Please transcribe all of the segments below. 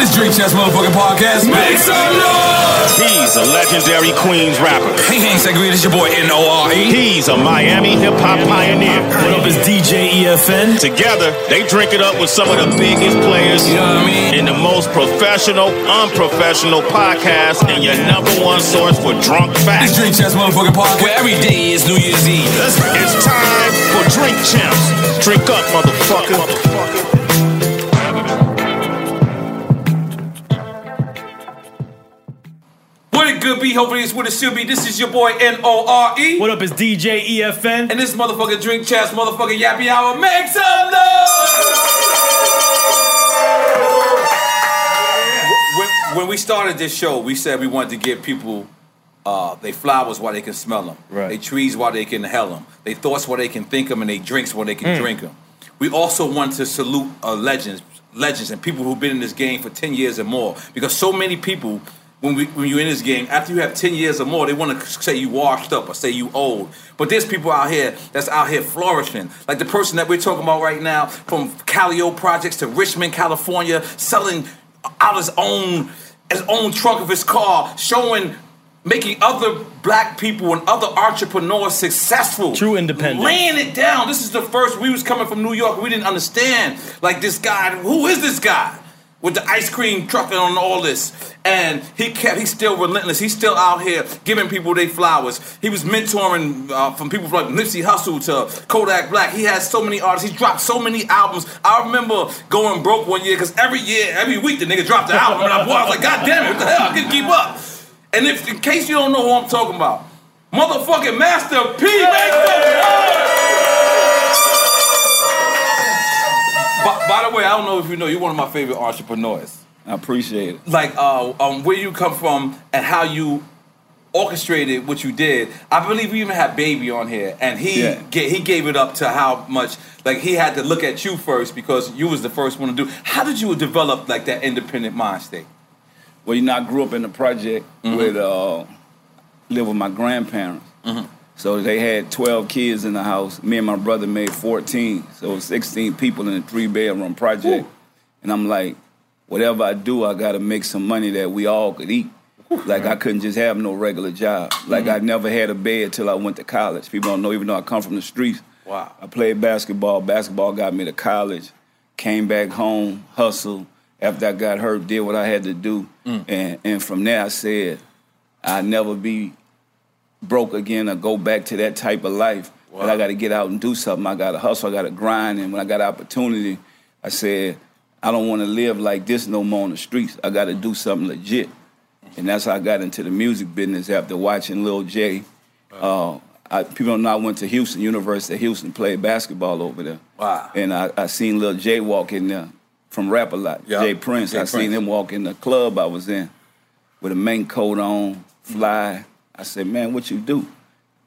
It's Drink Champs motherfucking podcast. Make some noise! He's a legendary Queens rapper. Hey, hey, Segreed, it's your boy N-O-R-E. He's a Miami hip hop pioneer. What up, is DJ EFN? Together, they drink it up with some of the biggest players You know what I mean? in the most professional, unprofessional podcast, and your number one source for drunk It's facts. Drink Champs motherfucking podcast. Where every day is New Year's Eve. It's time for Drink Champs. Drink up, motherfucker. What it could be, hopefully it's what it should be. This is your boy N-O-R-E. What up, is DJ EFN? And this motherfucker Drink Champs motherfucker Yappy Hour. Make some noise! When, when we started this show, we said we wanted to give people uh, they flowers while they can smell them. Right. They trees while they can hell them. They thoughts while they can think them, and they drinks while they can drink them. We also want to salute uh, legends, legends, and people who've been in this game for ten years or more. Because so many people, when we when you're in this game, after you have ten years or more, they want to say you washed up or say you old. But there's people out here that's out here flourishing, like the person that we're talking about right now, from Calliope Projects to Richmond, California, selling out his own his own trunk of his car, showing making other black people and other entrepreneurs successful. True independence. Laying it down. This is the first we was coming from New York. We didn't understand. Like this guy, who is this guy? With the ice cream truck and on all this. And he kept he's still relentless. He's still out here giving people their flowers. He was mentoring uh, from people like Nipsey Hussle to Kodak Black. He has so many artists. He dropped so many albums. I remember going broke one year because every year, every week the nigga dropped an album. And I, boy, I was like, God damn it, what the hell? I couldn't keep up. And if in case you don't know who I'm talking about, motherfucking Master P. By, by the way, I don't know if you know, you're one of my favorite entrepreneurs. I appreciate it. Like uh, um, where you come from and how you orchestrated what you did. I believe we even had Baby on here, and he Yeah. ga- he gave it up to how much like he had to look at you first because you was the first one to do. How did you develop like that independent mind state? Well, you know, I grew up in the project with uh, live with my grandparents. So they had 12 kids in the house. Me and my brother made 14. So 16 people in a three bedroom project. And I'm like, whatever I do, I got to make some money that we all could eat. Like I couldn't just have no regular job. Like mm. I never had a bed till I went to college. People don't know, even though I come from the streets. Wow. I played basketball. Basketball got me to college. Came back home, hustled. After I got hurt, did what I had to do, mm. and and from there I said, I'd never be broke again or go back to that type of life. But I got to get out and do something. I got to hustle. I got to grind. And when I got opportunity, I said, I don't want to live like this no more on the streets. I got to do something legit. And that's how I got into the music business after watching Lil J. Uh, I, people don't know I went to Houston, University Houston, played basketball over there. Wow. And I, I seen Lil J walk in there from Rap a Lot. Yeah. Jay Prince. Jay I seen him walk in the club I was in with a main coat on, fly. I said, man, what you do?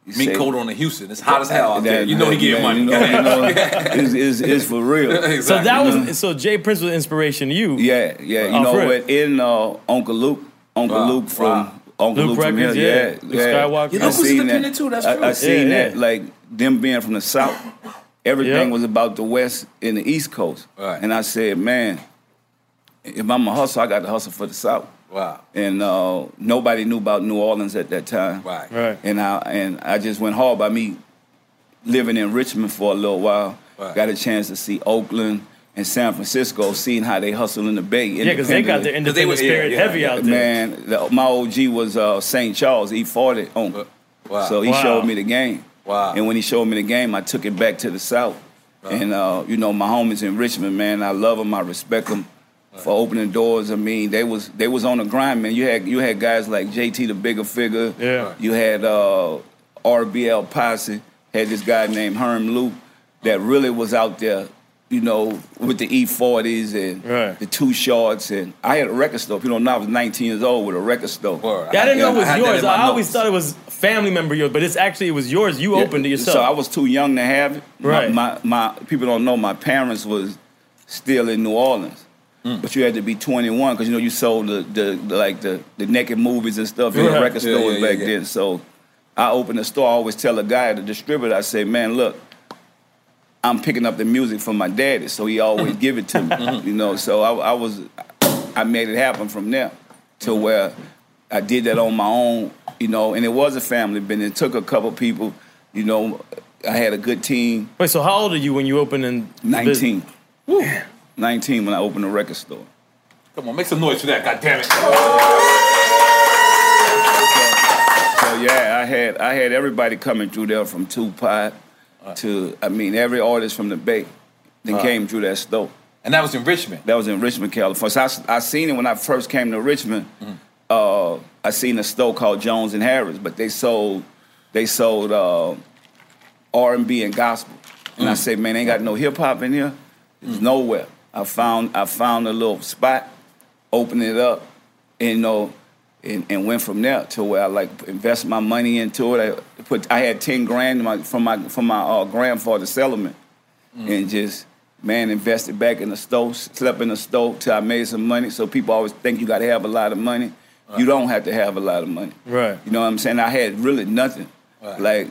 He Me said- cold on the Houston. It's hot as hell out there. You know he getting man, money. You know, you know, it's, it's, it's for real. So that You was so Jay Prince was inspiration to you. Yeah, yeah. You Oh, know for what? In uh, Uncle Luke, Uncle Wow, Luke from wow. Uncle Luke Luke, from Records, here. yeah. Yeah, Luke yeah. Skywalker. You know I who's seen that. too? That's I, true. I seen Yeah, that. Like them being from the South, everything Yeah. was about the West and the East Coast. Right. And I said, man, if I'm a hustle, I got to hustle for the South. Wow. And uh, nobody knew about New Orleans at that time. Right. Right. And I and I just went hard by me living in Richmond for a little while. Right. Got a chance to see Oakland and San Francisco, seeing how they hustle in the Bay. Yeah, because they got their independently. independent were- yeah, spirit yeah, heavy yeah. out there. Man, the, my OG was uh, St. Charles, He fought it on Wow. So he Wow. showed me the game. Wow. And when he showed me the game, I took it back to the South. And uh, you know, my homies in Richmond, man, I love them. I respect them for opening doors. I mean, they was they was on the grind, man. You had you had guys like JT, the Bigga Figga. Yeah. You had uh, RBL Posse. Had this guy named Herm Lou that really was out there. You know, with the E40s and Right. the Too Shorts, and I had a record store. You know, now I was 19 years old with a record store. Word. Yeah, I didn't know it was had that yours. in my I always notes. thought it was family member yours, but it's actually it was yours. You Yeah, opened it yourself. So I was too young to have it. My- Right. My, my, people don't know my parents was still in New Orleans. Mm. But you had to be 21 because you know you sold the, the, the like the, the naked movies and stuff in the record Yeah, stores yeah, back yeah. then. So I opened the store. I always tell a guy, the distributor, I say, man, look, I'm picking up the music from my daddy, so he always give it to me. Mm-hmm. You know, so I, I was, I made it happen from there to Mm-hmm. where I did that on my own. You know, and it was a family business. It took a couple people. You know, I had a good team. Wait, so how old are you when you opened in the 19. 19 when I opened a record store. Come on, make some noise for that. God damn it. So yeah, I had I had everybody coming through there from Tupac uh. to I mean every artist from the Bay then uh. came through that store. And that was in Richmond. That was in Richmond, California. So I, I seen it when I first came to Richmond. Mm-hmm. Uh, I seen a store called Jones and Harris, but they sold they sold uh, R and B and gospel. And I mm. said, man, ain't got no hip hop in here. It's mm. nowhere. I found I found a little spot, opened it up, and you know, and, and went from there to where I like invest my money into it. I put I had ten grand my, from my from my uh, grandfather's settlement, and just man invested back in the stove, slept in the stove till I made some money. So people always think you got to have a lot of money. You don't have to have a lot of money. Right. You know what I'm saying? I had really nothing. Like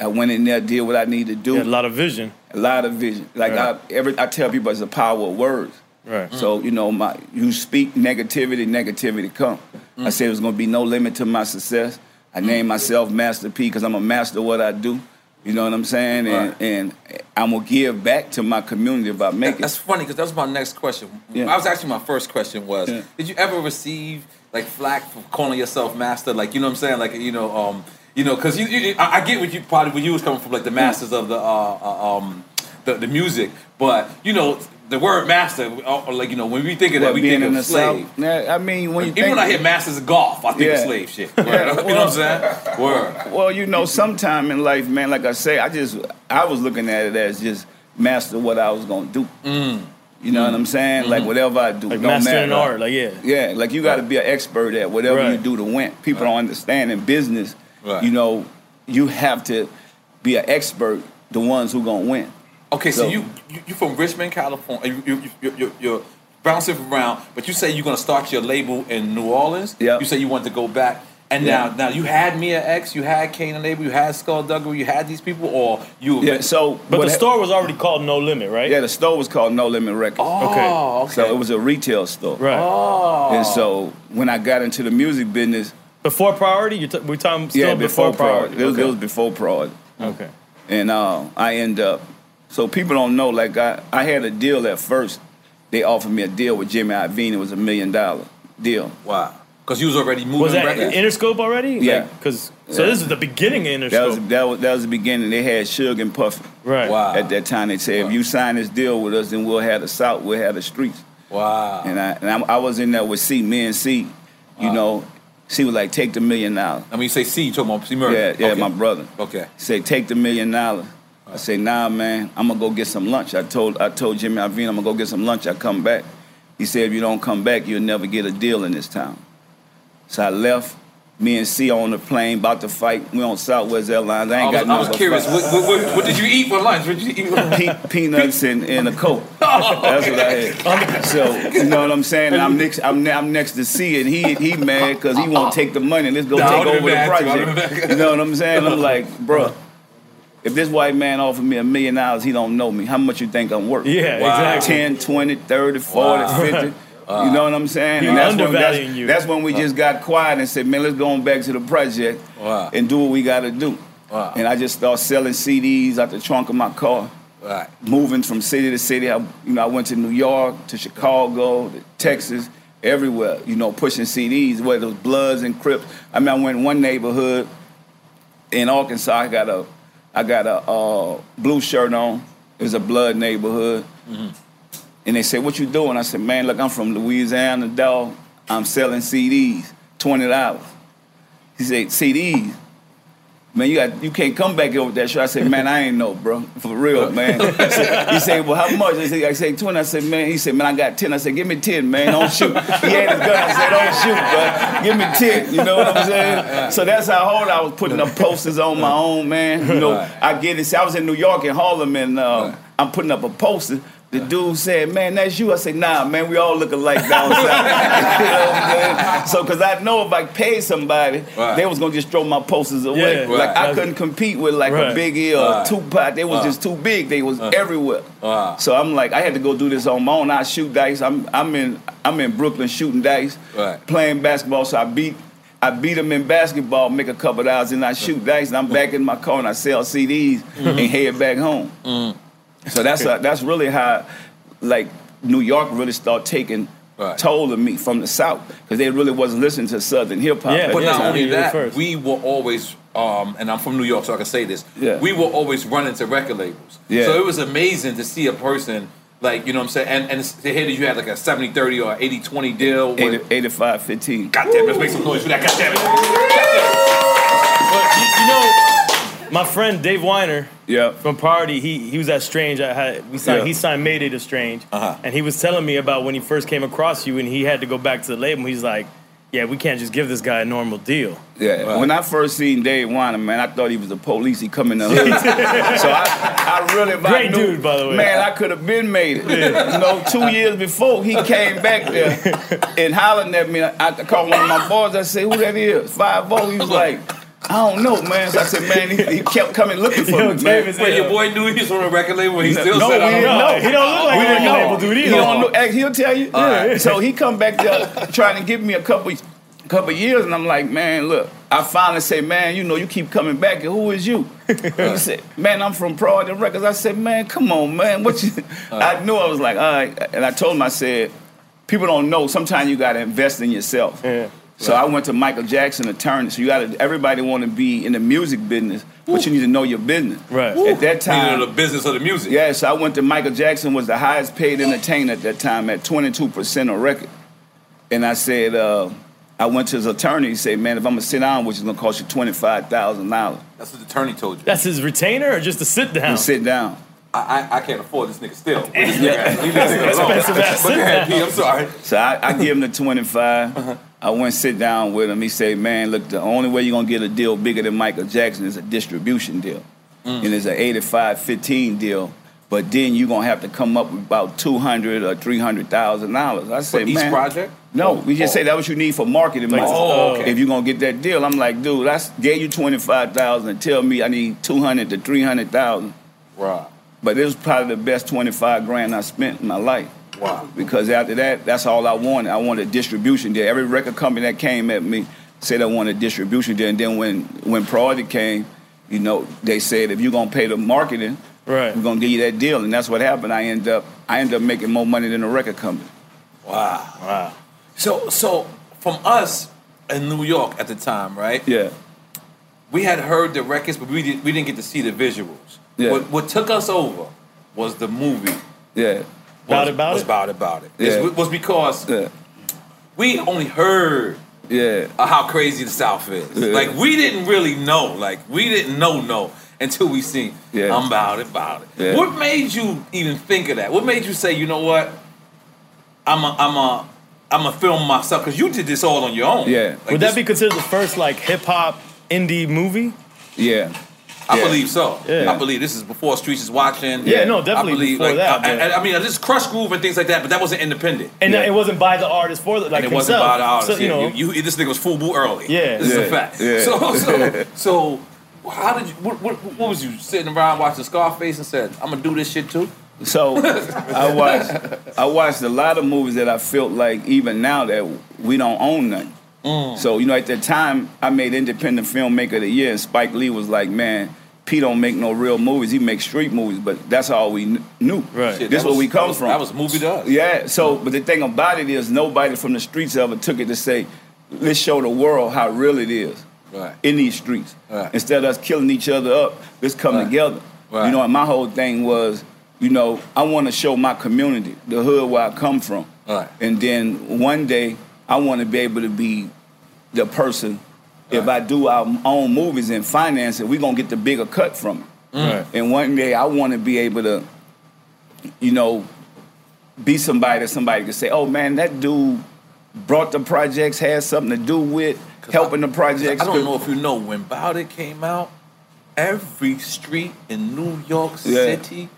I went in there, did what I needed to do. You had a lot of vision. A lot of vision. Like Right. I every I tell people it's the power of words. Right. So you know, my you speak negativity, negativity come. I said there's gonna be no limit to my success. I named myself Master P because I'm a master of what I do. You know what I'm saying? And, Right. and I'm gonna give back to my community if I make it. That's funny because that was my next question. Yeah. I was actually my first question was: Yeah. Did you ever receive like flack for calling yourself master? Like you know what I'm saying? Like you know, um, you know, because you, you, I I get what you probably when you was coming from like the masters of the uh, uh, um, the, the music, but you know the word master, uh, like you know when we think of that, we think in the of slave. South. Yeah, I mean, when you Even think, when I hear masters of golf, I think of slave shit. Word. you know what I'm saying? Word. Well, you know, sometime in life, man, like I say, I just I was looking at it as just master what I was gonna do. You know what I'm saying? Like whatever I do, Like don't mastering an matter. art, like yeah. Yeah, like you got to be an expert at whatever you do to win. People don't understand in business. Right. You know, you have to be an expert. The ones who gonna win. Okay, so, So- you, you you from Richmond, California. You you you you you're bouncing around, but you say you're gonna start your label in New Orleans. Yeah. You say you want to go back, and Yeah. now now you had Mia X, you had Kane and Abel, you had Skull Skullduggery, you had these people, or you. Yeah. So, But the ha- store was already called No Limit, right? Yeah, the store was called No Limit Records. Oh, Okay. okay. So it was a retail store. Right. Oh. And so when I got into the music business, Before Priority? You're t- we're talking still yeah, before, before Priority. Priority, it was, okay. it was before Priority. okay. and uh, I end up. So people don't know. Like I, I had a deal at first. They offered me a deal with Jimmy Iovine. It was a million dollar deal. Wow. Because you was already moving Was that records. Interscope already? Yeah. Because so Yeah. this is the beginning of Interscope. That was that was that was the beginning. They had Suge and Puffy right. Wow. at that time. They said, if you sign this deal with us, then we'll have the South, we'll have the streets. wow. And I and I, I was in there with C, me and C. You know, C was like, take the million dollars. I mean, you say C, you talking about C-Murder. Yeah, yeah, okay. my brother. Okay. He said, take the million dollars. I say, nah, man, I'm gonna go get some lunch. I told I told Jimmy Iovine I'm gonna go get some lunch. I come back. He said, if you don't come back, you'll never get a deal in this town. So I left. Me and C on the plane, about to fight. We on Southwest Airlines. I I ain't was, got I no was curious. What, what, what, what did you eat for lunch? What did you eat? Pe- peanuts and, and a coke. Oh, That's what I had. So you know what I'm saying? And I'm next. I'm, I'm next to C, and he he mad because he won't take the money. Let's go Nah, I take over the been mad too. I would've project. been. You know what I'm saying? I'm like, bro, if this white man offered me a million dollars, he don't know me. How much you think I'm worth? Yeah, Wow. exactly. 10, 20, 30, 40, Wow. 50. You know what I'm saying? He And that's when, undervaluing that's, you. that's when we just got quiet and said, man, let's go on back to the project Wow. and do what we got to do. Wow. And I just started selling CDs out the trunk of my car Right. moving from city to city. I, you know, I went to New York, to Chicago, to Texas, everywhere. You know, pushing CDs, whether it was Bloods and Crips. I mean, I went in one neighborhood, in Arkansas, I got a, I got a uh, blue shirt on. It was a blood neighborhood. And they said, "What you doing?" I said, "Man, look, I'm from Louisiana, dog. I'm selling CDs, twenty dollars." He said, "CDs." Man, you got you can't come back here with that shirt. I said, man, I ain't know, bro. For real, man. He said, he said, well, how much? I said, I said, 20. I said, man, he said, man, I got 10. I said, give me 10, man. Don't shoot. He had his gun. I said, don't shoot, bro. Give me 10. You know what I'm saying? So that's how hard I was putting up posters on my own, man. You know, I get it. See, I was in New York in Harlem and uh, I'm putting up a poster. The dude said, "Man, that's you." I said, "Nah, man, we all look alike down south." you know? So, because I know if I paid somebody, Right. they was gonna just throw my posters away. Yeah, like I couldn't compete with like Right. a Biggie or Right. Tupac. They was Right. just too big. They was everywhere. Right. So I'm like, I had to go do this on my own. I shoot dice. I'm I'm in I'm in Brooklyn shooting dice, Right. playing basketball. So I beat. I beat them in basketball, make a couple of dollars, and I shoot dice, and I'm back in my car and I sell CDs mm-hmm. and head back home. Mm. So that's uh, that's really how, like New York really started taking Right. toll of me from the South because they really wasn't listening to Southern hip hop. Yeah, But not time. only that, first. we were always, um, and I'm from New York, so I can say this. Yeah. We were always running to record labels. Yeah. So it was amazing to see a person like you know what I'm saying, and and to hear that you had like a 70-30 or 80-20 deal. With, 80, 85, 15. God damn it, let's make some noise for that. God damn it. But you, you know, my friend Dave Weiner Yeah. from Priority, he he was at Strange. I had we signed Yeah. he signed Mayday to Strange, Uh-huh. and he was telling me about when he first came across you, and he had to go back to the label. He's like, "Yeah, we can't just give this guy a normal deal." Yeah. Right. When I first seen Dave Weiner, man, I thought he was the police. He come in the hood. so I, I really, if I Great knew- dude, by the way. Man, I could have been made it. You know, two years before he came back there and hollering at me. I, I called one of my boys. I said, "Who that is?" Five oh. He was like, "I don't know, man." So I said, "Man, he, he kept coming looking for Yo, me, Dave man." is- Wait, your boy knew he was on a record label. He still No, said, we I don't know. know. He don't look like We a record label dude He don't know. He'll tell you. right. So he come back there trying to give me a couple, couple years, and I'm like, man, look. I finally say, man, you know, you keep coming back. and Who is you? he said, man, I'm from Priority Records. I said, man, come on, man. What you? I knew I was like, all right. And I told him, I said, people don't know. Sometimes you got to invest in yourself. Yeah. So I went to Michael Jackson attorney. So you got to. Everybody want to be in the music business, but you need to know your business. Right. At that time, Meaning the business of the music. yeah, so I went to Michael Jackson was the highest paid entertainer at that time at 22% of record. And I said, uh, I went to his attorney. He said, man, if I'm gonna sit down, which is gonna cost you $25,000 That's what the attorney told you. That's his retainer or just a sit down? to sit down. I, I, I can't afford this nigga still. This nigga, leave this nigga alone. Expensive ass But go ahead, sit-down. P, I'm sorry. So I, I give him the 25. I went sit down with him. He said, man, look, the only way you're gonna get a deal bigger than Michael Jackson is a distribution deal. Mm. And it's an 85-15 deal. But then you're gonna have to come up with about 200 or $300,000. I For said, each project? No, oh, we just oh. say that what you need for marketing money. oh, okay. If you're gonna get that deal, I'm like, dude, I gave you twenty five thousand and tell me I need two hundred to three hundred thousand. Right. But it was probably the best twenty five grand I spent in my life. Wow. Because after that, that's all I wanted. I wanted a distribution deal. Every record company that came at me said I wanted a distribution deal. And then when when Priority came, you know, they said if you're gonna pay the marketing, Right. we're gonna give you that deal. And that's what happened. I end up I end up making more money than the record company. Wow. Wow. So, so from us in New York at the time, right? Yeah. We had heard the records, but we did, we didn't get to see the visuals. Yeah. What, what took us over was the movie. Yeah. About was, it, about was it? about it, about it. Yeah. It's- was because Yeah. we only heard Yeah. how crazy the South is. Yeah. Like we didn't really know. Like we didn't know no until we seen Yeah. I'm about it, about it. Yeah. What made you even think of that? What made you say, you know what? I'm a I'm a I'm a film myself because you did this all on your own. Yeah. Like Would this- that be considered the first like hip hop indie movie? Yeah. I Yeah. believe so. Yeah. I believe this is before Streets is watching. Yeah, no, definitely I believe, before like, that, I, I, I mean, this Krush Groove and things like that, but that wasn't independent. And Yeah. it wasn't by the artist for the like and it wasn't himself. by the artist. So, you know, you, you- this nigga was full boot early. Yeah. this is a fact. So, so, so, how did you? What, what, what was you sitting around watching Scarface and said, "I'm gonna do this shit too"? So I watched I watched a lot of movies that I felt like even now that we don't own nothing. Mm. So you know, at the time I made Independent Filmmaker of the Year, and Spike Lee was like, "Man, P don't make no real movies. He makes street movies." But that's all we kn- knew. Right. Shit, This is where we come that was- from. That was movie to us. Yeah. So, but the thing about it is, nobody from the streets ever took it to say, "Let's show the world how real it is." Right. in these streets. Right. Instead of us killing each other up, let's come Right. together. Right. You know, and my whole thing was, you know, I want to show my community, the hood where I come from. Right. And then one day, I want to be able to be the person. If I do our own movies and finance it, we're gonna get the bigger cut from it. Mm. Right. And one day, I want to be able to, you know, be somebody that somebody can say, "Oh man, that dude brought the projects, had something to do with helping the projects." I don't know if you know when Bowder came out, every street in New York Yeah. City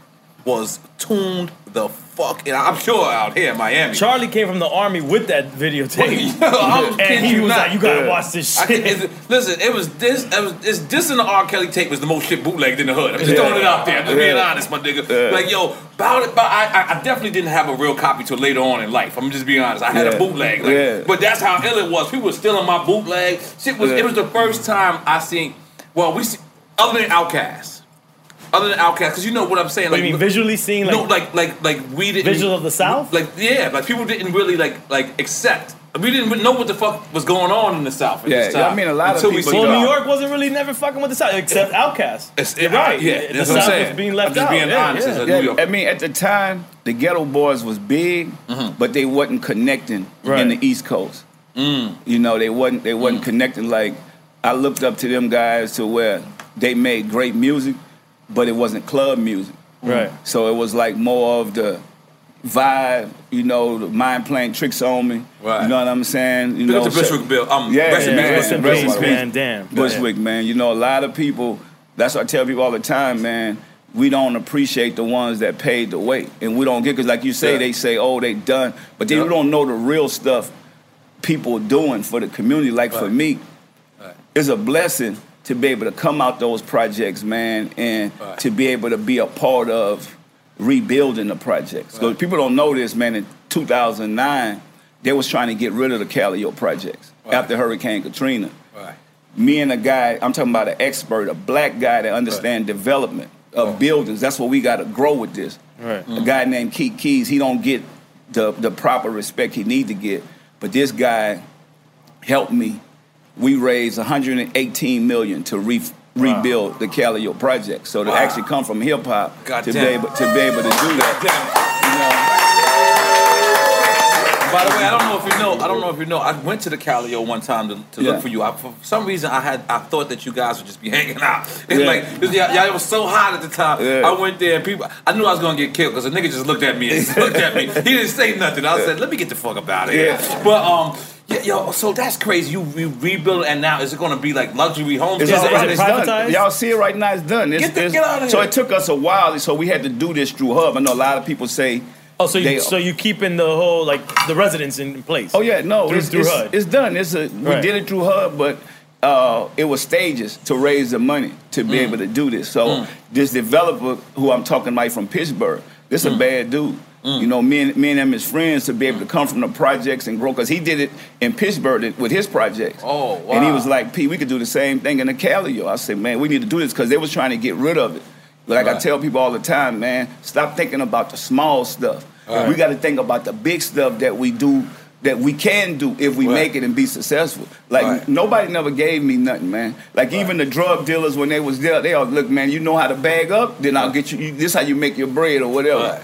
was tuned the fuck. And I'm sure out here in Miami. Charlie came from the army with that videotape. I'm and kidding he you was not. like, "You gotta Yeah. watch this I shit." can, it, listen, it was this. It was this. This and the R. Kelly tape was the most shit bootlegged in the hood. I'm just Yeah. throwing it out there. I'm just being Yeah. honest, my nigga. Yeah. Like yo, about it. But I, I, I definitely didn't have a real copy till later on in life. I'm just being honest. I had Yeah. a bootleg. Like, Yeah. But that's how ill it was. People were stealing my bootleg. Shit was. Yeah. It was the first time I seen. Well, we see, other than Outkast. Other than Outkast, because you know what I'm saying. What do you mean visually seeing like, no, like like like we didn't Visual of the South? Like yeah, like people didn't really like like accept. We didn't know what the fuck was going on in the South. At Yeah, this yeah, I mean, a lot of until we people see well. New York wasn't really never fucking with the South except Outkast. It's- You're right. yeah, the that's what I'm South saying. was being I'm left just out. being yeah, honest yeah. Yeah, New York. I mean, at the time, the Geto Boys was big, Mm-hmm. but they wasn't connecting Right. in the East Coast. Mm. You know, they wasn't they wasn't connecting. Like I looked up to them guys to where they made great music, but it wasn't club music. Right. So it was like more of the vibe, you know, the mind playing tricks on me. Right. You know what I'm saying? You Big know, up to so- Bushwick Bill. Um, Yeah, rest in man. Rest in peace, Bill. man. Damn. Bushwick, man. You know, a lot of people. That's what I tell people all the time, man. We don't appreciate the ones that paid the way, and we don't get because, like you say, Yeah. they say, "Oh, they done," but they Yeah. don't know the real stuff people are doing for the community. Like for me, Right. it's a blessing to be able to come out those projects, man, and Right. to be able to be a part of rebuilding the projects. Because Right. people don't know this, man. In 2009, they was trying to get rid of the Calliope projects Right. after Hurricane Katrina Right. me and a guy, I'm talking about an expert, a black guy that understand development of Oh. buildings. That's what we got to grow with this. Right. A guy mm-hmm. named Keith Keys, he don't get the the proper respect he need to get, but this guy helped me. We raised 118 million to re- rebuild the Calliope project. So to Wow. actually come from hip hop to be able to be able to do that, By the way, I don't know if you know. I don't know if you know. I went to the Calliope one time to, to Yeah. look for you. I, for some reason, I had I thought that you guys would just be hanging out. It's Yeah. like y'all, y'all was so hot at the time. Yeah. I went there and people. I knew I was gonna get killed because the nigga just looked at me and looked at me. He didn't say nothing. I said, "Let me get the fuck up out of here." Yeah. But um. Yeah, yo, so that's crazy. You, you rebuild and now is it going to be like luxury homes? It's Is all it- is right. it It's done. Y'all see it right now. It's done. It's, Get the- it's- get outta So here. So it took us a while. So we had to do this through HUD. I know a lot of people say. Oh, so you they- so you keeping the whole like the residents in place? Oh yeah, no, Through- it's, through it's, HUD. it's done. It's a we Right. did it through HUD, but uh, it was stages to raise the money to Mm. be able to do this. So this developer who I'm talking about from Pittsburgh, this Mm. a bad dude. You know, me and me and him as friends to be able to come from the projects and grow because he did it in Pittsburgh with his projects. Oh, And he was like, "P, we could do the same thing in the Calliope." I said, "Man, we need to do this because they was trying to get rid of it." Like I tell people all the time, man, stop thinking about the small stuff. Right. We got to think about the big stuff that we do that we can do if we Right. make it and be successful. Like Right. nobody never gave me nothing, man. Like even the drug dealers when they was there, they all look, man. You know how to bag up, then I'll get you. you this how you make your bread or whatever.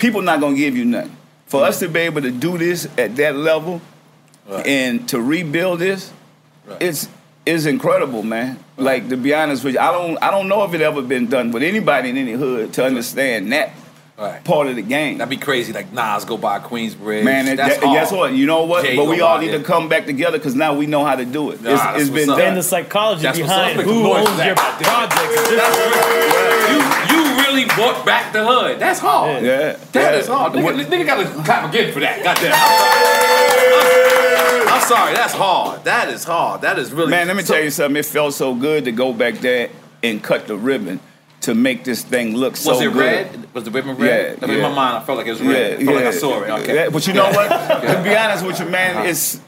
Right. People not gonna give you nothing. For us to be able to do this at that level Right. and to rebuild this, Right. it's it's incredible, man. Like to be honest with you, I don't I don't know if it ever been done with anybody in any hood to understand that Right. part of the game. That'd be crazy. Like Nas go by Queensbridge. Man, it, that's that, guess what? You know what? Jay but we all need there. to come back together because now we know how to do it. Nah, it's it's been done. and the psychology That's behind who owns noise your for projects. is That's different. real. You you really brought back the hood. That's hard. Yeah. That Yeah. is hard. Nigga, What- nigga got to clap again for that. Goddamn. I'm, I'm sorry. That's hard. That is hard. That is really. Man, let me So- tell you something. It felt so good to go back there and cut the ribbon to make this thing look so good. Was it red? Was the ribbon red? Yeah, I mean, in my mind, I felt like it was red. I felt like I saw it. Okay. Yeah, but you know what? to be honest with you, man, uh-huh. it's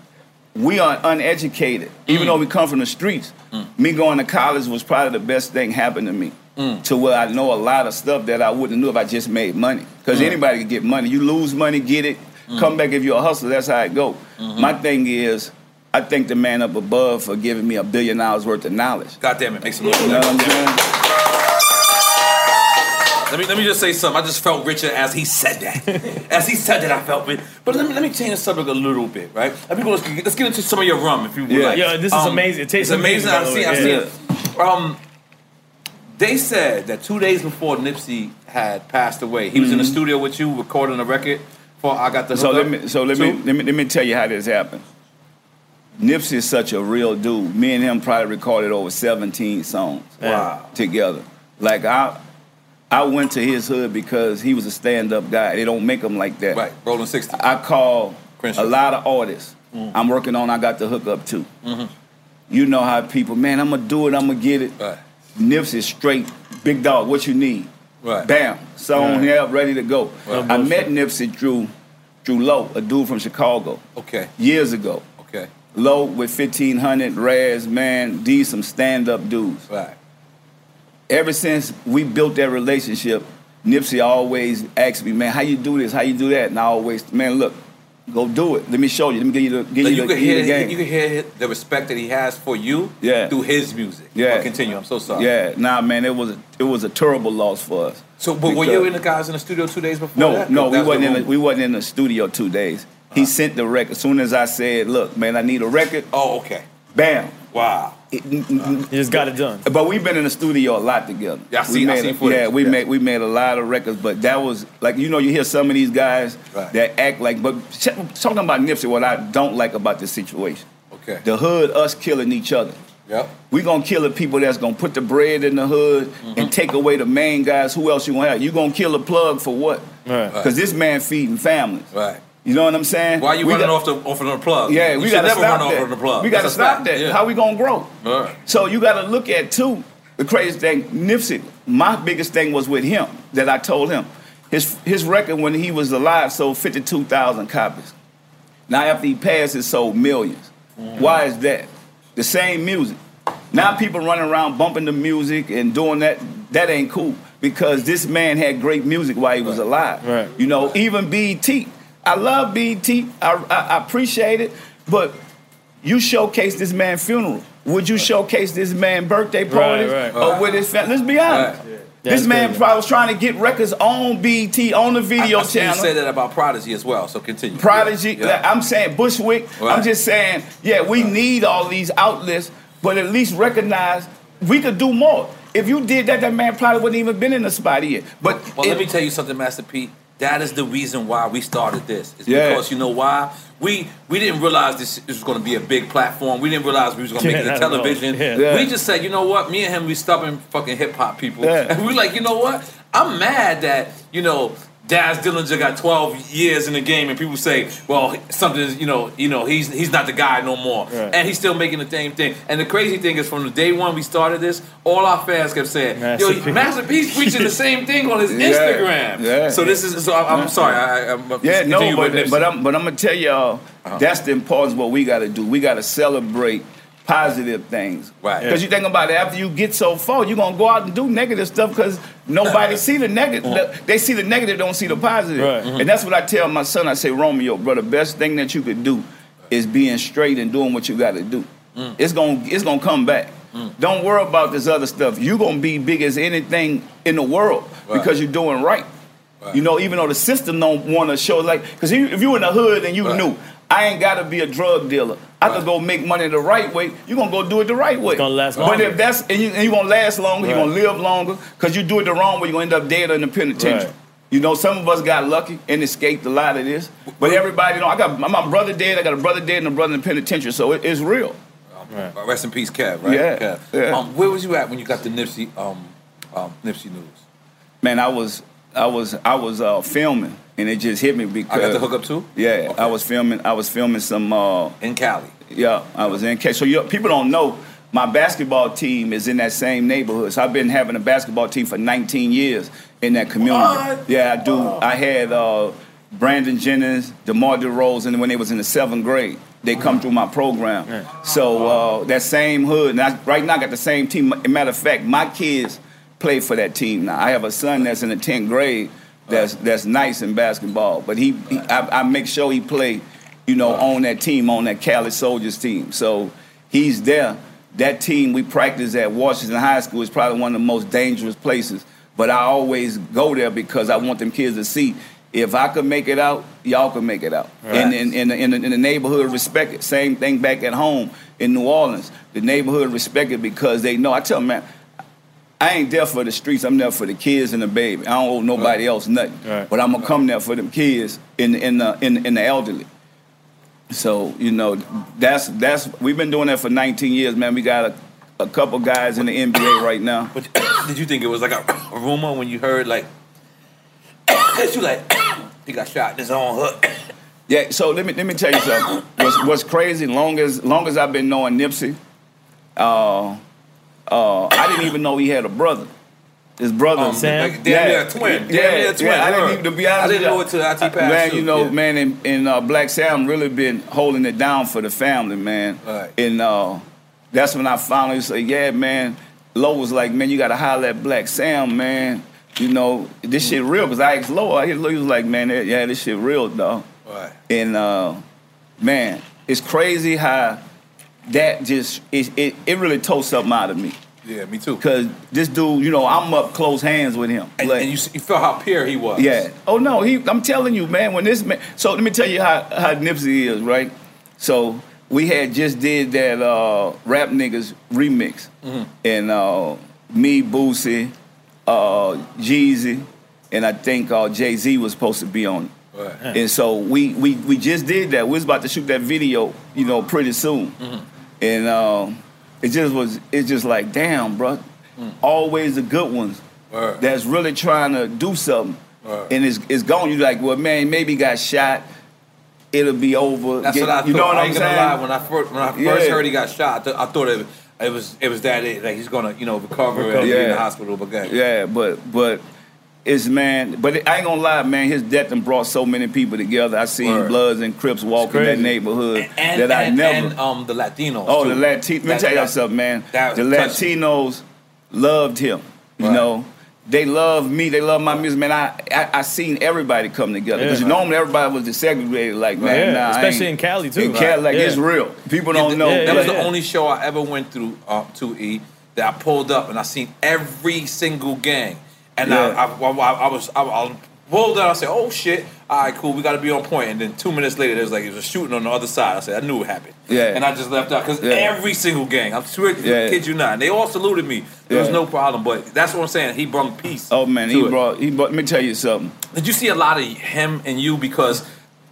we are uneducated. Even mm. though we come from the streets, mm. me going to college was probably the best thing happened to me. Mm. To where I know a lot of stuff that I wouldn't know if I just made money. Because mm. anybody can get money. You lose money, get it, mm. come back if you're a hustler. That's how it go. Mm-hmm. My thing is, I thank the man up above for giving me a billion dollars worth of knowledge. God damn it, make some noise. You know what I'm saying? Let me let me just say something. I just felt richer as he said that. as he said that, I felt it. But let me let me change the subject a little bit, right? Let me go. Let's get, let's get into some of your rum, if you would Yeah. like. Yeah, this is um, amazing. It tastes it's amazing. amazing, I've seen. way. I've seen it. Um, they said that two days before Nipsey had passed away, he was in the mm-hmm. studio with you recording a record for I Got the So Hook let me so let me, let me let me tell you how this happened. Nipsey is such a real dude. Me and him probably recorded over 17 songs Wow. together. Like I I went to his hood because he was a stand-up guy. They don't make them like that. Right, rolling sixty. I call Crenshaw. a lot of artists. Mm-hmm. I'm working on I got the hook up too. Mm-hmm. You know how people, man, I'm gonna do it, I'm gonna get it. Right. Nipsey straight, big dog, what you need? Right. Bam, song here, ready to go. Right. I met Nipsey through through Low, a dude from Chicago, Okay. years ago. Okay. Low with 1500, Raz, man, these some stand up dudes. Right. Ever since we built that relationship, Nipsey always asked me, man, how you do this? How you do that? And I always, man, look, go do it. Let me show you. Let me give you the, give you you the, give hear the game. you could hear the respect that he has for you Yeah. through his music. Yeah. But continue. I'm so sorry. yeah, nah, man, it was a, it was a terrible loss for us. So, but were you and the guys in the studio two days before No, that? no, we That wasn't in the, we wasn't in the studio two days. He uh-huh. sent the record. As soon as I said, "Look, man, I need a record," Oh, okay. bam. Wow. It- n- n- You just got it done. but we've been in the studio a lot together. Yeah, I We seen- I made a- footage, Yeah, we yeah. made we made a lot of records, but that was like you know you hear some of these guys Right. that act like. But ch- talking about Nipsey, what I don't like about this situation, Okay. the hood, us killing each other. Yep. We gonna kill the people that's gonna put the bread in the hood Mm-hmm. and take away the main guys. Who else you gonna have? You gonna kill a plug for what? Right. Because this man feeding families. Right. You know what I'm saying? Why you We running got- off the off of the plug? Yeah, you we gotta never stop run that. off of the plug. We gotta That's stop that. Yeah. How we gonna grow? All right. So you gotta look at too. The crazy thing, Nipsey. My biggest thing was with him that I told him. His his record when he was alive sold fifty two thousand copies. Now after he passed, it sold 1000000s mm. Why is that? The same music. Now mm. people running around bumping the music and doing that. That ain't cool because this man had great music while he was alive. Right. You know, even BT. I love BT. I, I, I appreciate it, but you showcase this man's funeral. Would you showcase this man's birthday party right. or with his family? Let's be honest. Right. This man crazy. probably was trying to get records on BT on the video I, I seen you channel. say that about Prodigy as well. So continue. Prodigy. Yeah. like, I'm saying Bushwick. Right. I'm just saying, yeah, we need all these outlets, but at least recognize we could do more. If you did that, that man probably wouldn't even been in the spot yet. But Well, it- let me tell you something, Master Pete. That is the reason why we started this. It's Yeah. because you know why? We we didn't realize this, this was going to be a big platform. We didn't realize we was going to make it Yeah, a I know. television. Yeah. Yeah. We just said, you know what? Me and him, we stubborn fucking hip hop people, and we like, you know what? I'm mad that you know. Daz Dillinger got 12 years in the game, and people say, "Well, something's you know, you know, he's he's not the guy no more," Right. and he's still making the same thing. And the crazy thing is, from the day one we started this, all our fans kept saying, Master "Yo, P. Master P's preaching the same thing on his Yeah. Instagram." Yeah. So this is. So I'm, I'm sorry. I, I'm, Yeah, no, but, but I'm but I'm gonna tell y'all Uh-huh. that's the importance of what we got to do. We got to celebrate positive things. Right. Because you think about it, after you get so far, you're gonna go out and do negative stuff because nobody see the negative. They see the negative, don't see the positive. Right. And that's what I tell my son. I say, Romeo, bro, the best thing that you could do is being straight and doing what you got to do. Mm. It's gonna it's gonna come back. Don't worry about this other stuff. You're gonna be big as anything in the world Right. because you're doing right. You know, even though the system don't want to show like, because if you in the hood and you Right. knew, I ain't got to be a drug dealer. I Right. could go make money the right way. You gonna go do it the right way. It's gonna last longer. But if that's and you, and you gonna last longer, you Right. gonna live longer. Because you do it the wrong way, you gonna end up dead or in the penitentiary. Right. You know, some of us got lucky and escaped a lot of this. But everybody, you know, I got my, my brother dead. I got a brother dead and a brother in the penitentiary. So it, it's real. Rest in peace, Kev. Right? Yeah, Kev. yeah. Um, where was you at when you got the Nipsey um, um, Nipsey news? Man, I was I was I was uh, filming and it just hit me because I got the hookup too. Yeah, Okay. I was filming. I was filming some. Uh, in Cali. Yeah, I was in Cali. So you, people don't know my basketball team is in that same neighborhood. So I've been having a basketball team for 19 years in that community. What? Yeah, I do. I had uh, Brandon Jennings, DeMar DeRozan, and when they was in the seventh grade, they come through my program. So uh, that same hood, and I, right now I got the same team. Matter of fact, my kids play for that team now. I have a son that's in the 10th grade that's that's nice in basketball, but he, he I, I make sure he play you know, on that team, on that Cali Soldiers team. So he's there. That team we practice at Washington High School is probably one of the most dangerous places. But I always go there because I want them kids to see if I could make it out, y'all could make it out. Right. And in, in, in, the, in the neighborhood, respect it. Same thing back at home in New Orleans. The neighborhood respect it because they know. I tell them, man, I ain't there for the streets. I'm there for the kids and the baby. I don't owe nobody else nothing. Right. But I'm gonna come there for them kids in in the in, in the elderly. So you know that's that's we've been doing that for 19 years, man. We got a, a couple guys in the NBA right now. But did you think it was like a, a rumor when you heard like you like he got shot in his own hook? Yeah. So let me let me tell you something. What's, what's crazy? Long as long as I've been knowing Nipsey, uh, uh, I didn't even know he had a brother. His brother, Um, Sam? like, damn near a twin. Yeah, damn near a twin. yeah, I didn't even, to be honest, I didn't know it till after he passed. Man, too. you know, Yeah. man, and, and uh, Black Sam really been holding it down for the family, man. Right. And uh, that's when I finally say, yeah, man. Low was like, man, you got to holler at Black Sam, man. You know, this shit real. Because I asked Low, I he was like, man, yeah, this shit real, dog. Right. And uh, man, it's crazy how that just it, it, it really told something out of me. Yeah, me too. Cause this dude, you know, I'm up close hands with him. And, Like- and you, you felt how pure he was. yeah. Oh no, he. I'm telling you, man. When this man, so let me tell you how how Nipsey is, right? So we had just did that uh, rap niggas remix, Mm-hmm. and uh, me, Boosie, uh, Jeezy, and I think uh, Jay Z was supposed to be on it. Right. And so we, we we just did that. We was about to shoot that video, you know, pretty soon. Mm-hmm. And um, it just was it's just like, damn, bro. Always the good ones Mm. Word. that's really trying to do something. Word. And it's it's gone. You like, well, man, maybe got shot. It'll be over. That's Get- what I thought. You know what I I'm gonna saying? lie. When I first when I first Yeah. heard he got shot, I, th- I thought it, it was it was that it, like he's gonna you know recover, and be in the hospital. But. Yeah, but but it's man. But I ain't gonna lie, man. His death done brought so many people together. I seen Word. Bloods and Crips walk in that neighborhood And, that I and, never. and um the Latinos. Oh, too. the Latinos. Let me tell you something, man. The. Latinos loved him. You Right. know, they love me. They love my music, man. I I, I seen everybody come together because Yeah. normally everybody was desegregated. Like, man, Yeah, nah, especially in Cali, too. In Cali, like Yeah. it's real. People don't know. That was the only show I ever went through uh, to E that I pulled up and I seen every single gang, and Yeah. I, I, I, I was I, I pulled out. I said, "Oh shit! All right, cool. We got to be on point." And then two minutes later, there was like it was a shooting on the other side. I said, "I knew it happened." Yeah. and I just left out because Yeah. every single gang. I'm sure, Yeah. kid you not, and they all saluted me. There was no problem, but that's what I'm saying. He brought peace. Oh man, he it. brought he brought. Let me tell you something. Did you see a lot of him and you because?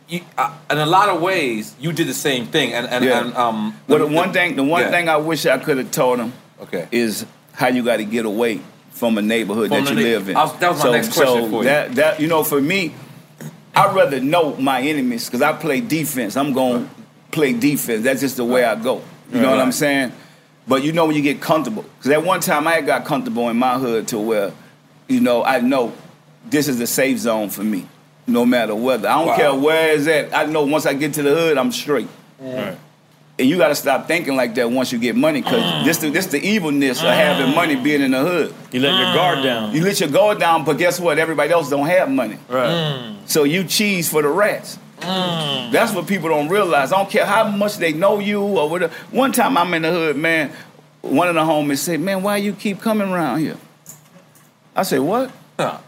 You, uh, in a lot of ways, you did the same thing, and and, and um. Well, the one thing, the one thing I wish I could have told him Okay. is how you got to get away from a neighborhood From that you neigh- live in. I was- that was my so, next question so for you. That, that you know, for me, I'd rather know my enemies because I play defense. I'm going to play defense. That's just the way I go. You know what I'm saying? But you know when you get comfortable. Because at one time I had got comfortable in my hood to where, you know, I know this is the safe zone for me, no matter whether. I don't Wow. care where it's at. I know once I get to the hood, I'm straight. Right. And you got to stop thinking like that once you get money, because mm. this the this the evilness of having mm. money being in the hood. You let your guard mm. down. You let your guard down, but guess what? Everybody else don't have money, Right. so you cheese for the rats. That's what people don't realize. I don't care how much they know you or whatever. One time I'm in the hood, man. One of the homies said, "Man, why you keep coming around here?" I said, "What?" Huh.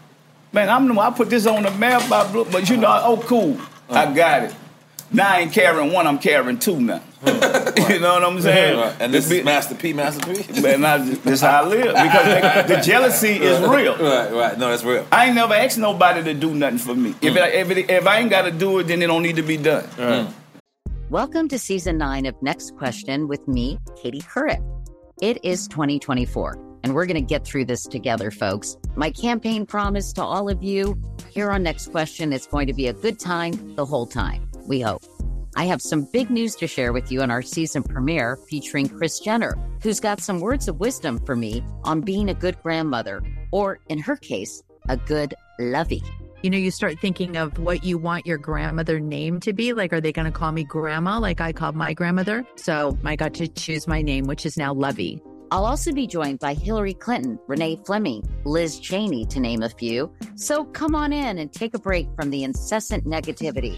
Man, I'm. I put this on the map, but you know, oh, cool. I got it. Now I ain't carrying one, I'm carrying two now. you know what I'm saying? Right. And this The is bi- Master P, Master P. Man, I, this how I live because the, the jealousy is real. Right, right. No, that's real. I ain't never asked nobody to do nothing for me. If, mm. it, if, it, if I ain't got to do it, then it don't need to be done. Mm. Welcome to season nine of Next Question with me, Katie Couric. It is 2024, and we're going to get through this together, folks. My campaign promise to all of you here on Next Question it's going to be a good time the whole time. We hope. I have some big news to share with you on our season premiere featuring Kris Jenner, who's got some words of wisdom for me on being a good grandmother, or in her case, a good lovey. You know, you start thinking of what you want your grandmother name to be. Like, are they going to call me grandma like I called my grandmother? So I got to choose my name, which is now Lovey. I'll also be joined by Hillary Clinton, Renee Fleming, Liz Cheney, to name a few. So come on in and take a break from the incessant negativity.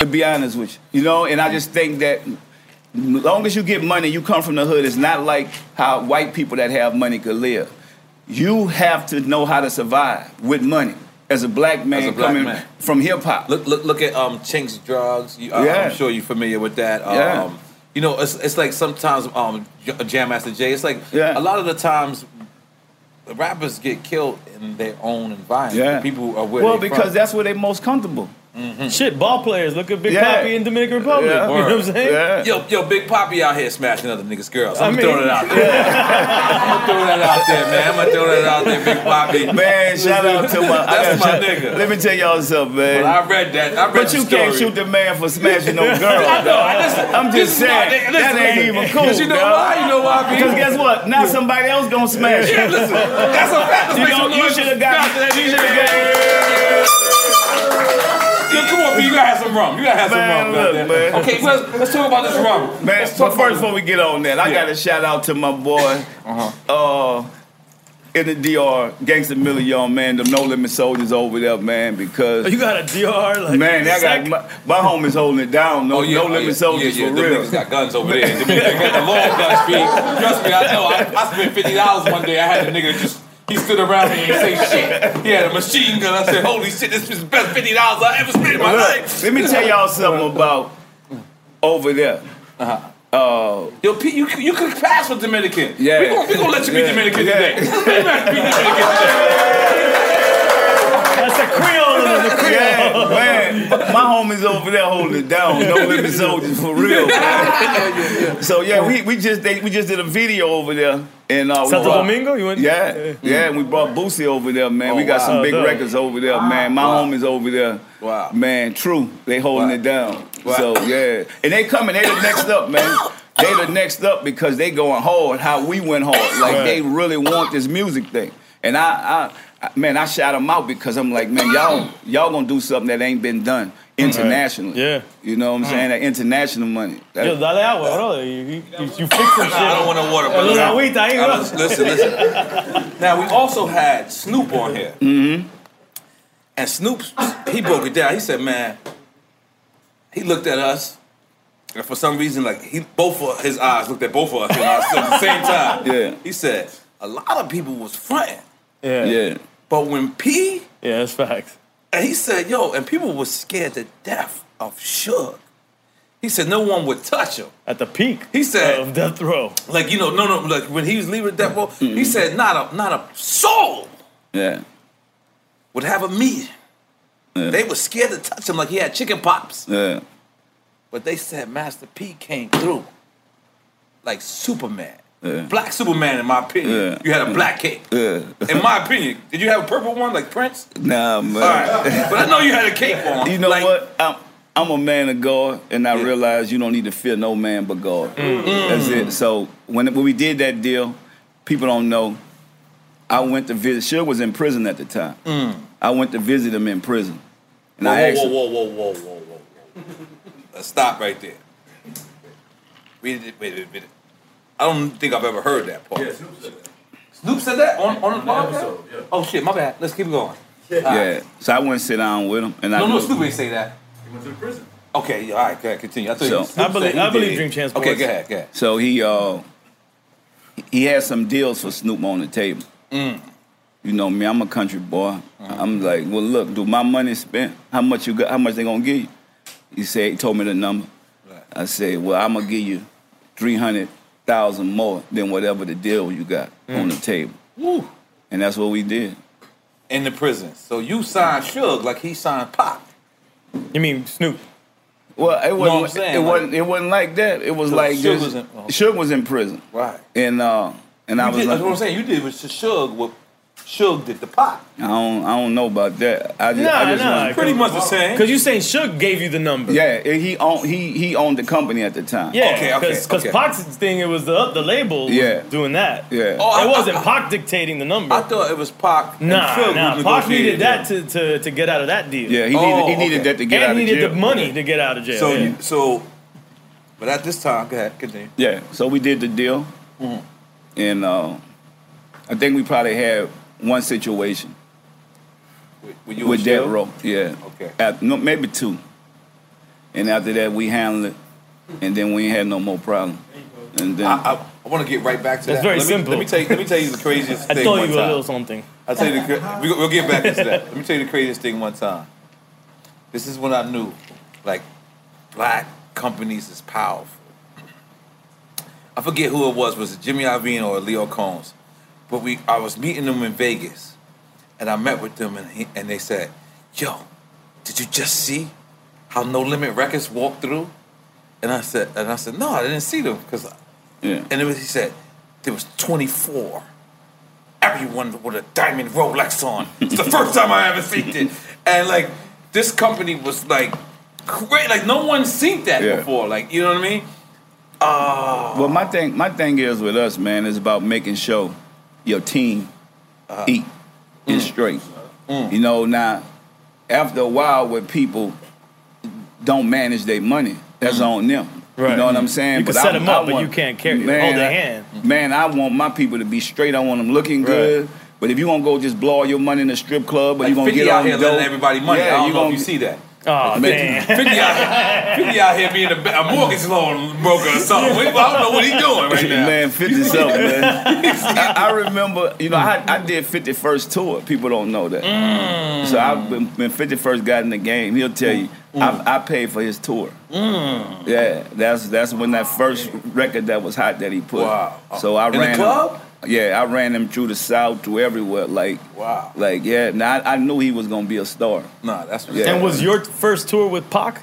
To be honest with you, you know, and I just think that as long as you get money, you come from the hood. It's not like how white people that have money could live. You have to know how to survive with money as a black man a black coming man. from hip hop. Look, look, look at um, Chinx Drugz. You, uh, Yeah. I'm sure you're familiar with that. Um, Yeah. You know, it's, it's like sometimes um, Jam Master Jay. It's like Yeah. a lot of the times rappers get killed in their own environment. Yeah. People are where well, because from. that's where they're most comfortable. Mm-hmm. Shit, ball players. Look at Big Yeah. Papi in Dominican Republic. Yeah. You know what I'm saying? Yeah. Yo, yo, Big Papi out here smashing other niggas' girls. I I'm mean, gonna throw that out there. I'm gonna that out there, man. I'm gonna that out there, Big Papi. Man, shout out to my. I That's my shout- nigga. Let me tell y'all something, man. But I read that. I read But the you story. can't shoot the man for smashing no girl. I know. I listen, I'm just this is saying listen, that ain't listen. even cool. Cause you know dog. why? You know why? Because guess what? Now somebody else gonna smash Yeah, you. listen. That's a fact. You make know, some you should have for got. that. You should have got. Yo, come on, B. You gotta have some rum. You gotta have some rum. look, goddamn. man. Okay, let's, let's talk about this rum. Man, Let's but talk about first, before we get on that, I Yeah. got to shout out to my boy, Uh-huh. uh, in the DR, Gangsta Miller, young man, the No Limit Soldiers over there, man, because You got a DR like man, I got my, my homies holding it down. No, Oh, yeah, no oh, Limit yeah, Soldiers yeah, yeah, for them real. niggas got guns over there. Them niggas got the long gun speed. Trust me, I know. I, I spent fifty dollars one day. I had a nigga just. He stood around me and say shit. He had a machine gun. I said, "Holy shit, this is the best fifty dollars I ever spent in my life." let me tell y'all something about over there. Uh huh. Yo, Pete, you you could pass for Dominican. Yeah. we gonna, we gonna let you be Yeah. Dominican Yeah. today. You be Dominican today. homies over there holding it down. No Limit Soldiers for real. man. So yeah, we, we just they, we just did a video over there in uh, we Santo brought- Domingo? You went? Yeah, yeah, and we brought Boosie over there, man. Oh, we got wow. some big dope. records over there, man. My Wow. homies over there, Wow. man. True, they holding Wow. it down. Wow. So yeah, and they coming. They the next up, man. They the next up because they going hard. How we went hard, like Right. they really want this music thing. And I, I, I man, I shout them out because I'm like, man, y'all, y'all gonna do something that ain't been done internationally. Yeah. you know what I'm saying? That international money. That- Yo, dale agua, brother. You, you, you fixing shit. I don't want no water, but Una agüita ahí, Now, bro. listen, listen, listen. Now we also had Snoop on here, mm-hmm. and Snoop he broke it down. He said, "Man, he looked at us, and for some reason, like he both of his eyes looked at both of us and us at the same time. Yeah. He said a lot of people was fronting, Yeah. yeah, but when P Yeah, that's facts. And he said, yo, and people were scared to death of Suge. He said no one would touch him. At the peak He said- of death row. Like you know, no, no. Like when he was leaving Death Row, he mm-hmm. said not a not a soul yeah. would have a meeting. They were scared to touch him like he had chicken pops. Yeah. But they said Master P came through like Superman. Yeah. Black Superman, in my opinion. Yeah. You had a black cape. Yeah. In my opinion. Did you have a purple one like Prince? Nah, man. All right. But I know you had a cape on. You know Like, what? I'm, I'm a man of God, and I Yeah. realize you don't need to fear no man but God. Mm. Mm. That's it. So when when we did that deal, people don't know. I went to visit. Suge was in prison at the time. Mm. I went to visit him in prison, and Whoa, I asked whoa, whoa, whoa, whoa, whoa, whoa, whoa. Let's stop right there. Wait, wait, wait, wait. I don't think I've ever heard that part. Yeah, Snoop said that. Snoop said that on, on the podcast? Oh, shit, my bad. Let's keep going. yeah. So I went and sit down with him, and I No, no, looked- Snoop ain't say that. He went to the prison. Okay, yeah, all right, go ahead, continue. I, thought So- you, Snoop I believe- said he I believe did. Drink Champs Okay, go ahead, go ahead. So he uh he had some deals for Snoop on the table. Mm. You know me, I'm a country boy. Uh-huh. I'm like, well, look, do my money spent? How much you got? How much they gonna give you? He said, he told me the number. Right. I said, well, I'm gonna give you three hundred thousand more than whatever the deal you got on the table, Woo. and that's what we did. In the prison. So you signed Suge like he signed Pac. You mean Snoop? Well, it I'm wasn't. saying, it like- wasn't. It wasn't like that. It was So like Suge just. was in- oh. Suge was in prison, Right. and uh, and I was did, like, that's what I'm saying. You did with Suge what Suge did the Pac. I don't, I don't know about that. I just, I Nah, just nah. want- Pretty much the same. Because you saying Suge gave you the number. yeah, he owned he he owned the company at the time. Yeah, Okay, okay, because okay. Pac's thing, it was the the label was Yeah. doing that. Yeah. Oh, I- it wasn't I- Pac dictating the number. I thought it was Pac. and nah, Suge who nah. Pac negotiated needed that to, to, to get out of that deal. Yeah, he Oh, needed he needed okay. that to get out and of he needed jail. the money to get out of jail. So, yeah. you, so, but at this time, go ahead, continue. Yeah, so we did the deal, Mm-hmm. and uh, I think we probably had one situation With, with you with and Death Suge? Row. Yeah. Okay. At- no, maybe two. And after that, we handled it, and then we had no more problem. And then I, I, I want to get right back to That's that. very let me, simple. Let me tell you. Let me tell you the craziest I thing thought one you were a little something. I'll tell you the. cra- we, we'll get back into that. Let me tell you the craziest thing one time. This is when I knew, like, black companies is powerful. I forget who it was. Was it Jimmy Iovine or Lyor Cohen? But we, I was meeting them in Vegas, and I met with them, and he, and they said, "Yo, did you just see how No Limit Records walked through?" And I said, and I said, "No, I didn't see them because yeah. and it was, he said, there was 24. Everyone with a diamond Rolex on. It's the first time I ever seen it. And like, this company was like, great. Like, no one's seen that Yeah. before. Like, you know what I mean? Uh, Well, my thing, my thing is with us, man, is about making sure your team Uh-huh. eat Mm. is straight. You know, now after a while, when people don't manage their money, that's on them. Right. You know what I'm saying? You can But set I- 'em I up, but you can't carry- hold Man, their I- hand. Man, I want my people to be straight. I want them looking good. But if you want to go just blow all your money in a strip club, or like you gonna get out here dope, letting everybody money. Yeah, I don't you know gonna if you see that. Oh, Man, damn. 50 out, 50 out here being a, a mortgage loan broker or something. I don't know what he's doing right now. Man, 50 something, man. I, I remember, you know, I, I did 51st tour. People don't know that. Mm. So I, when, when 51st got in the game, he'll tell you, Mm. I, I paid for his tour. Yeah, that's that's when that first record that was hot that he put. Wow. So I In the ran him- club? Yeah, I ran him through the South, to everywhere. Like, Wow. like yeah. Now I, I knew he was gonna be a star. Nah, that's what Yeah. And was your first tour with Pac?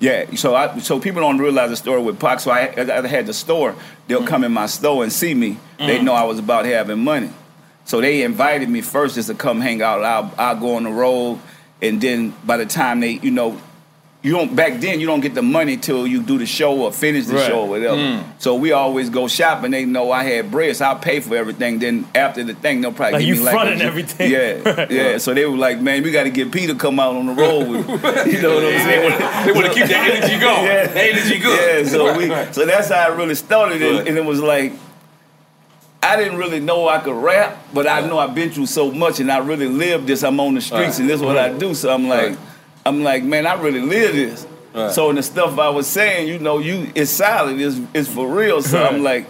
Yeah, so I so people don't realize the story with Pac. So I, I had the store. They'll come in my store and see me. They mm. know I was about having money, so they invited me first just to come hang out. I'll, I'll go on the road, and then by the time they, you know, you don't back then you don't get the money till you do the show or finish the Right. show or whatever. Mm. So we always go shopping. They know I had bread, so I pay for everything. Then after the thing, they'll probably Like, give you me like fronting G- everything. Yeah, yeah. So they were like, man, we got to get Peter come out on the road with, you know what I'm saying? They want to keep that energy going. Yeah. That energy good. Yeah, so Right, we, so that's how I really started, and, Right. and it was like I didn't really know I could rap, but I know I've been through so much, and I really lived this. I'm on the streets, Right. and this is what I do. So I'm like, Right. I'm like, man, I really live this. Right. So in the stuff I was saying, you know, you it's solid, it's it's for real. So I'm like.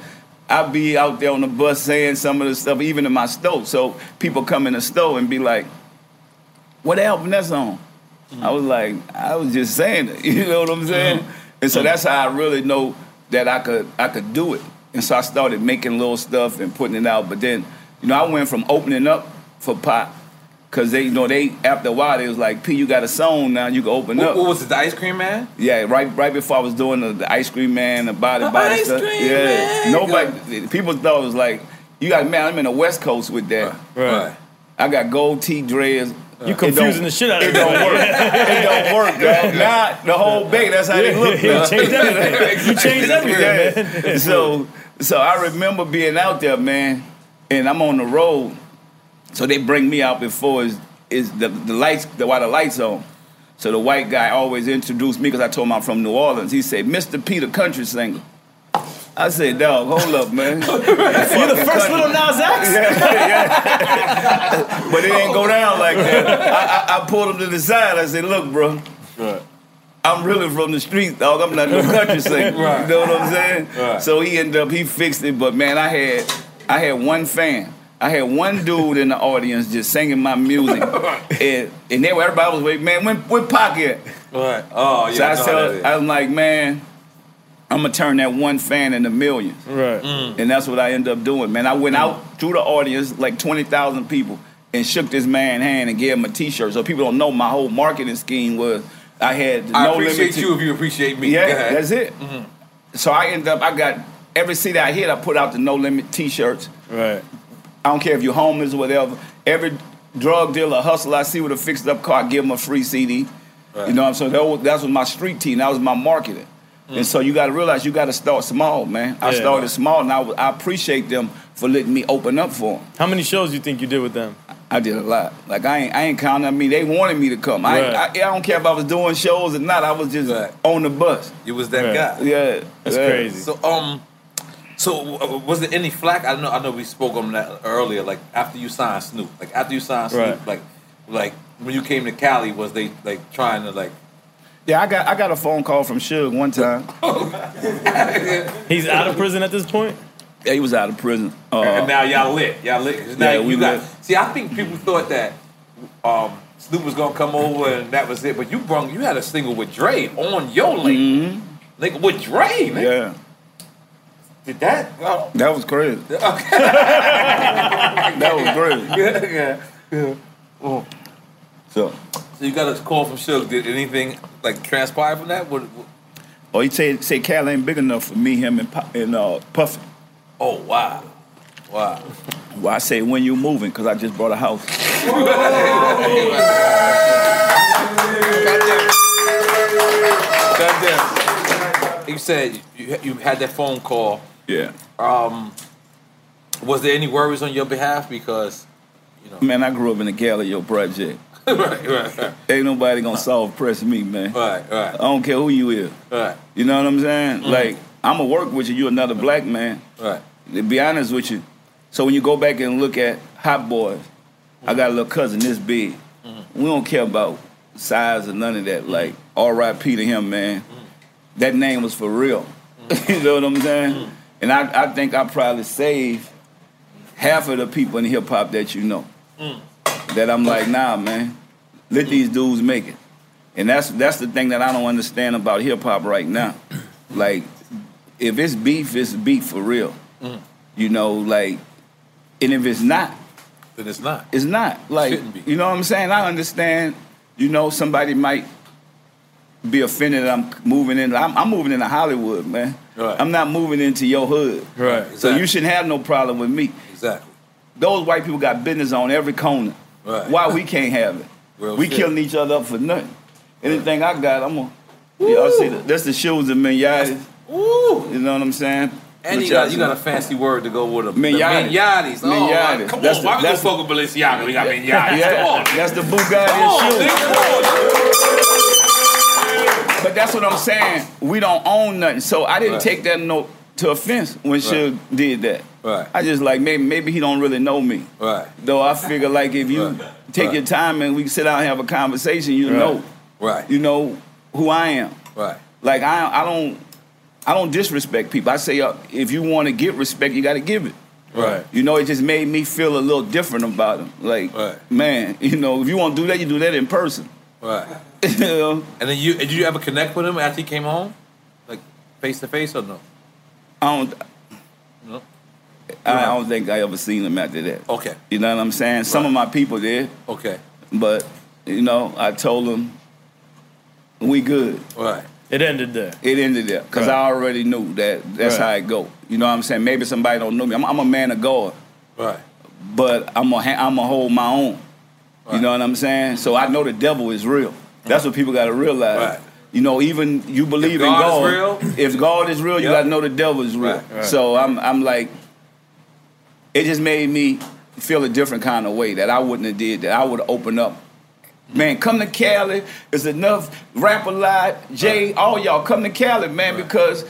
I be out there on the bus saying some of the stuff, even in my store. So people come in the store and be like, "What album that's on?" Mm-hmm. I was like, I was just saying it. You know what I'm saying? Mm-hmm. And so mm-hmm. that's how I really know that I could I could do it. And so I started making little stuff and putting it out. But then, you know, I went from opening up for Pac because they, you know, they after a while they was like, "P, you got a song now, you can open What, up." what was it, the ice cream man? Yeah, right right before I was doing the, the ice cream man, the body The body ice stuff. cream yeah, man. nobody people thought it was like, you got man, I'm in the West Coast with that. Right. I got gold tee dreads. You It confusing don't- the shit out of It of don't work. it don't work, dog. Now the whole bay, that's how they look. You now. changed everything. You changed everything, man. So so I remember being out there, man, and I'm on the road. So they bring me out before is is the, the lights the while the lights on. So the white guy always introduced me because I told him I'm from New Orleans. He said, Mr. Peter, country singer. I said, dog, hold up, man. You the first Lil Nas X? But it didn't go down like that. I, I, I pulled him to the side. I said, look, bro. I'm really from the street, dog. I'm not no country singer. Right. You know what I'm saying? Right. So he ended up, he fixed it. But man, I had, I had one fan. I had one dude in the audience just singing my music, and and they were everybody was waiting. Man, when when Pocket? Right. Oh, yeah. So I I know how that said, is. I'm like, man, I'm gonna turn that one fan into millions. Right. Mm. And that's what I ended up doing, man. I went out through the audience, like 20,000 people, and shook this man hand and gave him a T-shirt. So people don't know my whole marketing scheme was I had I no appreciate limit. to- you if you appreciate me. Yeah, Go ahead. that's it. Mm-hmm. So I ended up, I got every city I hit, I put out the no limit T-shirts. Right. I don't care if you're homeless or whatever. Every drug dealer, hustler I see with a fixed up car, I give them a free CD. You know what I'm saying? That was, that was my street team. That was my marketing. And so you got to realize you got to start small, man. I Yeah. started small, and I, was- I appreciate them for letting me open up for them. How many shows you think you did with them? I did a lot. Like I ain't, I ain't counting. I mean, they wanted me to come. I, Right. I, I don't care if I was doing shows or not. I was just Right. on the bus. You was that Right. guy. Yeah, That's yeah. crazy. So um, so uh, was there any flack? I know I know we spoke on that earlier. Like after you signed Snoop, like after you signed Snoop, Right. like like when you came to Cali, was they like trying to like? Yeah, I got I got a phone call from Suge one time. He's out of prison at this point. Yeah, he was out of prison. Uh, and now y'all lit, y'all lit. 'Cause Now Yeah, you we got. lit. See, I think people thought that um, Snoop was gonna come over and that was it. But you brung you had a single with Dre on your label, nigga with Dre, nigga. Mm-hmm. yeah, Did that? Oh, that was crazy. okay. That was crazy. yeah, yeah. yeah. So, So you got a call from Suge. Did anything like transpire from that? What, what- oh, he said say Cal ain't big enough for me, him and Pu- and uh, Puffy. oh wow, wow. Well, I say when you moving because I just bought a house. Goddamn. You said you, you had that phone call. Yeah, Um, was there any worries on your behalf? Because you know, man, I grew up in the Calliope project. right, right, right, Ain't nobody gonna solve press me, man. right, right. I don't care who you is. right, You know what I'm saying? Mm. Like I'ma work with you. You another black man. right. To be honest with you, so when you go back and look at Hot Boys, I mm-hmm. got a little cousin this big. Mm-hmm. We don't care about size or none of that. Mm-hmm. Like R.I.P. to him, man. That name was for real. you know what I'm saying? And I, I think I probably saved half of the people in hip hop that you know. Mm. That I'm like, nah, man. Let these dudes make it. And that's that's the thing that I don't understand about hip hop right now. Like, if it's beef, it's beef for real. Mm. You know, like, and if it's not, Then it's not. it's not. Like, you know what I'm saying? I understand. You know, somebody might be offended that I'm moving in. I'm, I'm moving into Hollywood, man. Right. I'm not moving into your hood. Right. So you shouldn't have no problem with me. Exactly. Those white people got business on every corner. Right. Why we can't have it? Real we shit. killing each other up for nothing. Anything I got, I'm gonna. Y'all see that? That's the shoes and miniatis. Ooh. You know what I'm saying? And you got y'all got a fancy word to go with them. Miniatis. The Miniatis. Oh, Miniatis. Come That's on, the- why we gonna that's the- fuck with Balenciaga? We got Miniatis. Yeah, Come on. that's the Bugatti shoe. Nigga, come on. But that's what I'm saying. We don't own nothing. So I didn't Right. take that note to offense when Suge did that. Right. I just like maybe maybe he don't really know me. Right. Though I figure like if you Right. take Right. your time and we sit down and have a conversation, you know, Right. you know who I am. Right. Like I I don't I don't disrespect people. I say uh, if you want to get respect, you got to give it. Right. You know, it just made me feel a little different about him. Like, Right. man, you know, if you want to do that, you do that in person. Right. You know? And then you did you ever connect with him after he came home, like face to face or no? I don't. No. I don't think I ever seen him after that. Okay. You know what I'm saying? Some of my people did, Okay. but you know, I told them we good. Right. It ended there. It ended there because Right. I already knew that that's Right. how it go. You know what I'm saying? Maybe somebody don't know me. I'm, I'm a man of God, Right. but I'm gonna ha- I'm gonna hold my own. You know what I'm saying? So I know the devil is real. That's what people got to realize. Right. You know, even you believe If in God God. is real- if God is real, you Yep. got to know the devil is real. Right. Right. So I'm I'm like, it just made me feel a different kind of way that I wouldn't have did that. I would have opened up. Man, come to Cali. There's enough rap a lot. Jay, all y'all come to Cali, man, because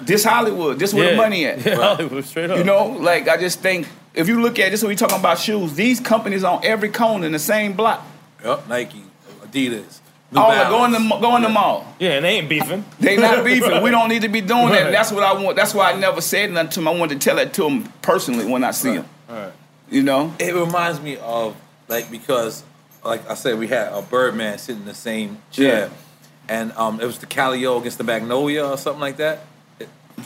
this Hollywood, this where the money at. Yeah, Hollywood, straight up. You know, like I just think if you look at this, when we talking about shoes, these companies on every corner in the same block. Yep. Nike, Adidas, New All are going Balance. to going to mall. Yeah, and they ain't beefing. They not beefing. We don't need to be doing that. Right. That's what I want. That's why I never said nothing to him. I wanted to tell that to him personally when I see him. Right. You know? It reminds me of like because like I said, we had a Birdman sitting in the same chair, and um, it was the Calliope against the Magnolia or something like that.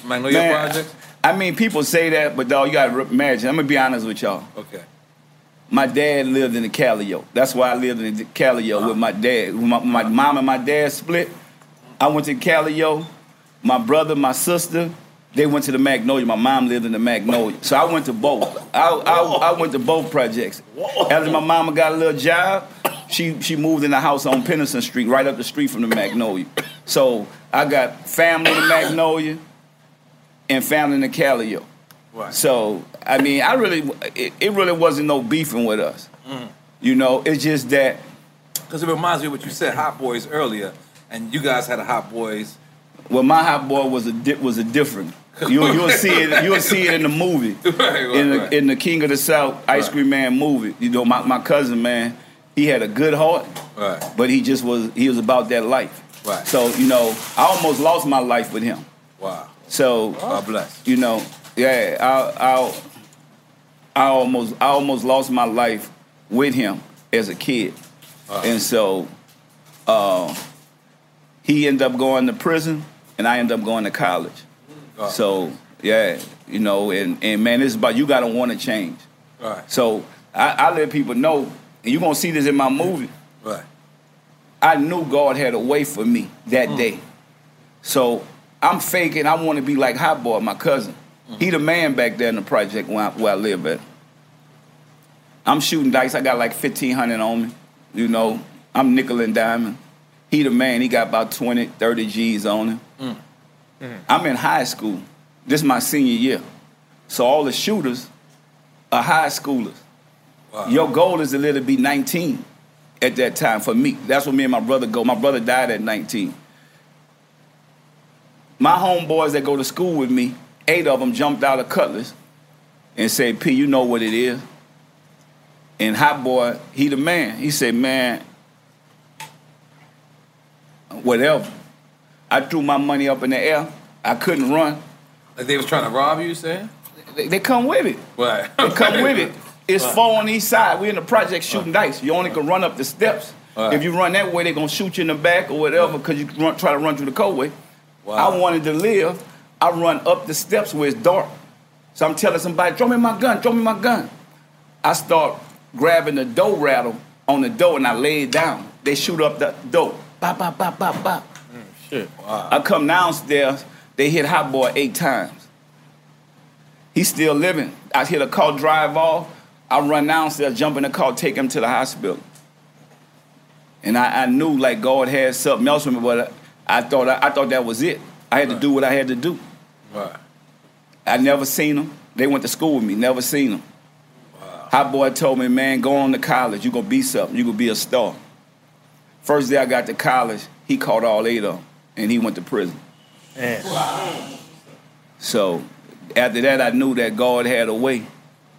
Magnolia Man, Project. I mean, people say that, but dog, you gotta imagine. I'm gonna be honest with y'all. Okay. My dad lived in the Calliope. That's why I lived in the Calliope with my dad. When my, my mom and my dad split, I went to Calliope. My brother, my sister, they went to the Magnolia. My mom lived in the Magnolia, so I went to both. I I, I went to both projects. After my mama got a little job, she she moved in the house on Peniston Street, right up the street from the Magnolia. So I got family in the Magnolia and family in the Calliope. Right. So I mean, I really it, it really wasn't no beefing with us. Mm. You know, it's just that Because it reminds me of what you said, Hot Boys earlier, and you guys had a Hot Boys. well, my hot boy was a di- was a different. You you'll see it you'll see it in the movie. Right, right, in the right. in the King of the South Ice. Cream Man movie. You know, my, my cousin man, he had a good heart, Right. but he just was he was about that life. Right. So you know, I almost lost my life with him. Wow. So God bless. you know, yeah, I I I almost I almost lost my life with him as a kid, uh. and so uh, he ended up going to prison, and I ended up going to college. Uh. So yeah, you know, and and man, it's about you got to want to change. Right. So I, I let people know, and you're gonna see this in my movie. Right. I knew God had a way for me that mm. day. So I'm faking. I want to be like Hot Boy, my cousin. Mm-hmm. He the man back there in the project where I, where I live at. I'm shooting dice. I got like 1500 on me. You know, I'm nickel and diamond. He the man. He got about 20, 30 G's on him. Mm. Mm-hmm. I'm in high school. This is my senior year. So all the shooters are high schoolers. Your goal is to literally be 19 at that time for me. That's what me and my brother go. My brother died at 19. My homeboys that go to school with me, eight of them jumped out of Cutlass and said, P, you know what it is. And Hot Boy, he the man. He said, man, whatever. I threw my money up in the air. I couldn't run. Like they was trying to rob you, you saying? They, they come with it. Right. They come with it. It's four on each side. We're in the project shooting dice. You only can run up the steps. Right. If you run that way, they're gonna shoot you in the back or whatever because you run, try to run through the cold way. Wow. I wanted to live. I run up the steps where it's dark. So I'm telling somebody, throw me my gun, throw me my gun. I start grabbing the door rattle on the door and I lay it down. They shoot up the door. Bop, bop, bop, bop, bop. Mm, shit. I come downstairs, they hit Hot Boy eight times. He's still living. I hear the car drive off. I run downstairs, jump in the car, take him to the hospital. And I, I knew like God had something else for me, but I, I thought I, thought that was it. I had to do what I had to do. Right. I never seen them. They went to school with me, never seen them. Hot boy told me, man, go on to college. you going to be something. you going to be a star. First day I got to college, he caught all eight of them, and he went to prison. Man. So after that, I knew that God had a way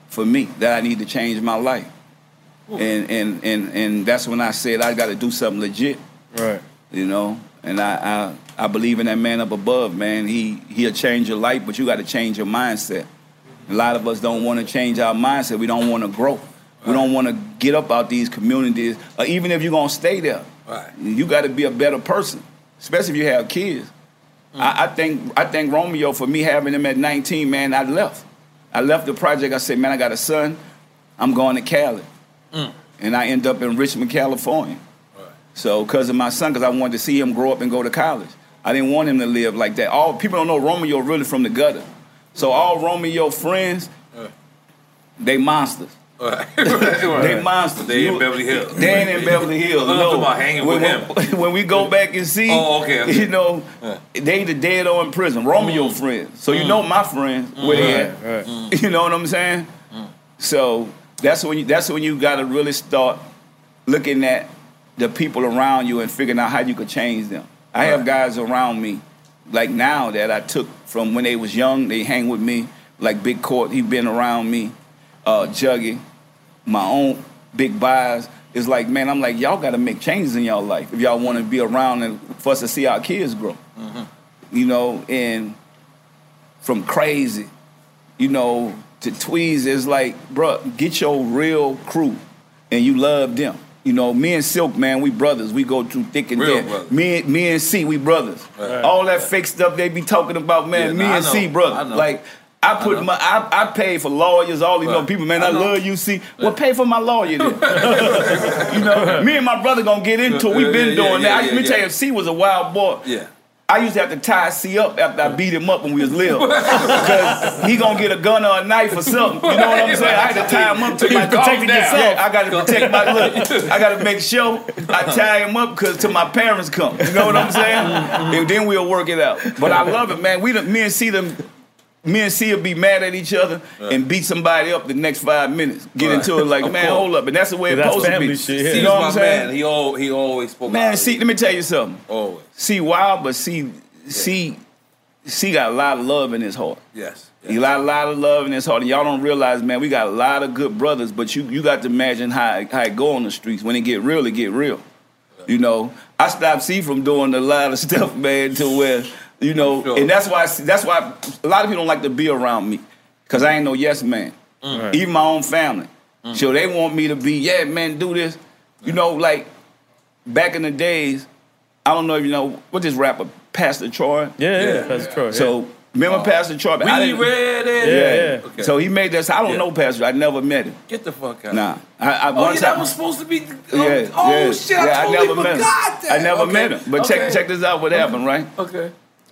for me that I need to change my life. And, and, and, and that's when I said I got to do something legit, Right. you know. And I, I, I believe in that man up above, man. He, he'll change your life, but you got to change your mindset. A lot of us don't want to change our mindset. We don't want to grow. We don't want to get up out these communities. Or even if you're going to stay there, Right. you got to be a better person, especially if you have kids. Mm. I, I think I think Romeo for me having him at 19, man, I left. I left the project. I said, man, I got a son. I'm going to Cali, mm. and I end up in Richmond, California. So because of my son, because I wanted to see him grow up and go to college. I didn't want him to live like that. All people don't know Romeo really from the gutter. So all Romeo friends, they monsters. Right. They monsters. They in Beverly Hills. They ain't in Beverly Hills. No. about hanging when, with him. when we go back and see, Oh, okay, okay. you know, uh. they the dead or in prison. Romeo mm. friends. So you mm. know my friends mm. where they at. Right. right. You know what I'm saying? So that's when you that's when you gotta really start looking at the people around you and figuring out how you could change them. I have guys around me, like now that I took from when they was young, they hang with me, like Big Court, he been around me, uh, Juggy, my own big buys. It's like, man, I'm like, y'all gotta make changes in y'all life if y'all wanna be around and for us to see our kids grow. You know, and from crazy, you know, to Tweez it's like, bruh, get your real crew and you love them. You know, me and Silkk, man, we brothers. We go through thick and Real thin. Me, me and C, we brothers. Right. All that fake stuff they be talking about, man. Yeah, me nah, I and C, brother. I. Like I I put know. my, I, I paid for lawyers, all these Right. other people, man. I I, love you, C. Well, pay for my lawyer then. you know, me and my brother gonna get into it. We've been yeah, doing yeah, that. Let me tell you, C was a wild boy. Yeah. I used to have to tie C up after I beat him up when we was little. Because he gonna get a gun or a knife or something. You know what I'm saying? I had to tie him up to my protecting yourself. I gotta protect my look. I gotta make sure I tie him up because till my parents come. You know what I'm saying? Mm-hmm. and then we'll work it out. But I love it, man. We done, me and C them me and C will be mad at each other and beat somebody up the next five minutes. Get Right. into it like, man, hold up. And that's the way it's supposed to be. shit, yeah. He You know what I'm saying? man. He all he always spoke. Man, out. see, let me tell you something. always. See, wild, but see, see, see, got a lot of love in his heart. Yes. He got a lot of love in his heart, and y'all don't realize, man. We got a lot of good brothers, but you you got to imagine how how it go on the streets when it get real. It get real. You know, I stopped C from doing a lot of stuff, man, to where you know, Sure. and that's why that's why a lot of people don't like to be around me because I ain't no yes man. Mm. Even my own family, mm. so they want me to be yeah, man, do this. You know, like back in the days, I don't know if you know what this rapper Pastor Troy. Yeah, yeah, Yeah. that's true. So remember Pastor Troy? Oh. We I didn't- read it. Yeah, yeah. Okay. so he made that. I don't Yeah. know Pastor. I never met him. Get the fuck out. Nah. I, I, Oh one yeah, that was supposed to be. Oh, yeah, oh yeah, shit! I yeah, totally never met him. that. I never Okay, met him. But okay. check check this out. What happened, right? Okay.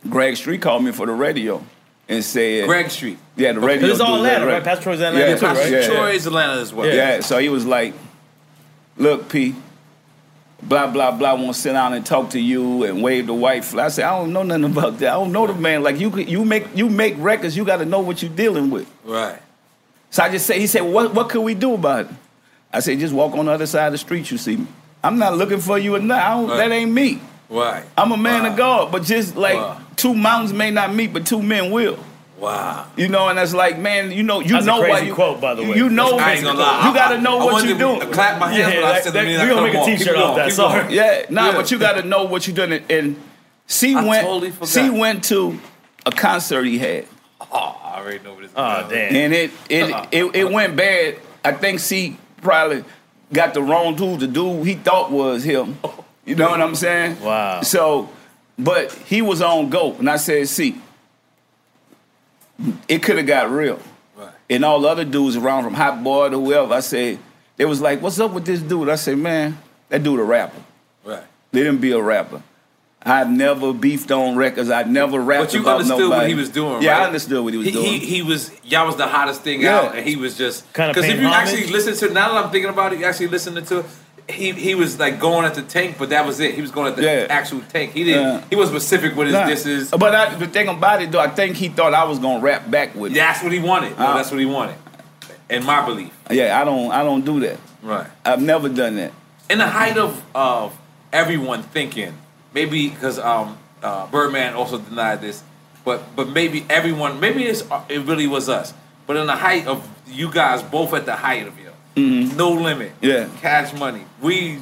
Greg Street called me for the radio and said, Greg Street. yeah, the radio. It's all dude, Atlanta, right? right? Pastor Troy's Atlanta Yeah, too, right? yeah. Troy is Atlanta as well. Yeah. So he was like, look, P. Blah blah blah. Want to sit down and talk to you and wave the white flag. I said, I don't know nothing about that. I don't know the man. Like you, could- you make you make records. You got to know what you're dealing with. Right. So I just say, he said, what, what could we do about it? I said, just walk on the other side of the street, you see me. I'm not looking for you or not. I don't, Right. That ain't me. Right. I'm a man wow. of God, but just like Wow. Two mountains may not meet, but two men will. Wow. You know, and that's like, man, you know, you That's a know why you quote, by the way. You know, I ain't gonna lie. you got to know I what wanted you're to doing. Clap my hands Yeah, when I that- said that- the we minute gonna make a on. Keep t-shirt going, off that, keep sorry. Yeah, nah, Yeah. but you got to know what you're doing. And C I went, totally forgot. C went to a concert he had. Oh, I already know what this is. Oh, damn. and it it, uh-uh. it it went bad. I think C probably got the wrong dude. The dude he thought was him. You know what I'm saying? Wow. So, but he was on go, and I said, "See, it could have got real." Right. And all the other dudes around, from Hot Boy to whoever, I said, they was like, "What's up with this dude?" I said, "Man, that dude a rapper. Right. Let him be a rapper." I never beefed on records. I never rapped about nobody. But you about understood nobody. what he was doing, right? Yeah, right? I understood what he was He, doing. he, he was y'all was the hottest thing Yeah. out, and he was just Kinda because if you homage? actually listen to now that I'm thinking about it, you actually listening to it, he he was like going at the tank, but that was it. He was going at the Yeah. actual tank. He didn't. Yeah. He was specific with his Nah. this is. But I, the thing about it, though, I think he thought I was gonna rap back with him. That's what he wanted. No, Uh, that's what he wanted. In my belief, Yeah, I don't, I don't do that. right. I've never done that. in the height of of everyone thinking, maybe because um, uh, Birdman also denied this, but but maybe everyone, maybe it's, uh, it really was us. But in the height of you guys, both at the height of you, no limit, Mm-hmm. Yeah. cash money. We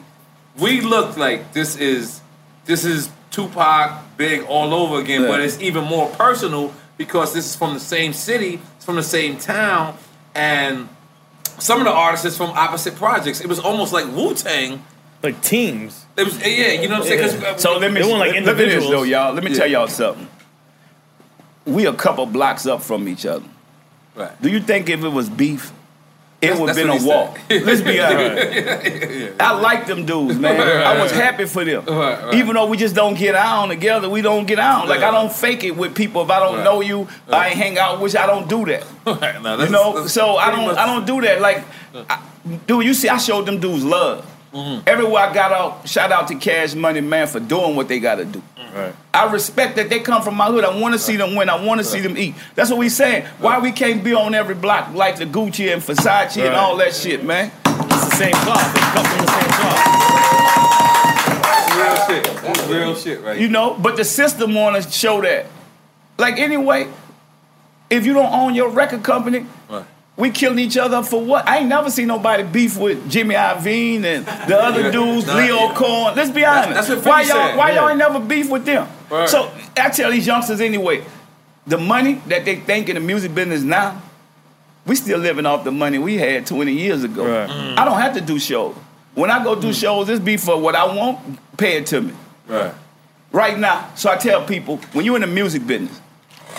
we looked like this is this is Tupac, Big all over again, Yeah. but it's even more personal because this is from the same city, it's from the same town, and some of the artists is from opposite projects. It was almost like Wu Tang. Like teams. It was yeah, you know what I'm saying? uh, So let me They want, like, let- look at this individuals. though, y'all. Let me Yeah. tell y'all something. We a couple blocks up from each other. right. Do you think if it was beef, it would have been a walk? Let's be honest. I like them dudes, man. I was happy for them. Right, right. Even though we just don't get on together, we don't get on. Like I don't fake it with people if I don't Right. know you. I ain't hang out with you. I don't do that. Right, now, You know, so I don't much- I don't do that. Like, I, dude, you see, I showed them dudes love. Mm-hmm. Everywhere I got out, shout out to Cash Money Man for doing what they got to do. Right. I respect that they come from my hood. I want to see them win. I want to see them eat. That's what we saying. Why we can't be on every block like the Gucci and Versace and all that shit, man? It's the same cloth. It comes from the same cloth. real shit. That's real shit, right? You know, but the system want to show that. Like anyway, if you don't own your record company, Right. We killing each other for what? I ain't never seen nobody beef with Jimmy Iovine and the other Yeah. dudes, Nah, Lyor yeah. Let's be honest. that's what why y'all said, why yeah. y'all ain't never beef with them? Right. So I tell these youngsters anyway, the money that they think in the music business now, we still living off the money we had 20 years ago. Right. I don't have to do shows. When I go do mm. shows, it's be for what I want, pay it to me right. right now. So I tell people, when you're in the music business,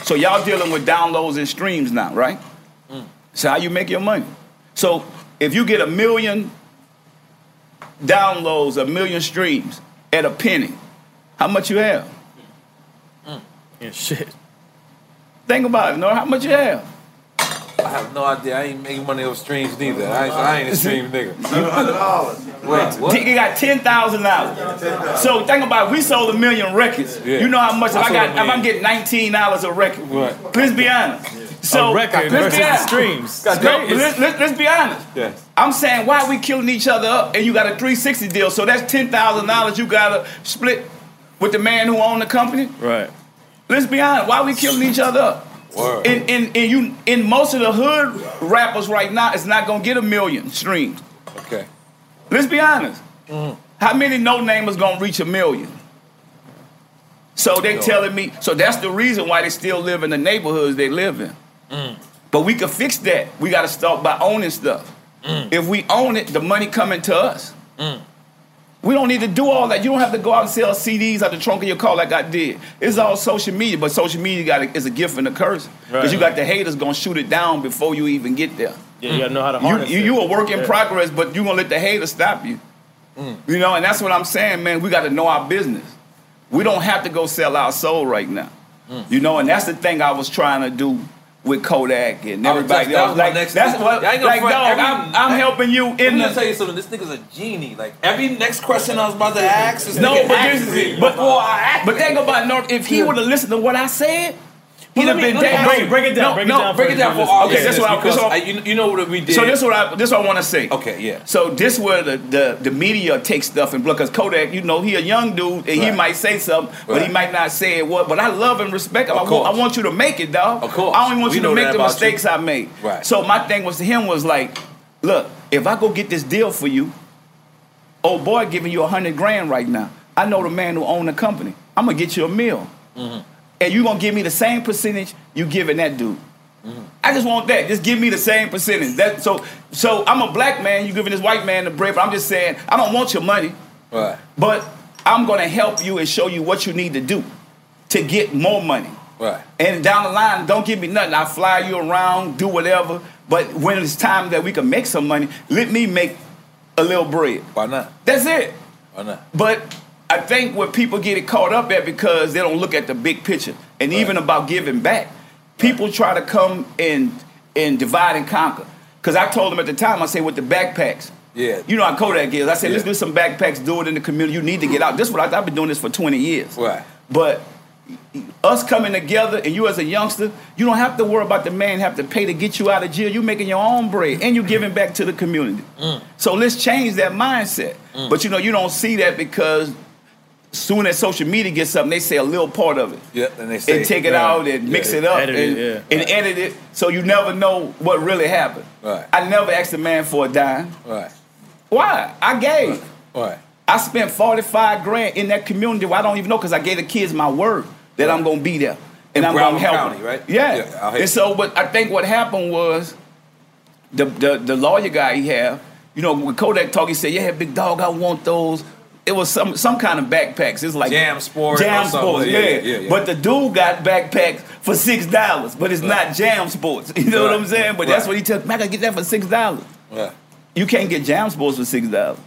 so y'all dealing with downloads and streams now, right? So how you make your money? So if you get a million downloads, a million streams at a penny, how much you have? Mm. Yeah, shit. Think about it. Know how much you have? I have no idea. I ain't making money off streams neither. I ain't, I ain't a stream nigga. Wait, what? He got ten thousand dollars. So think about it. We sold a million records. Yeah. You know how much? If I, I got, if I'm getting nineteen dollars a record. Right. Let's be honest. So a record let's versus be honest. streams. No, let's, let's, let's be honest. Yes. I'm saying why we killing each other up and you got a 360 deal. So that's ten thousand dollars you gotta split with the man who owned the company. Right. Let's be honest. Why we killing each other up? Word. In, in, in you in most of the hood rappers right now, it's not gonna get a million streams. Okay. Let's be honest. Mm-hmm. How many no namers gonna reach a million? So they telling me. So that's the reason why they still live in the neighborhoods they live in. But we can fix that. We got to start by owning stuff. Mm. If we own it, the money coming to us. Mm. We don't need to do all that. You don't have to go out and sell CDs out the trunk of your car like I did. It's all social media, but social media got a, is a gift and a curse because Right. you got the haters gonna shoot it down before you even get there. Yeah, you gotta know how to harness you, it. you a work in Yeah. progress, but you gonna let the haters stop you. Mm. You know, and that's what I'm saying, man. We got to know our business. We don't have to go sell our soul right now. You know, and that's the thing I was trying to do with Kodak and everybody just- else. Like, that's what, I ain't like, dog, I'm, I'm helping you in the. tell you something. This nigga's a genie. Like every next question I was about to ask, this No, but this it is, but, before I asked but it. think about North. If he would have listened to what I said, he'd have been dead. break- break it down, No, break it no, down break for it down for our Okay, that's what I- because that's what- I- you, you know what we did. So this what I this what I want to say. Okay, yeah. So this where the, the, the media takes stuff and because Kodak, you know, he a young dude and he might say something, but he might not say it what. But I love and respect him. I want, I want you to make it, dog. Of course. I don't want We you to make the mistakes you. I made. Right. So my thing was to him was like, look, if I go get this deal for you, old boy giving you a hundred grand right now. I know the man who own the company. I'm gonna get you a meal, Mm-hmm. And you gonna give me the same percentage you giving that dude. I just want that. Just give me the same percentage. That so so I'm a black man. You giving this white man the bread, but I'm just saying I don't want your money, Right. but I'm gonna help you and show you what you need to do to get more money. Right. And down the line, don't give me nothing. I'll fly you around, do whatever. But when it's time that we can make some money, let me make a little bread. Why not? That's it. Why not? But I think what people get it caught up at because they don't look at the big picture. And even about giving back. People try to come and and divide and conquer. Because I told them at the time, I said with the backpacks. Yeah. You know how Kodak is. I said, let's do some backpacks, do it in the community. You need to get out. This is what I, I've been doing this for 20 years. Right. But us coming together and you as a youngster, you don't have to worry about the man have to pay to get you out of jail. You're making your own bread and you're mm. giving back to the community. Mm. So let's change that mindset. Mm. But you know, you don't see that because soon as social media gets something, they say a little part of it. Yep, and they say and take it yeah, out and mix it up edit it, and, yeah. and edit it so you never know what really happened. Right. I never asked a man for a dime. Right. Why? I gave. Right. I spent 45 grand in that community where I don't even know because I gave the kids my word that I'm going to be there. And In I'm gonna help County, them. right? Yeah. Yeah, out here. and so, but I think what happened was the, the, the lawyer guy he had, you know, with Kodak talk, he said, yeah, big dog, I want those. It was some some kind of backpacks. It's like JanSport or Jam something. sports, Yeah, yeah. yeah, yeah, yeah. But the dude got backpacks for six dollars, but it's not JanSports. You know what I'm saying? But that's what he took. Man, I get that for six dollars. Right. You can't get JanSports for six dollars.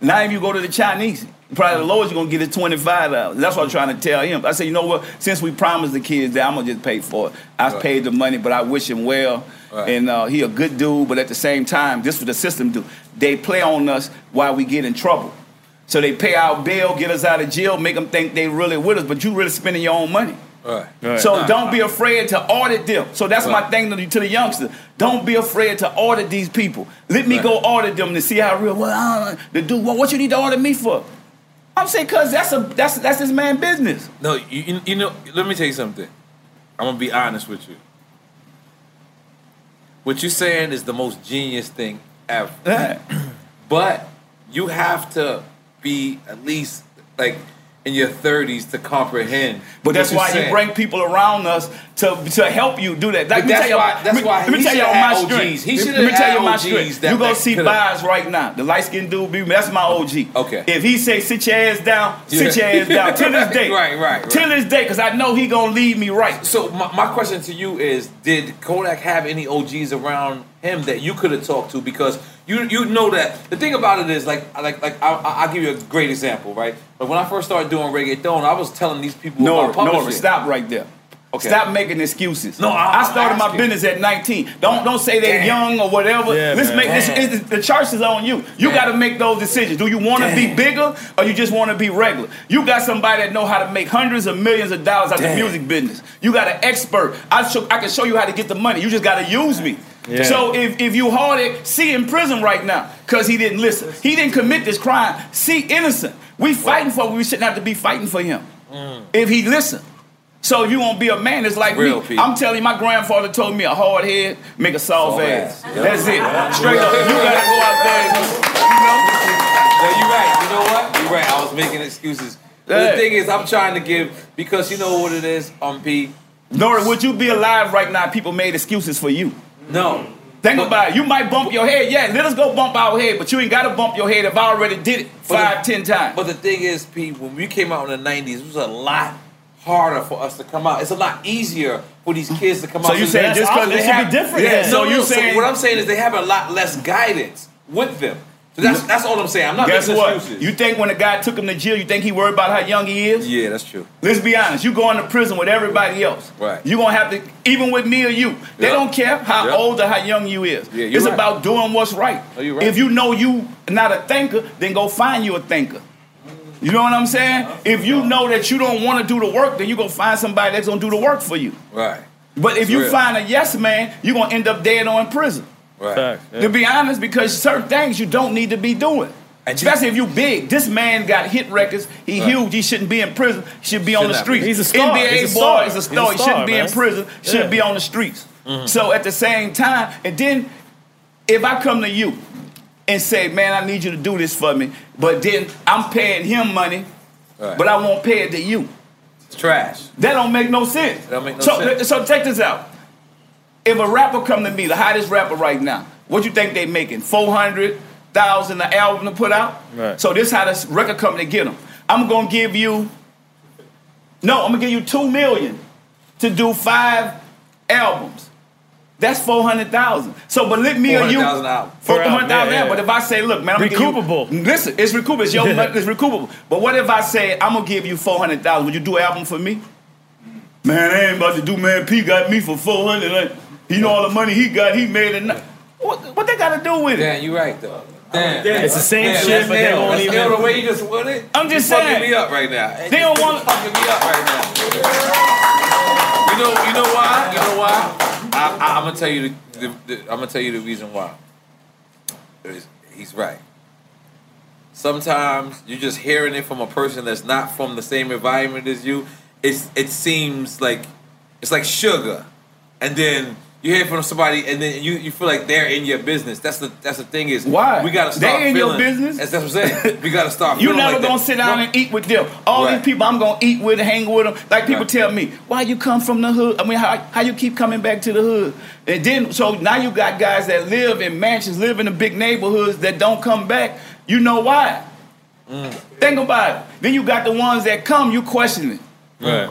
Now if you go to the Chinese, probably the lowest you're gonna get is twenty five dollars. That's what I'm trying to tell him. I said, you know what? Since we promised the kids that I'm gonna just pay for it. I Right. paid the money, but I wish him well. Right. And uh, he a good dude, but at the same time, this is what the system do. They play on us while we get in trouble. So they pay out bail, get us out of jail, make them think they really with us, but you really spending your own money. Right. Right. So Nah. don't be afraid to audit them. So that's my thing to, to the youngsters. Don't be afraid to audit these people. Let me Right. go audit them to see how real. Well, I don't, the dude, well, what you need to audit me for? I'm saying, cause that's a that's that's this man business. No, you, you, you know, let me tell you something. I'm gonna be honest with you. What you're saying is the most genius thing ever. Yeah. But you have to be at least like in your 30s to comprehend. But that's why saying. you bring people around us to to help you do that. Like, But let me that's why- that's why Let me tell you on my had strength. OGs. He should've Let me tell had you my OGs strength. You gonna see Bias right now. The light skinned dude, that's my OG. Okay. If he say sit your ass down, sit Yeah. your ass down. Till this day. Right, right, right. Till this day, because I know he gonna leave me right. So my, my question to you is: Did Kodak have any OGs around him that you could have talked to because you you know that the thing about it is like like like I, I- I'll give you a great example, right? But when I first started doing reggaeton, I was telling these people No, about publishing. no, stop right there. Okay. Stop making excuses. No, I- I started my business at 19. Don't don't say they're young or whatever. Yeah, Let's man. make this. Damn. the choice is on you. You got to make those decisions. Do you want to be bigger or you just want to be regular? You got somebody that know how to make hundreds of millions of dollars out of the music business. You got an expert. I show, I can show you how to get the money. You just got to use me. Yeah. So if, if you hard it, C in prison right now because he didn't listen. He didn't commit this crime. C innocent. We fighting for. We shouldn't have to be fighting for him mm. if he listened. So if you want to be a man, it's like Real me. people. I'm telling you, my grandfather told me a hard head make a soft, Soft ass. ass. That's it. Straight up. You gotta go out there. And, you know. No, you're right. You know what? You're right. I was making excuses. But Yeah. The thing is, I'm trying to give because you know what it is, um, P. Nora, would you be alive right now? if People made excuses for you. No, Think about it. You might bump your head. Yeah, let us go bump our head, but you ain't gotta bump your head if I already did it But five, the- ten times. But the thing is, P, when we came out in the '90s, it was a lot harder for us to come out. It's a lot easier for these kids to come So out. So you they- saying just because awesome. they It should be have different Yeah, then. so no, you no, saying what I'm saying is they have a lot less guidance with them. So that's that's all I'm saying. I'm not Guess making what? excuses. You think when a guy took him to jail, you think he worried about how young he is? yeah, that's true. Let's be honest. You go into prison with everybody else. Right. You gonna have to, even with me or you. They Yeah. don't care how Yeah. old or how young you is. Yeah, you're it's right. about doing what's right. Oh, you're right. If you know you not a thinker, then go find you a thinker. You know what I'm saying? If you know that you don't want to do the work, then you go find somebody that's gonna do the work for you. Right. But if That's you real. find a yes man, you're gonna end up dead or in prison. Right. Facts, yeah. To be honest, because certain things you don't need to be doing. And you- Especially if you big. This man got hit records. He Right. huge. He shouldn't be in prison. He should be on Should the not be. streets. He's a star. NBA He's a boy star. is a He's a star. he shouldn't be in prison. Should Yeah. be on the streets. Mm-hmm. So at the same time, and then if I come to you and say, man, I need you to do this for me, but then I'm paying him money, Right. but I won't pay it to you. It's trash. That don't make no sense. That don't make no so, sense. so check this out. If a rapper come to me, the hottest rapper right now, what you think they making? Four hundred thousand an album to put out. Right. So this how this record company get them. I'm gonna give you. No, I'm gonna give you two million to do five albums. That's four hundred thousand. So, but let me or you. 400,000 album. Four Per album, hundred thousand. yeah, yeah. But if I say, look, man, I'm gonna Recoupable. Give you, listen, it's recoupable. It's your. It's recoupable. But what if I say I'm gonna give you four hundred thousand? Would you do an album for me? Man, I ain't about to do. Man, P got me for four hundred. He know all the money he got. He made it. Not. What, what they got to do with it? Damn, you right though. Damn. It's the same Damn, shit, that's but they nailed. won't That's even. nailed the way you just put it. I'm just you fucking me up right now. They don't You want- fucking me up right now. You know, you know why? You know why? I, I'm gonna tell you the, the, the I'm gonna tell you the reason why. He's right. Sometimes you're just hearing it from a person that's not from the same environment as you. It's it seems like it's like sugar, and then you hear from somebody, and then you, you feel like they're in your business. That's the that's the thing is Why? we gotta They start in your business? That's, that's what I'm saying. We gotta start. You never like gonna sit down and eat with them. All Right. these people I'm gonna eat with, hang with them. Like people Right. tell me, why you come from the hood? I mean, how, how you keep coming back to the hood? And then, so now you got guys that live in mansions, live in the big neighborhoods that don't come back. You know why? Mm. Think about it. Then you got the ones that come, you question it. Right.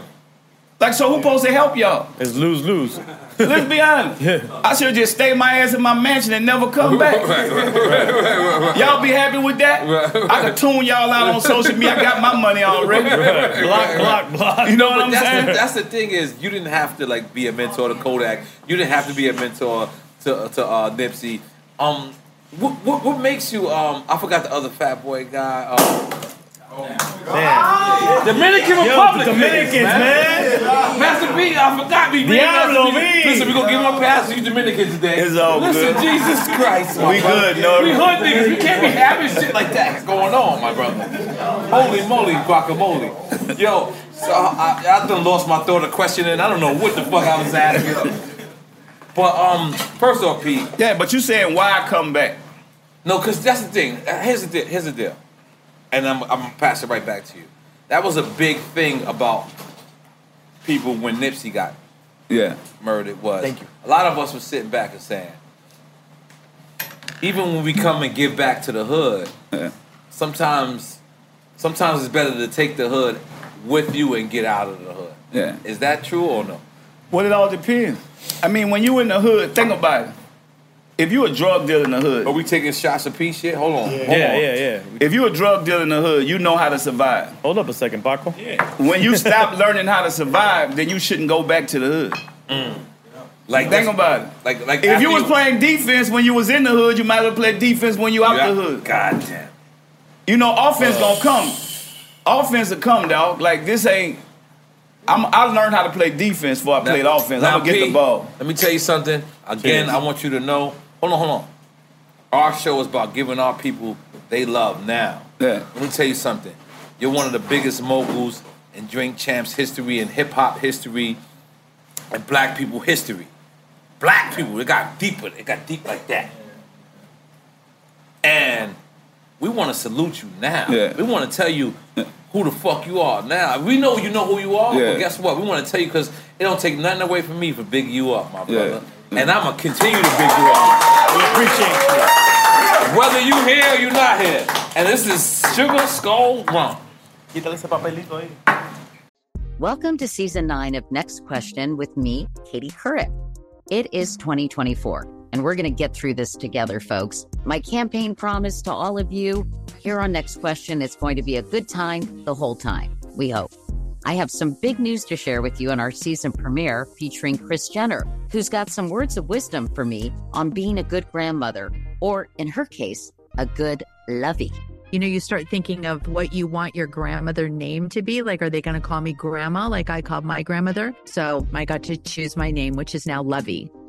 Like, so who supposed to help y'all? It's lose lose. Let's be honest. I should just stay my ass in my mansion and never come back. Right, right, right, right, right. Y'all be happy with that? I can tune y'all out on social media. I got my money already. Block, block, block. You know what I'm that's saying? the, that's the thing is you didn't have to like be a mentor to Kodak. You didn't have to be a mentor to to uh, Nipsey. Um, what, what what makes you um? I forgot the other fat boy guy. Um, Dominican Yo, Republic. the Dominicans, man. Master P, I forgot me. man. Diablo, B. Listen, we gonna give him a pass to you Dominicans today. It's all Listen, good. Jesus Christ, We brother. good, no. We hood niggas. We can't be having shit like that going on, my brother. Holy moly, guacamole. Yo, so I, I done lost my thought of questioning. I don't know what the fuck I was asking. But um, first off, Pete. Yeah, but you saying why I come back? No, because that's the thing. Uh, Here's the deal. Here's the deal. And I'm, I'm gonna pass it right back to you. That was a big thing about people when Nipsey got Yeah. murdered. Was Thank you. a lot of us were sitting back and saying, even when we come and give back to the hood, Yeah. sometimes, sometimes it's better to take the hood with you and get out of the hood. Yeah. Is that true or no? Well, it all depends. I mean, when you in the hood, think about it. If you a drug dealer in the hood, Are we taking shots of peace shit? Hold on. Hold Yeah, on. yeah, yeah. if you a drug dealer in the hood, you know how to survive. Hold up a second, Paco. Yeah. When you stop learning how to survive, then you shouldn't go back to the hood. Mm. Like Think about it. Like like If you was playing defense when you was in the hood, you might have played defense when you out Yeah. the hood. God damn. You know, offense gonna come. Offense will come, dog. Like this ain't. I'm, I learned how to play defense before I played Now- offense. now, I'm gonna get P, the ball. Let me tell you something. Again, Cheers. I want you to know. Hold on, hold on. Our show is about giving our people they love now. Yeah. Let me tell you something. You're one of the biggest moguls in drink champs history and hip hop history and black people history. Black people, it got deeper. It got deep like that. And we want to salute you now. Yeah. We want to tell you who the fuck you are now. We know you know who you are, Yeah. but guess what? We want to tell you because it don't take nothing away from me for big you up, my Yeah. Brother. And I'm gonna continue to big you up. We appreciate you. Whether you here or you not here. And this is Sugar Skull Rum. Welcome to season nine of Next Question with me, Katie Couric. It is 2024, and we're going to get through this together, folks. My campaign promise to all of you here on Next Question is going to be a good time the whole time. We hope. I have some big news to share with you in our season premiere featuring Kris Jenner, who's got some words of wisdom for me on being a good grandmother, or in her case, a good lovey. You know, you start thinking of what you want your grandmother name to be. Like, are they going to call me grandma like I called my grandmother? So I got to choose my name, which is now Lovey.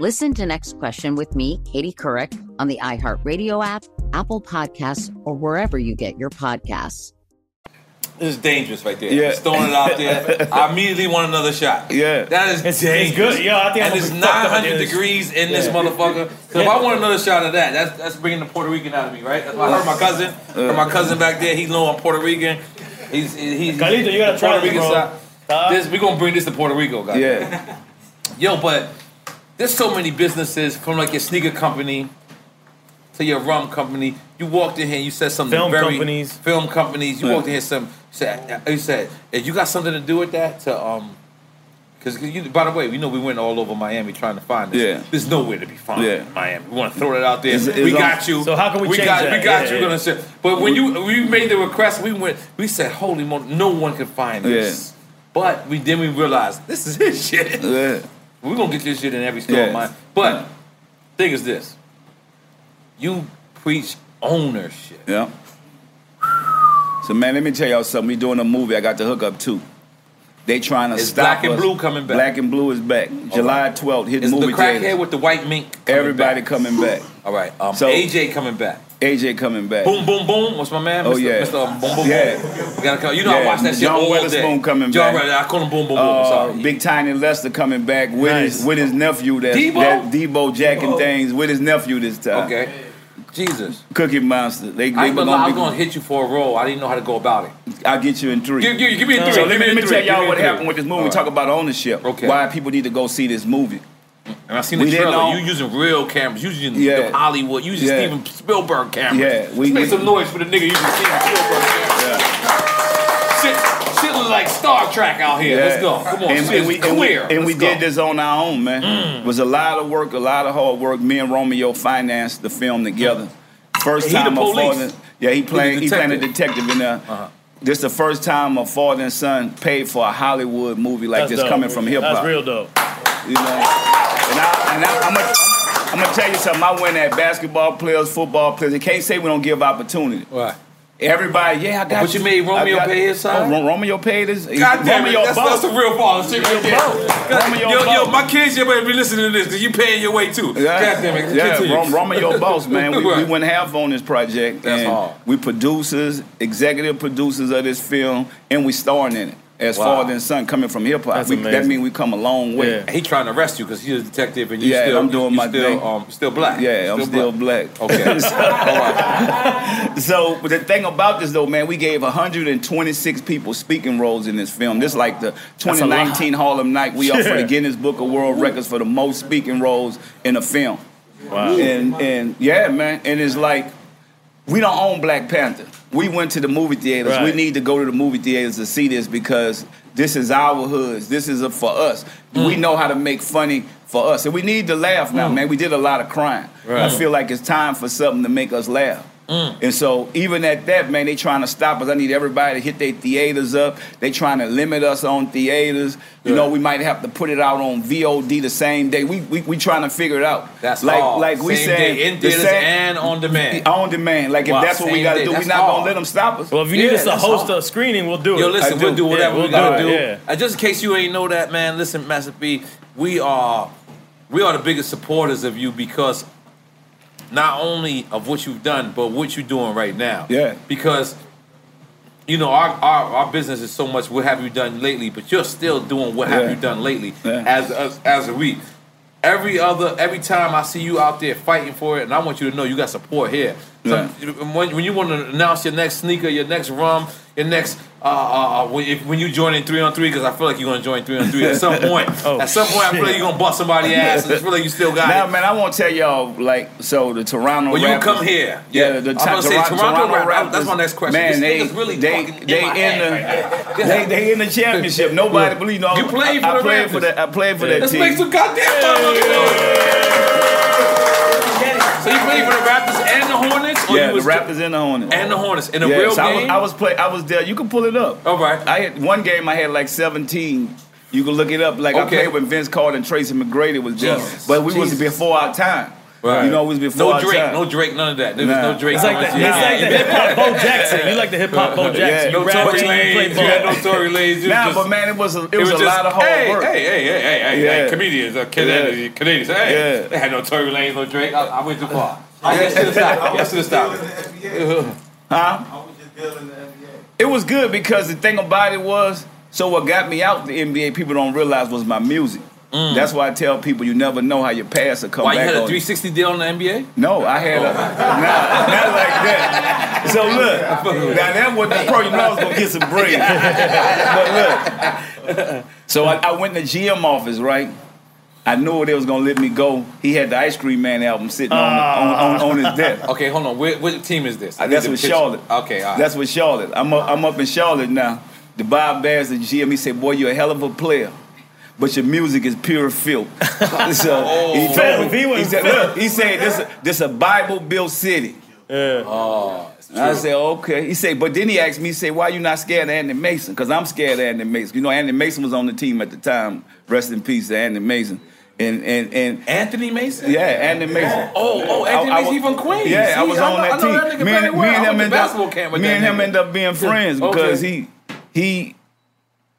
Listen to Next Question with me, Katie Couric, on the iHeartRadio app, Apple Podcasts, or wherever you get your podcasts. This is dangerous right there. Yeah. Just throwing it out there. I immediately want another shot. Yeah. That is It's- it's good. Yo, I think I'm and it's be fucked up at 900 degrees in this motherfucker. So if I want another shot of that, that's that's bringing the Puerto Rican out of me, right? That's why I heard my cousin. Heard my cousin back there. He know I'm Puerto Rican. He's he's Carlito, you gotta try Puerto Rican bro. side. Huh? This we gonna bring this to Puerto Rico, guys. Yeah. Yo, but there's so many businesses from like your sneaker company to your rum company. You walked in here, and you said something Film very companies. film companies. You Yeah. walked in here, some you said you said "Hey, you got something to do with that to um. Because you, by the way, we know we went all over Miami trying to find this. Yeah. There's nowhere to be found Yeah. in Miami. We want to throw that out there. It's- it's we got you. So how can we change got, that? We got Yeah, you. yeah. Gonna say. But when you we made the request, we went. We said, "Holy moly, no one can find this." But we then we realized this is his shit. Yeah. We're gonna get this shit in every store Yeah. of mine. But thing is this. You preach ownership. Yeah. So man, let me tell y'all something. We doing a movie. I got the hook up too. They trying to Is stop Black and us. Blue coming back? Black and Blue is back. July 12th. Hit Is the movie crackhead theaters. with the white mink coming Everybody back? coming back. All right. Um, So- AJ coming back. AJ coming back. Boom, boom, boom. What's my man? Oh, Mr. yeah. Mr. Boom, boom, Yeah. boom. We gotta come. You know I Yeah. watch that shit John all Witherspoon day. coming John back. Witherspoon, I call him boom, boom, boom. Uh, Sorry. Big Tiny Lister coming back with Nice. his with his nephew. That's, Deebo? that Deebo jacking things with his nephew this time. Okay. Jesus. Cookie Monster. They, I they ain't gonna I was gonna hit you for a roll. I didn't know how to go about it. I'll get you in three. Give, give, give me a three. So let me, let me tell y'all what happened with this movie. All We talk about ownership. Okay. Why people need to go see this movie. And I seen We the didn't trailer. You using real cameras. You using Yeah. the Hollywood. You using Yeah. Steven Spielberg cameras. Yeah, we- Let's make some noise for the nigga using Steven Spielberg cameras. Shit, shit look like Star Trek out here. Let's go. Come on. And, shit and we, is and we, and we. Mm. did this on our own, man. It was a lot of work, a lot of hard work. Me and Romeo financed the film together. First He the time a police. father. Yeah, he played. He playing a detective. detective in there. Uh-huh. This is the first time a father and son paid for a Hollywood movie like That's this dope. coming from hip hop. That's real dope. You know, and, I, and I, I'm gonna I'm gonna tell you something. I went at basketball players, football players. They can't say we don't give opportunity. Right. Everybody, yeah, I got But you made Romeo got- pay his side? Oh, Romeo paid his. God damn it. That's, both. that's the real father shit right there. God, Romeo yo, yo, my kids, you better be listening to this because you paying your way too. Yeah, God damn it. yeah. Continue. Rom- Romeo Boss, man. We, we went half on this project. That's and hard. We producers, executive producers of this film, and we starring in it. As Wow. father and son coming from hip hop. That amazing. means we come a long way. Yeah. He trying to arrest you because he's a detective and you Yeah, still I'm doing you my still, thing. Um, still black. Yeah, I'm still black. Okay. All right. So but the thing about this though, man, we gave 126 people speaking roles in this film. This is like the 2019 Harlem Night. We are for the Guinness Book of World Records for the most speaking roles in a film. Wow. And and yeah, man, and it's like we don't own Black Panther. We went to the movie theaters. We need to go to the movie theaters to see this because this is our hoods. This is a, for us. We mm. know how to make funny for us, and we need to laugh now, mm. man. We did a lot of crying. I feel like it's time for something to make us laugh. Mm. And so even at that, man, they trying to stop us. I need everybody to hit their theaters up. They trying to limit us on theaters. You know, we might have to put it out on VOD the same day. We we, we trying to figure it out. That's like hard. like we Same saying day in the theaters same- and on demand. on demand. Like if Wow, that's what we got to day. do, we're That's not gonna let them stop us. Well, if you need us to host hard. a screening, we'll do it. Yo, listen, I we'll do. do whatever Yeah, we we'll gotta do do. it, yeah. And just in case you ain't know that, man, listen, Master P, we are we are the biggest supporters of you because not only of what you've done, but what you're doing right now. Yeah. Because you know, our, our, our business is so much what have you done lately, but you're still doing what have Yeah. you done lately Yeah. as, as as a we. Every other every time I see you out there fighting for it, and I want you to know you got support here. So when, when you want to announce your next sneaker, your next rum, your next uh, uh, uh, when, if, when you join in three on three, because I feel like you're gonna join three on three at some point. Oh, at some point, I feel like you're gonna bust somebody's ass. And I feel like you still got Now, it. man, I want to tell y'all, like, so the Toronto When you come here, Yeah, the I'm gonna say Toronto, Toronto, Raptors. Raptors. That's my next question. Man, they nigga's really they fucking in they in the they they in the championship. Nobody believe no. You played for I, the I played Raptors. for that. I played for that Let's team. make some goddamn So you played for the Raptors and the Hornets, or yeah, you the was Raptors and the Hornets. and the Hornets in a yeah, real so I was. I was play. I was there. You can pull it up. All right. I had one game. I had like seventeen. You can look it up. Like I played when Vince Carter and Tracy McGrady was there, Jesus. but we was before our time. Right. You know, we was before no our Drake, time. no Drake, none of that. There was no Drake. It's like the, it's Nah. like the hip hop Bo Jackson. You like the hip hop Bo Jackson. Yeah. You no rap Tory and you Lanez. You had no. Tory Lanez. It Nah, just- but man, it was a, it, It was, was a just, lot of hard hey, work. Hey, hey, hey, hey, hey, Yeah. hey, comedians, uh, Canadians, Canadians. Hey, Yeah. they had no Tory Lanez, no Drake. I, I went too far. Yes to the stop. Yes to the stop. Huh? It was good because the thing about it was, so what got me out the NBA, people don't realize was my music. That's why I tell people you never know how your past will come Mm. Why you had a on you. 360 deal in the NBA? No, I had a not, not like that. So look, now that wasn't the pro. You know I was gonna get some bread. but look, so I, I went in the GM office, right? I knew they was gonna let me go. He had the Ice Cream Man album sitting on, on, on, on his desk. Okay, hold on. Where, what team is this? I Uh, need That's with picture. Charlotte. Okay, all right. That's with Charlotte. I'm up, I'm up in Charlotte now. The Bob Bass, the GM, he said, "Boy, you're a hell of a player." But your music is pure filth. so Oh. he told me, he he said, look, he said, this, this a Bible built city. Yeah. oh, it's And I true. said, okay. He said, but then he asked me, he said, why you not scared of Andy Mason? Because I'm scared of Andy Mason. You know, Andy Mason was on the team at the time. Rest in peace to Andy Mason. And and and Anthony Mason? yeah, Anthony Mason. Oh, oh, Anthony I- Mason, he from Queens. Yeah, I was on know- that team. that me and, well. me and him ended up, camp me and him nigga. ended up being friends Okay. because he he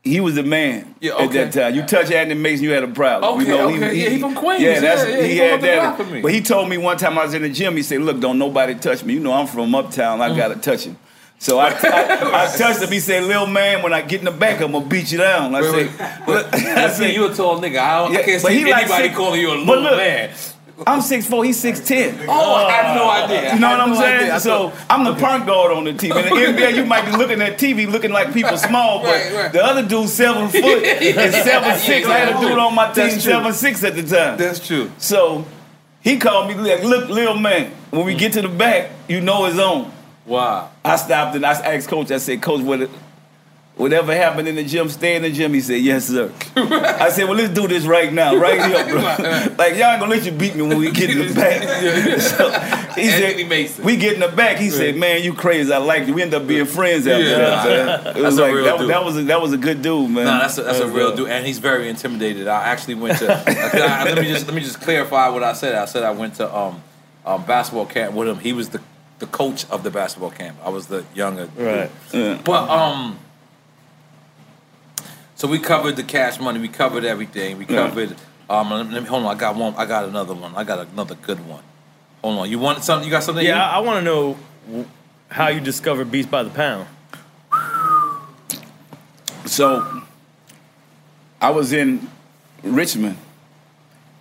he was the man Yeah, at that time. You touch Anthony Mason, you had a problem. Okay, you know, okay. Yeah, he from Queens. Yeah, that's, Yeah, he he had up the block that. But he told me one time I was in the gym. He said, "Look, don't nobody touch me. You know I'm from Uptown. Mm. I gotta touch him." So I, I, I touched him. He said, "Little man, when I get in the back, I'm gonna beat you down." I Wait, said, wait. I said, you a tall nigga. I, don't, I Yeah, can't see he like anybody six- calling you a little look, man. "I'm 6'4", he's 6'10". Oh, I had no uh, idea. You know what I'm no saying? So I'm the point guard on the team. In the NBA, you might be looking at TV looking like people small, but Right, right. the other dude's seven foot and seven six. I had a dude on my team seven six at the time. That's true. So he called me like, "Look, little man, when we get to the back, you know it's on." Wow. I stopped and I asked coach. I said, "Coach, what?" Whatever happened in the gym, stay in the gym. He said, "Yes, sir." I said, "Well, let's do this right now, right here, bro. like y'all ain't gonna let you beat me when we get in the back." so he Anthony said, Mason. "We get in the back." He said, "Man, you crazy. I like you." We end up being friends after Yeah. that. Man. It was like that, that was a, that was a good dude, man. No, that's a, that's a That real a- dude, and he's very intimidated. I actually went to. I- let me just let me just clarify what I said. I said I went to um, um basketball camp with him. He was the the coach of the basketball camp. I was the younger. Right. dude. But um. So we covered the cash money. We covered everything. We Yeah. covered. Um, let me, hold on. I got one. I got another one. I got another good one. Hold on. You want something? You got something? Yeah, I, I want to know how you discovered Beats by the Pound. So I was in Richmond,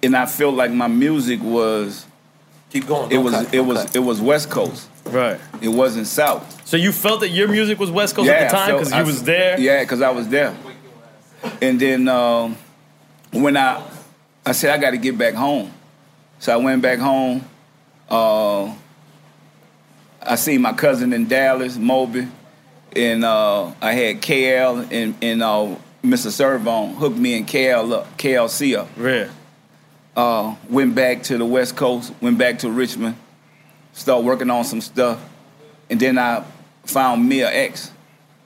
and I felt like my music was Keep going. it Don't was cut, it was cut. it was West Coast. Right. It wasn't South. So you felt that your music was West Coast yeah, at the time because you was there. Yeah, because I was there. And then um, when I I said I got to get back home, so I went back home. Uh, I seen my cousin in Dallas, Moby, and uh, I had KL and, and uh, Mr. Serv-On hooked me and KL up, KLC up. Yeah. Uh, went back to the West Coast, went back to Richmond, started working on some stuff, and then I found Mia X.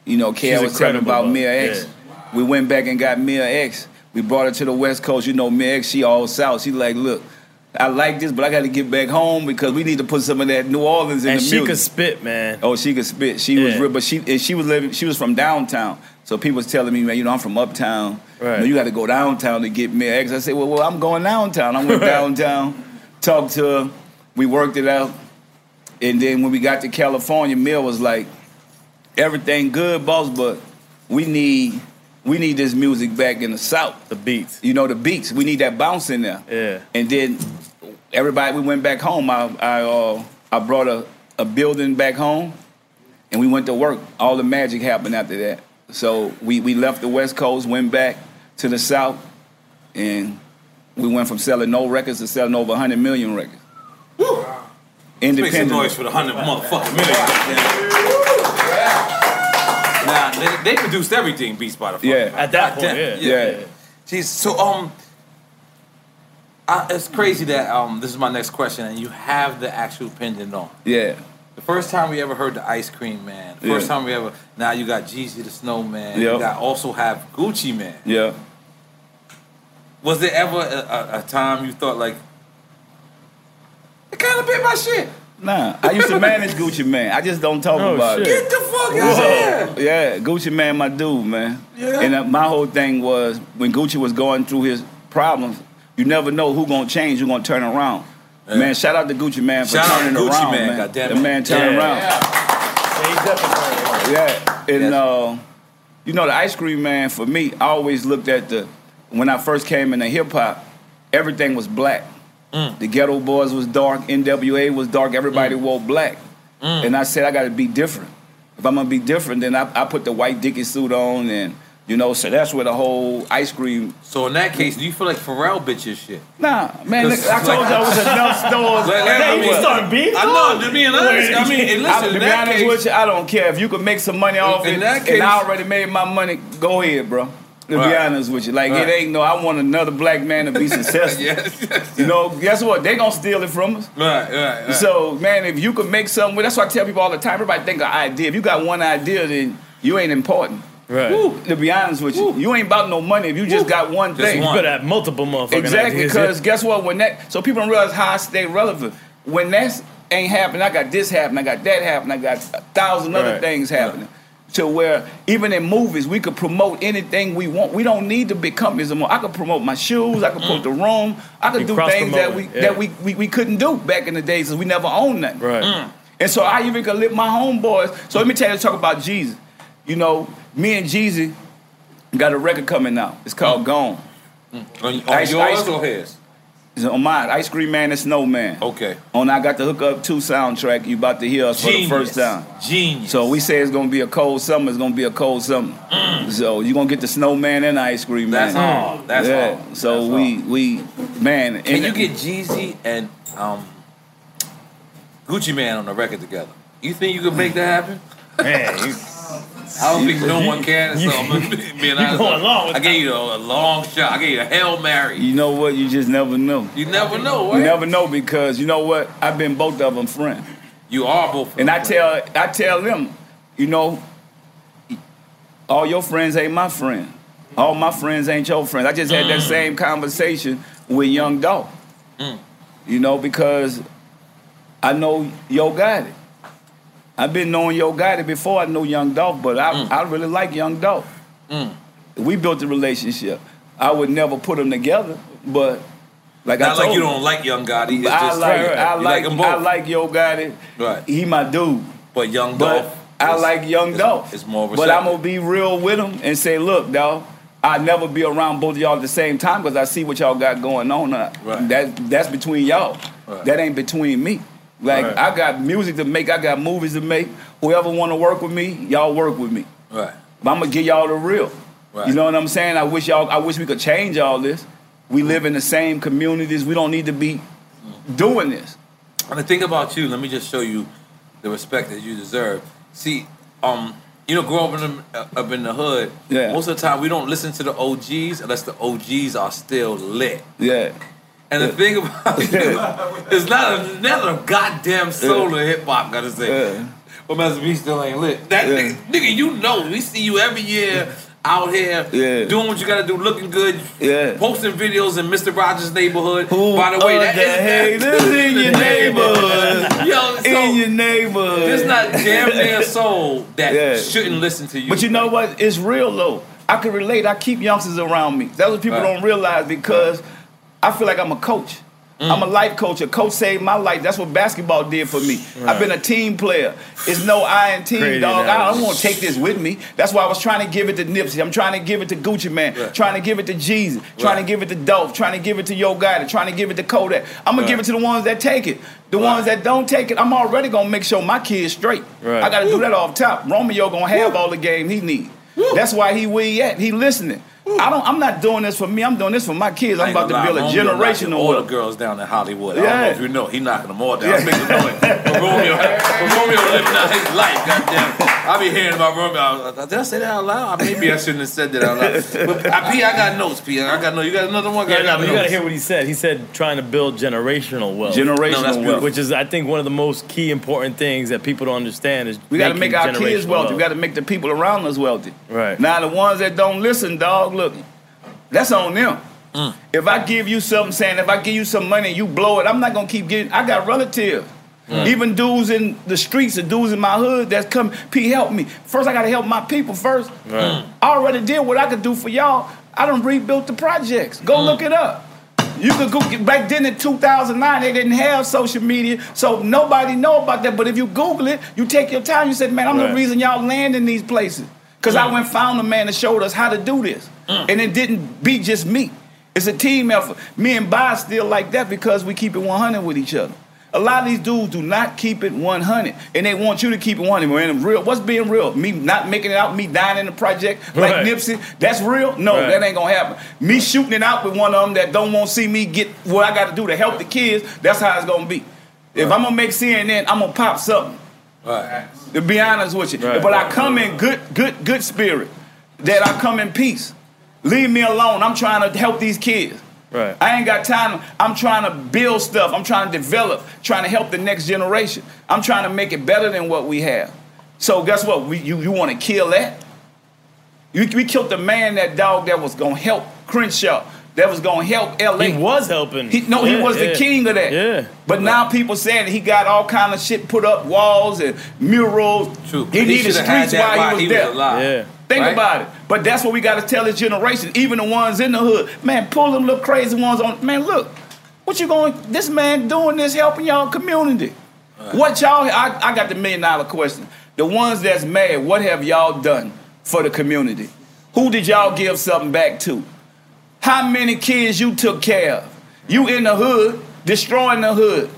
You know, KL was telling about. Mia X. We went back and got Mia X. We brought her to the West Coast. You know, Mia X, she all South. She like, look, I like this, but I got to get back home because we need to put some of that New Orleans in And the she could spit, man. Oh, she could spit. She was Yeah. real, but she and she was living. She was from downtown, so people was telling me, man, you know, I'm from uptown. Right. You, know, you got to go downtown to get Mia X. I said, well, well, I'm going downtown. I went downtown, talked to her, we worked it out, and then when we got to California, Mill was like, everything good, boss, but we need we need this music back in the South. The beats. You know, the beats. We need that bounce in there. Yeah. And then everybody, we went back home. I I, uh, I brought a, a building back home, and we went to work. All the magic happened after that. So we, we left the West Coast, went back to the South, and we went from selling no records to selling over 100 million records. Make some Independent. noise for the hundred motherfucking million. Nah, they, they produced everything Beats by the fucking Yeah. At that point, Goddamn. yeah. Yeah. Jeez, so um, I, it's crazy that um, this is my next question, and you have the actual pendant on. Yeah. The first time we ever heard the Ice Cream Man. The First Yeah. time we ever. Now you got Jeezy the Snowman. Yep. You got also have Gucci Mane. Yeah. Was there ever a, a, a time you thought like, it kind of bit my shit? Nah, I used to manage Gucci Mane. I just don't talk Oh, about shit. it. Get the fuck out of here! Yeah, Gucci Mane, my dude, man. Yeah. And uh, my whole thing was when Gucci was going through his problems, you never know who gonna change, who gonna turn around. Man, shout out to Gucci Mane for Shout turning to Gucci around, Man, man. goddamn the it. man turned Yeah. around. Yeah, he definitely. Yeah, and Yes. uh, you know the ice cream man for me. I always looked at the when I first came into hip hop, everything was black. Mm. The Geto Boys was dark, NWA was dark. Mm. Everybody wore black, and I said I got to be different. If I'm gonna be different, then I, I put the white Dickie suit on, and you know, so that's where the whole ice cream. So in that case, do you feel like Pharrell bitch your shit? Nah, man, Cause- I told you I was enough stores. Like- like- I mean, You beef? I know, to be honest. I mean, and I, listen, to in be honest case, with you, I don't care if you can make some money off In it, that case- and I already made my money. Go ahead, bro. To Right. be honest with you, like Right. it ain't no. I want another black man to be successful. yes, yes, You know, guess what? They gonna steal it from us. right, right, right. So, man, if you can make something, that's why I tell people all the time. Everybody think an idea. If you got one idea, then you ain't important. Right. Woo, to be honest with you, you ain't about no money if you just got one Just thing. You one. better have multiple motherfucking Exactly, ideas. because guess what? When that, so people don't realize how I stay relevant. When that ain't happening, I got this happening, I got that happening, I got a thousand other Right. things happening. To where even in movies, we could promote anything we want. We don't need the big companies anymore. I could promote my shoes, I could promote the room, I could You do things that we yeah. that we, we we couldn't do back in the days because we never owned nothing. Right. Mm. And so I even could lift my homeboys. So let me tell you, talk about Jeezy. You know, me and Jeezy got a record coming out. It's called Gone. Mm. on, on Ice- yours ice- or his? It's on mine, Ice Cream Man and Snowman. Okay. On I got the Hook Up 2 soundtrack. You about to hear us Genius. for the first time. Genius. So we say it's gonna be a cold summer. It's gonna be a cold summer. So you're gonna get the Snowman and the Ice Cream Man. Mm. That's hard. That's yeah. hard. So That's we hard. we man. Can and- you get Jeezy and um, Gucci Mane on the record together? You think you could make that happen? Man, you, I don't think no one can. So you- I'm gonna be- being honest. going along with I gave you a, a long shot. I gave you a hail mary. You know what? You just never know. You never know. You never know because you know what? I've been both of them friends. You are both. And I tell I tell them, you know, all your friends ain't my friend. All my friends ain't your friends. I just had that mm. same conversation with Young Dolph. Mm. You know, because I know Yo Gotti. I've been knowing Yo Gotti before I know Young Dolph, but I, I really like Young Dolph. We built a relationship. I would never put them together, but like I told like you don't like Young Gotti. It's I just like, right. I You like, both. I like Yo Gotti. Right. He my dude. but Young But Dolph. I like young it's- Dolph. It's more But I'm gonna be real with him and say, look, dog, I never be around both of y'all at the same time because I see what y'all got going on. Uh, Right. That that's between y'all. Right. That ain't between me. Like Right. I got music to make, I got movies to make. Whoever want to work with me, y'all work with me. Right. But I'm gonna give y'all the real. Right. You know what I'm saying? I wish y'all. I wish we could change all this. We live in the same communities. We don't need to be doing this. And the thing about you, let me just show you the respect that you deserve. See, um, you know, growing up in the, uh, up in the hood, Yeah. most of the time we don't listen to the OGs unless the OGs are still lit. Yeah. And the thing about it's not another goddamn soul of hip hop, gotta say. Yeah. But Master P still ain't lit. That nigga, nigga, you know, we see you every year out here Yeah. doing what you gotta do, looking good, Yeah. posting videos in Mr. Rogers' neighborhood. Who By the way, that is haters in your neighborhood? Yo, so in your neighborhood. there's not damn near soul that Yeah. shouldn't listen to you. But you know what? It's real though. I can relate. I keep youngsters around me. That's what people Right. don't realize because I feel like I'm a coach. Mm. I'm a life coach. A coach saved my life. That's what basketball did for me. I've been a team player. It's no I and team, Crazy dog. I analogy. don't want to take this with me. That's why I was trying to give it to Nipsey. I'm trying to give it to Gucci Mane. Right. Trying to give it to Jeezy. Trying to give it to Dolph. Trying to give it to Yo Gotti. Trying to give it to Kodak. I'm gonna Right. give it to the ones that take it. The ones that don't take it, I'm already gonna make sure my kids straight. Right. I gotta do that off top. Romeo gonna have all the game he need. That's why he where he at. He listening. I don't. I'm not doing this for me. I'm doing this for my kids. I'm about to build a lie, Romeo generational all the girls down in Hollywood. I don't know if you know, he knocking them all down. Yeah. Make the noise. But Romeo, but Romeo living out his life. Goddamn, I be hearing about Romeo. Did I say that out loud? Maybe I shouldn't have said that out loud. But I, P, I got notes. P, I got no. You got another one? Yeah, I no, but you gotta hear what he said. He said trying to build generational wealth. Generational No, wealth. Which is, I think, one of the most key important things that people don't understand is We got to make our kids generational wealthy. We got to make the people around us wealthy. Right. Now the ones that don't listen, dog, look, that's on them. Mm. If I give you something, saying if I give you some money and you blow it, I'm not gonna keep getting. I got relatives. Mm. Even dudes in the streets, the dudes in my hood that's come, P, help me. First, I gotta help my people first. Right. I already did what I could do for y'all. I done rebuilt the projects. Go Mm. look it up. You could go back then in 2009. They didn't have social media, so nobody know about that. But if you Google it, you take your time. You said, "Man, I'm Right. the reason y'all land in these places." Because I went and found a man that showed us how to do this, mm. and it didn't be just me. It's a team effort. Me and Bob still like that because we keep it 100 with each other. A lot of these dudes do not keep it 100, and they want you to keep it 100. Man, real. What's being real? Me not making it out, me dying in the project like Right. Nipsey. That's real? No, Right. that ain't gonna happen. Me shooting it out with one of them that don't want to see me get what I got to do to help the kids. That's how it's gonna be. If I'm gonna make CNN, I'm gonna pop something. Right. To be honest with you, Right. but I come in good, good, good spirit. That I come in peace. Leave me alone. I'm trying to help these kids. Right. I ain't got time. I'm trying to build stuff. I'm trying to develop, trying to help the next generation. I'm trying to make it better than what we have. So guess what? We, you you want to kill that? You, we killed the man, that dog that was gonna help Crenshaw, that was gonna help LA. He was helping. He, no, he Yeah, was the king of that. Yeah. But now people saying he got all kind of shit put up, walls and murals. True. He, needed streets that while he was there. alive. Yeah. Think Right? about it. But that's what we got to tell this generation, even the ones in the hood. Man, pull them little crazy ones on. Man, look, what you going? This man doing this, helping y'all community. What y'all? I, I got the million dollar question. The ones that's mad, what have y'all done for the community? Who did y'all give something back to? How many kids you took care of? You in the hood, destroying the hood.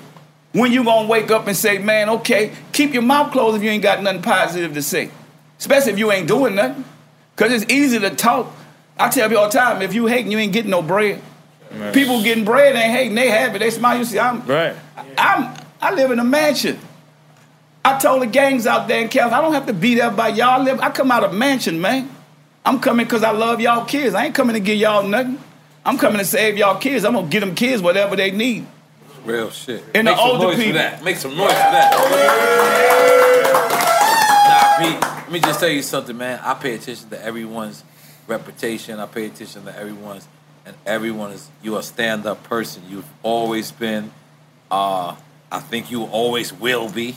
When you gonna wake up and say, man, okay, keep your mouth closed if you ain't got nothing positive to say. Especially if you ain't doing nothing. Cause it's easy to talk. I tell you all the time, if you hating, you ain't getting no bread. People getting bread ain't hating, they have it. They smile. You see, I'm Right. I'm I live in a mansion. I told the gangs out there in Cal, I don't have to be there by y'all. I live. I come out of mansion, man. I'm coming because I love y'all kids. I ain't coming to give y'all nothing. I'm coming to save y'all kids. I'm gonna get them kids whatever they need. Real shit. And the Make some older noise people- for that. Make some noise for that. Nah, Pete, let me just tell you something, man. I pay attention to everyone's reputation. I pay attention to everyone's, and everyone is. You a stand-up person. You've always been. Uh, I think you always will be.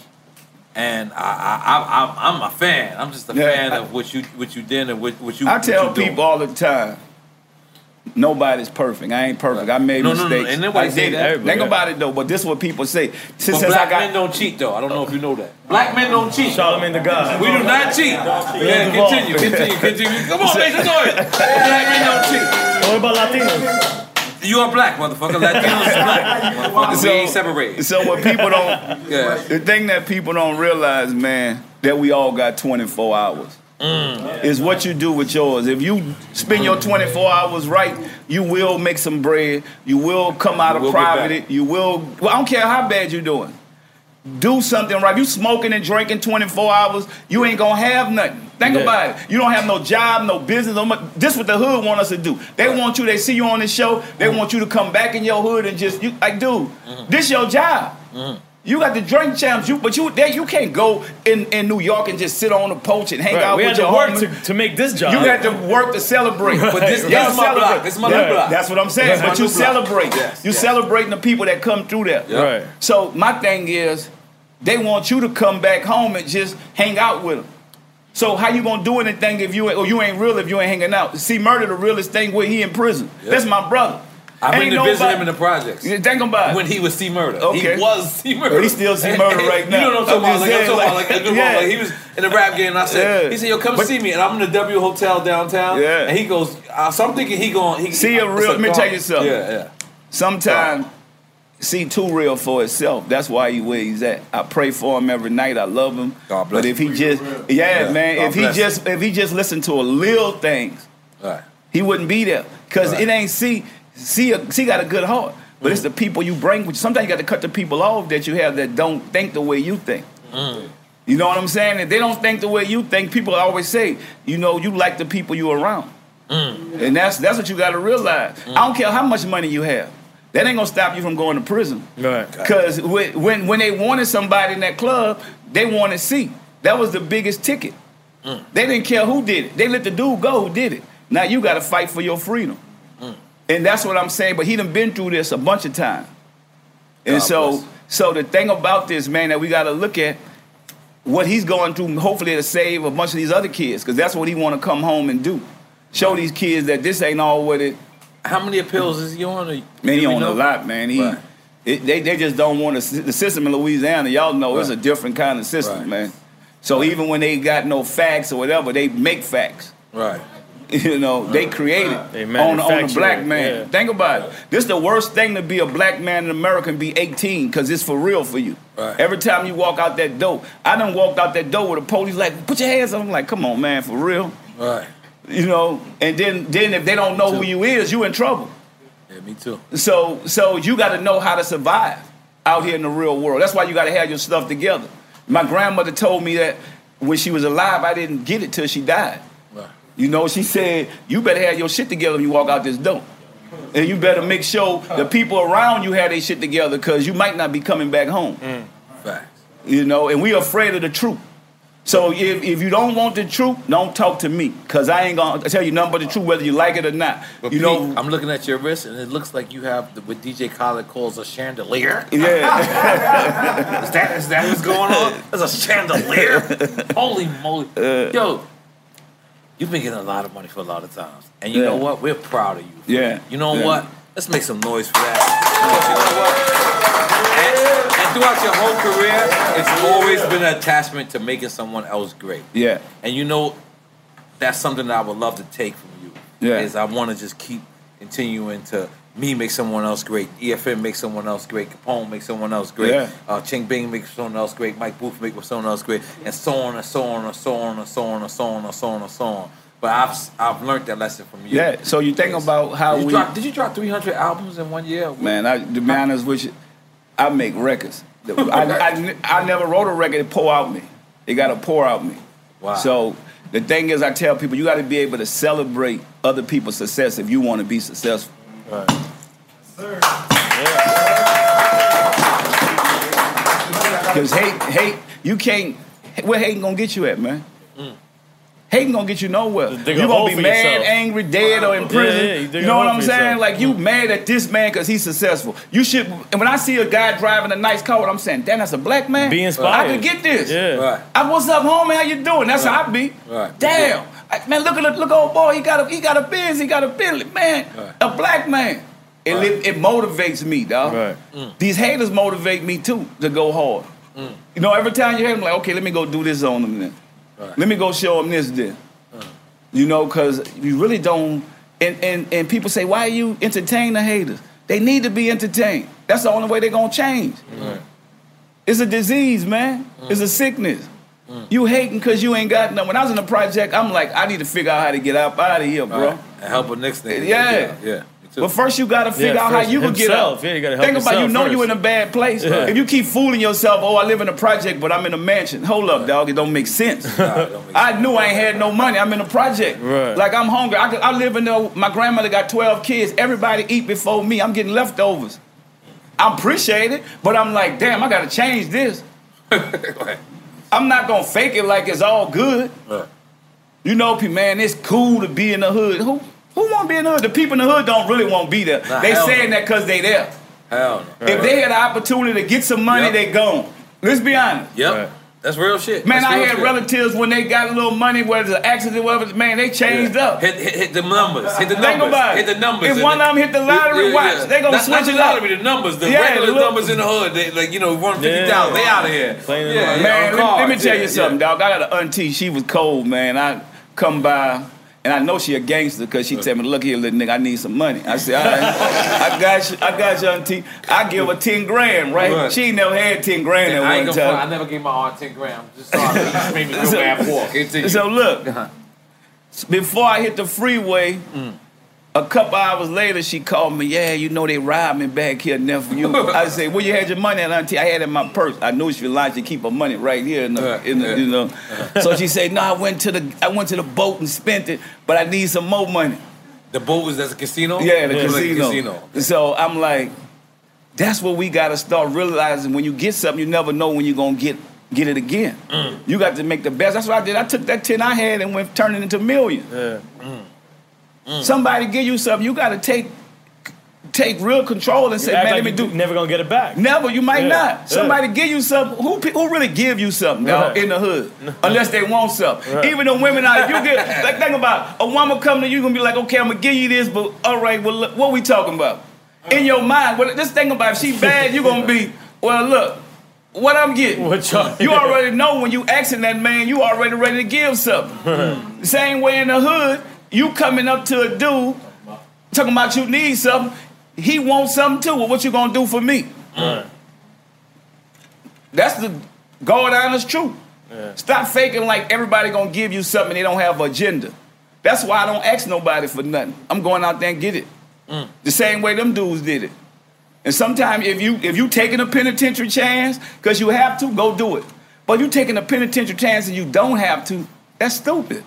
And I, I, I, I'm, I'm a fan. I'm just a Yeah, fan I- of what you, what you did and what, what you. I what tell you doing. people all the time, Nobody's perfect. I ain't perfect. I made No, no, no, mistakes. ain't nobody I say did. that. Everybody. Think about it though. But this is what people say. Since, But black I got men don't cheat though. I don't know if you know that. Black men don't cheat. Charlemagne the God. We do not cheat. Yeah, Duvall. continue, continue, continue. Come on, make some noise. Black men don't cheat. What about Latinos? You are black, motherfucker. Latinos is black. Motherfucker, we ain't separated. So what people don't, Yeah. the thing that people don't realize, man, that we all got 24 hours. Mm. Is what you do with yours. If you spend your 24 hours right, you will make some bread. You will come out of poverty. You will. Well, I don't care how bad you're doing. Do something right. You smoking and drinking 24 hours, you ain't gonna have nothing. Think Yeah. about it. You don't have no job, no business. No mo- this what the hood want us to do. They want you. They see you on the show. They want you to come back in your hood and just you like, dude, Mm-hmm. this your job. You got the drink champs, you but you there you can't go in, in New York and just sit on the porch and hang Right, out we with had to your work to, to make this job. You got to work to celebrate. But this, this is my block. This is my Yeah, block. That's what I'm saying. That's but you block. celebrate. Yes, you yes. celebrating the people that come through there. Right. So my thing is, they want you to come back home and just hang out with them. So how you gonna do anything if you ain't, or you ain't real if you ain't hanging out? See, murder the realest thing where he in prison. That's my brother. Been Ain't to visit him in the projects. Yeah, Think about it. When he was C-Murder. Okay. He was C-Murder. Well, he still C-Murder right now. You know what I'm talking I'm about? Like, I'm talking about, like, like, like, yeah. like, he was in the rap game, and I said, Yeah. he said, yo, come But- see me. And I'm in the W Hotel downtown. Yeah. And he goes, uh, so I'm thinking he going, he See, a real- let me tell you something. Yeah, yeah. Sometimes see too real for itself. That's why he where he's at. I pray for him every night. I love him. God bless but if he him. just yeah, Yeah, man, God if he just if he just listened to a little things, Right. he wouldn't be there. Cause Right. it ain't see see a, see got a good heart. But Mm. it's the people you bring with you. Sometimes you got to cut the people off that you have that don't think the way you think. Mm. You know what I'm saying? If they don't think the way you think, people always say, you know, you like the people you around. Mm. And that's that's what you got to realize. I don't care how much money you have. That ain't gonna stop you from going to prison. Right. Because when, when when they wanted somebody in that club, they wanted C. That was the biggest ticket. Mm. They didn't care who did it. They let the dude go who did it. Now you got to fight for your freedom. Mm. And that's what I'm saying. But he done been through this a bunch of times. And God so bless. so the thing about this, man, that we got to look at what he's going through, hopefully to save a bunch of these other kids, because that's what he want to come home and do. Show these kids that this ain't all what it How many appeals is he on? Or, Man, he on know? a lot, man. He, Right. it, they, they just don't want to. The system in Louisiana, y'all know, it's a different kind of system, Right. man. So even when they got no facts or whatever, they make facts. Right. You know, they create it They on, on the black man. yeah. Think about it. This is the worst thing to be a black man in America and be 18 because it's for real for you. Right. Every time you walk out that door, I done walked out that door with a police like, put your hands up. I'm like, come on, man, for real. Right. You know, and then then if they don't know who you is, you in trouble. Yeah, me too. So so you got to know how to survive out here in the real world. That's why you got to have your stuff together. My grandmother told me that when she was alive, I didn't get it till she died. Right. You know, she said you better have your shit together when you walk out this door. And you better make sure the people around you have their shit together because you might not be coming back home. Mm. Facts. You know, and we afraid of the truth. So if, if you don't want the truth, don't talk to me. Cause I ain't gonna tell you nothing but the truth, whether you like it or not. But you Pete, know, I'm looking at your wrist, and it looks like you have the, what DJ Khaled calls a chandelier. yeah. Is that is that what's going on? There's a chandelier. Holy moly! Uh, Yo, you've been getting a lot of money for a lot of times, and you Yeah. know what? We're proud of you. Yeah. You know Yeah. what? Let's make some noise for that. Because you know what? And, and throughout your whole career, it's always been an attachment to making someone else great. yeah. And you know, that's something that I would love to take from you. Yeah. Is I want to just keep continuing to me make someone else great. EFN make someone else great. Capone make someone else great. Yeah. Uh, Ching Bing make someone else great. Mike Booth make someone else great. And so on and so on and so on and so on and so on and so on and so on. But I've I've learned that lesson from you. Yeah. So you think about how Did you, we drop, did you drop 300 albums in one year? man, I to be honest with you, I make records. I, I, I never wrote a record to pour out me. It gotta pour out me. Wow. So the thing is I tell people you gotta be able to celebrate other people's success if you wanna be successful. Because hate, hate, you can't. Where hating gonna get you at, man? Mm. Hating gonna get you nowhere. You a gonna be mad, yourself. angry, dead, or in prison. yeah, you you know what I'm saying? yourself. Like you mad at this man because he's successful. You should. And when I see a guy driving a nice car, what I'm saying, damn, that's a black man. Be inspired. I could get this. Yeah. Right. I, what's up, homie? How you doing? That's how I be. Right. Damn. Like, man, look at the, look old boy. He got a he got a Benz. He got a Bentley. Man, a black man. It, li- it motivates me, dog. Right. Mm. These haters motivate me too to go hard. Mm. You know, every time you hate them, like, okay, let me go do this on them then. Let me go show them this then. You know, because you really don't. And, and and people say, why you entertain the haters? They need to be entertained. That's the only way they're gonna change. It's a disease, man. Mm. It's a sickness. Mm. You hating because you ain't got nothing. When I was in the project, I'm like, I need to figure out how to get out, out of here, bro. Right. And help with next thing. Yeah. Yeah. Yeah. Too. But first, you gotta figure Yeah, out how you can get up. Yeah, you gotta help Think about it, you know you in a bad place. Yeah. If you keep fooling yourself, oh, I live in a project, but I'm in a mansion. Hold up, dog. It don't make sense. Nah, don't make I knew I ain't had no money. I'm in a project. Right. Like I'm hungry. I, I live in there. My grandmother got 12 kids. Everybody eat before me. I'm getting leftovers. I appreciate it, but I'm like, damn, I gotta change this. I'm not gonna fake it like it's all good. Right. You know, man, it's cool to be in the hood. Who who want to be in the hood? The people in the hood don't really want to be there. Nah, they hell saying no. that because they there. Hell no. If they had the opportunity to get some money, Yep. they gone. Let's be honest. Yep. Right. That's real shit. Man, That's I had shit. relatives when they got a little money, whether it's an accident, whatever. Man, they changed Yeah. up. Hit, hit, hit the numbers. Hit the Think numbers. about it. Hit the numbers. If And one of them hit the lottery, watch, they gonna not, switch not the it up. lottery, the numbers, the Yeah, regular look. numbers in the hood. They, like you know, one fifty Yeah. They out of here. Playing yeah, yeah, Man, on let, let me cards. tell Yeah, you something, yeah. dog. I got an auntie. She was cold, man. I come by, and I know she a gangster because she tell me, "Look here, little nigga, I need some money." I said, "All right, I got you. I got you, auntie. I give her ten grand, right? Right. She ain't never had ten grand I at one gonna front. I never gave my aunt ten grand. I'm just sorry. You just made me feel bad poor. Continue. So look, uh-huh. before I hit the freeway. Mm. A couple hours later, she called me. Yeah, you know they robbed me back here, nephew. I said, "Where you had your money at, auntie?" I had it in my purse. I knew she lied. She keep her money right here in the, Right, in the yeah. you know. So she said, "No, I went to the I went to the boat and spent it, but I need some more money." the boat was at the casino. Yeah, the was like casino. casino. So I'm like, that's what we gotta start realizing. When you get something, you never know when you're gonna get get it again. Mm. You got to make the best. That's what I did. I took that ten I had and went turned it into millions. Yeah. Mm. Mm. Somebody give you something, you gotta take take real control and say, You act man, like let me do. never gonna get it back. Never, you might Yeah, not. yeah. Somebody give you something. Who who really give you something, dog, Right. in the hood? Unless they want something. Right. Even the women out, you get like think about a woman come to you, gonna be like, okay, I'm gonna give you this, but all right, well, look, what we talking about? In your mind, well, just think about if she bad, you gonna be, well, look, what I'm getting. What y'all- you already know when you asking that man, you already ready to give something. Same way in the hood, you coming up to a dude talking about you need something, he wants something too. Well, what you gonna do for me? That's the God honest truth. Stop faking like everybody gonna give you something they don't have an agenda. That's why I don't ask nobody for nothing. I'm going out there and get it. Mm. The same way them dudes did it. And sometimes if you if you taking a penitentiary chance because you have to, go do it. But you taking a penitentiary chance and you don't have to, that's stupid.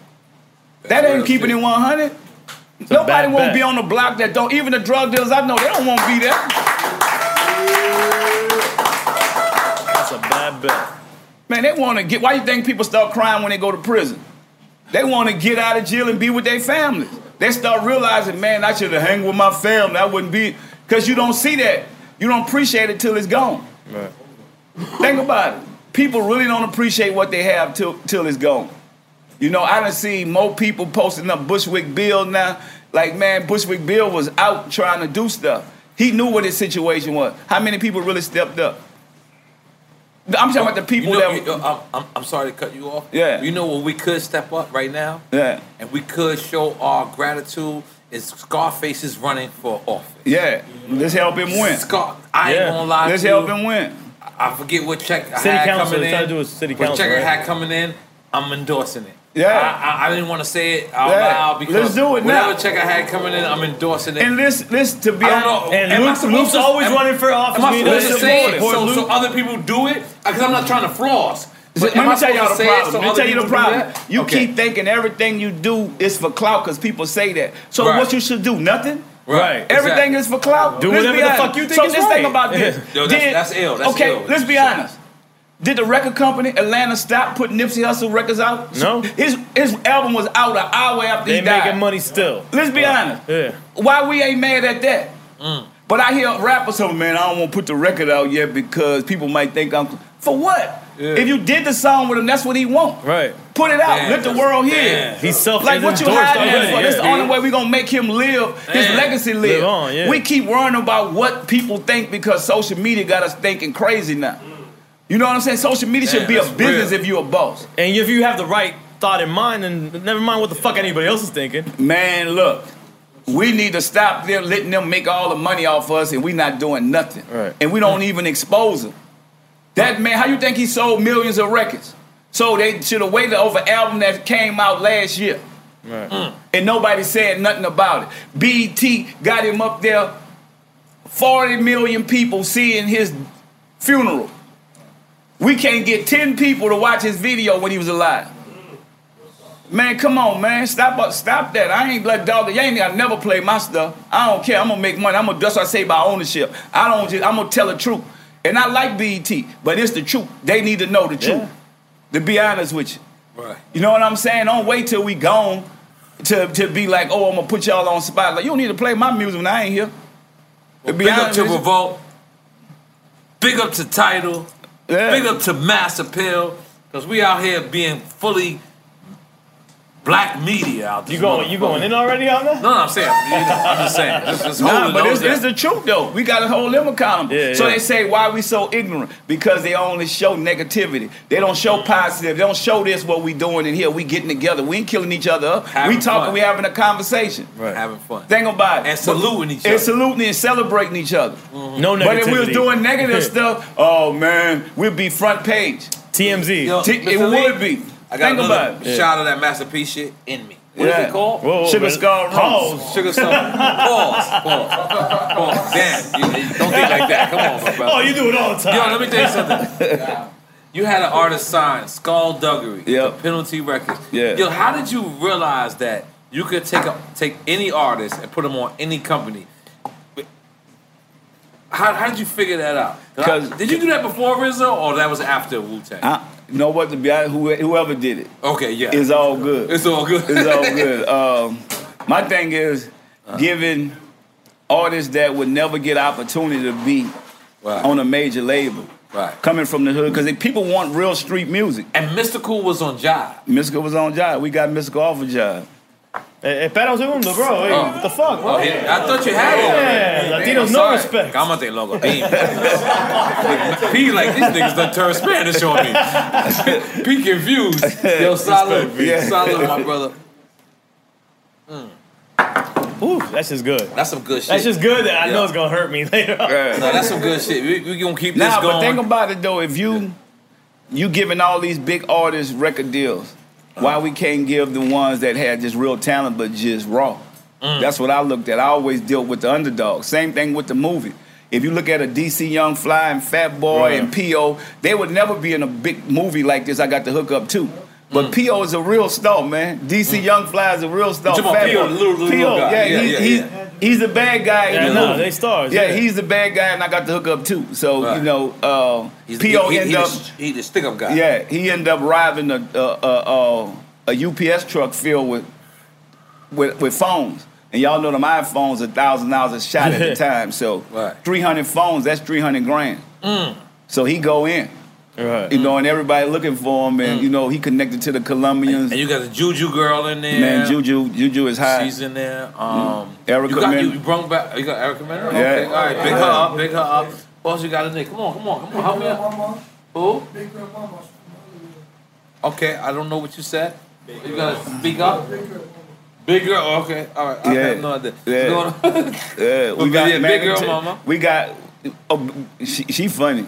That ain't keeping it 100. a Nobody won't bet. be on the block that don't. Even the drug dealers I know, they don't want to be there. That's a bad bet. Man, they want to get. Why you think people start crying when they go to prison? They want to get out of jail and be with their families. They start realizing, man, I should have hang with my family. I wouldn't be because you don't see that. You don't appreciate it till it's gone. Right. Think about it. People really don't appreciate what they have till till it's gone. You know, I done see more people posting up Bushwick Bill now. Like, man, Bushwick Bill was out trying to do stuff. He knew what his situation was. How many people really stepped up? I'm talking about the people you know, that. you- uh, I'm, I'm, I'm sorry to cut you off. Yeah. You know what we could step up right now? yeah, And we could show our gratitude is Scarface is running for office. yeah. Let's help him win. Scar, I Yeah. ain't gonna lie Let's to help you. him win. I forget what check I City had council, coming they're in. trying to do a city what council, check I right? had coming in, I'm endorsing it. Yeah. I, I, I didn't want to say it out Yeah. loud because Let's do it whatever now. check I had coming in, I'm endorsing it. And this, listen to be I don't know. honest. And Am I supposed Luke's always am- running for office. Am I supposed to say it so, so other people do it? Uh, because I'm not trying to floss. But Let me tell y'all the supposed to say it problem. so Let me tell you the problem. You Okay. keep thinking everything you do is for clout because people say that. So Right. what you should do? Nothing. Right. Everything is for clout. Do Let's whatever the honest. fuck you think so is let's think about this. Yo, that's- that's ill. That's okay, ill. let's be honest. Did the record company Atlanta stop putting Nipsey Hussle records out? No. His his album was out an hour after They he died. making money still. Let's be honest. Yeah. Why we ain't mad at that? Mm. But I hear rappers say, man, I don't want to put the record out yet because people might think I'm. For what? If you did the song with him, that's what he want. Right. Put it out. Damn, Let the world hear. damn. He's self Like what you endorsed hiding that already, for? That's the only way we gonna make him live, his legacy live. Live on, yeah. We keep worrying about what people think because social media got us thinking crazy now. You know what I'm saying? Social media should be a business real. if you're a boss. And if you have the right thought in mind, then never mind what the fuck anybody else is thinking. Man, look, we need to stop them letting them make all the money off us and we not doing nothing. Right. And we don't even expose them. That man, how you think he sold millions of records? So they should have waited over album that came out last year. Right. Mm. And nobody said nothing about it. BT got him up there, 40 million people seeing his funeral. We can't get 10 people to watch his video when he was alive. Man, come on, man. Stop uh, stop that. I ain't like dog. You ain't I never play my stuff. I don't care. I'm gonna make money. I'm gonna that's what I say about ownership. I don't just I'm gonna tell the truth. And I like BET, but it's the truth. They need to know the truth. Yeah. To be honest with you. Right. You know what I'm saying? Don't wait till we gone to, to be like, oh, I'm gonna put y'all on spot. Like, you don't need to play my music when I ain't here. To be Big up to. Revolt. Big up to Tidal. Yeah. Big up to Mass Appeal. Because we out here being fully black media out there. You going you going in already on that? No, no, I'm saying. You know, I'm just saying. Just, just Nah, but those it's, it's the truth though. We gotta hold them accountable. Yeah, so yeah. they say why we so ignorant? Because they only show negativity. They don't show positive. They don't show this what we doing in here. We getting together. We ain't killing each other up. Having we talking. fun. We having a conversation. Right. having fun. Think about it. And saluting each other. and saluting and celebrating each other. Mm-hmm. No negativity. But if we was doing negative stuff, oh man, we'd be front page. TMZ. Yo, T- it would be. I got Think another about it. shot of that Masterpiece shit in me. What is Yeah. it called? Whoa, whoa, Sugar but- Skull Rum. Pause. Sugar skull. Pause. Pause. Pause. Damn. You, you don't think like that. Come on, my brother. Oh, you do it all the time. Yo, let me tell you something. You had an artist sign Skull Duggery, Yep. to Penalty Records. Yeah. Yo, how did you realize that you could take a, take any artist and put them on any company? How, how did you figure that out? 'Cause I- 'Cause- did you do that before RZA, or that was after Wu Tang? I, you know what? To be honest, whoever did it Okay, yeah, is all good. it's all good. It's all good. Um, my thing is giving artists that would never get opportunity to be Right. on a major label, Right. coming from the hood, because people want real street music. And Mystikal was on Jive. Mystikal was on job. We got Mystikal off a job. Eh, espera un segundo, bro. Hey, Oh. What the fuck, bro? Oh, yeah. I thought you had it. Yeah, already. Latinos I'm no sorry. respect. Cámate, loco. P. P like these niggas done turn Spanish on me. P confused. Yo, solid. Yeah. Solid, my brother. Ooh, that's just good. That's some good shit. That's just good that I know it's gonna hurt me later on. Yeah. No, that's some good shit. We, we gonna keep this going. Nah, but think about it though. If you you giving all these big artists record deals, why we can't give the ones that had just real talent but just raw? Mm. That's what I looked at. I always dealt with the underdog. Same thing with the movie. If you look at a DC Young Fly and Fat Boy and P.O., they would never be in a big movie like this. I got the hook up too. But mm. P.O. is a real star, man. DC mm. Young Fly is a real star. You talking about Fat P.O., Boy. little- little P.O., guy. Yeah, Yeah, he- yeah, yeah. He's the bad guy Yeah, the no, they stars, Yeah, yeah. he's the bad guy, and I got the hook up too. So Right. you know, uh, He's, P.O. he, he, ended he, up, the, he the stick up guy. yeah, he ended up robbing a a, a, a, a UPS truck filled with with with phones. And y'all know them iPhones a thousand dollars a shot at the time. So Right. three hundred phones, that's three hundred grand. So he go in, Right. you know, and everybody looking for him, and you know he connected to the Colombians. And you got the Juju girl in there. Man, Juju, Juju is hot. She's in there. Um, Erica you got, Mena. You brought back. You got Erica Mena. Yeah. All right. Big her up. Big her up. What else you got in there? Come on. Come on. Come on. Help me out. Who? Big girl mama. Okay. I don't know what you said. You gotta speak up. Big girl. Okay. All right. I Yeah. have no idea. Yeah. What's going on? Yeah, we got yeah, big girl t- mama. We got. Oh, she, she funny.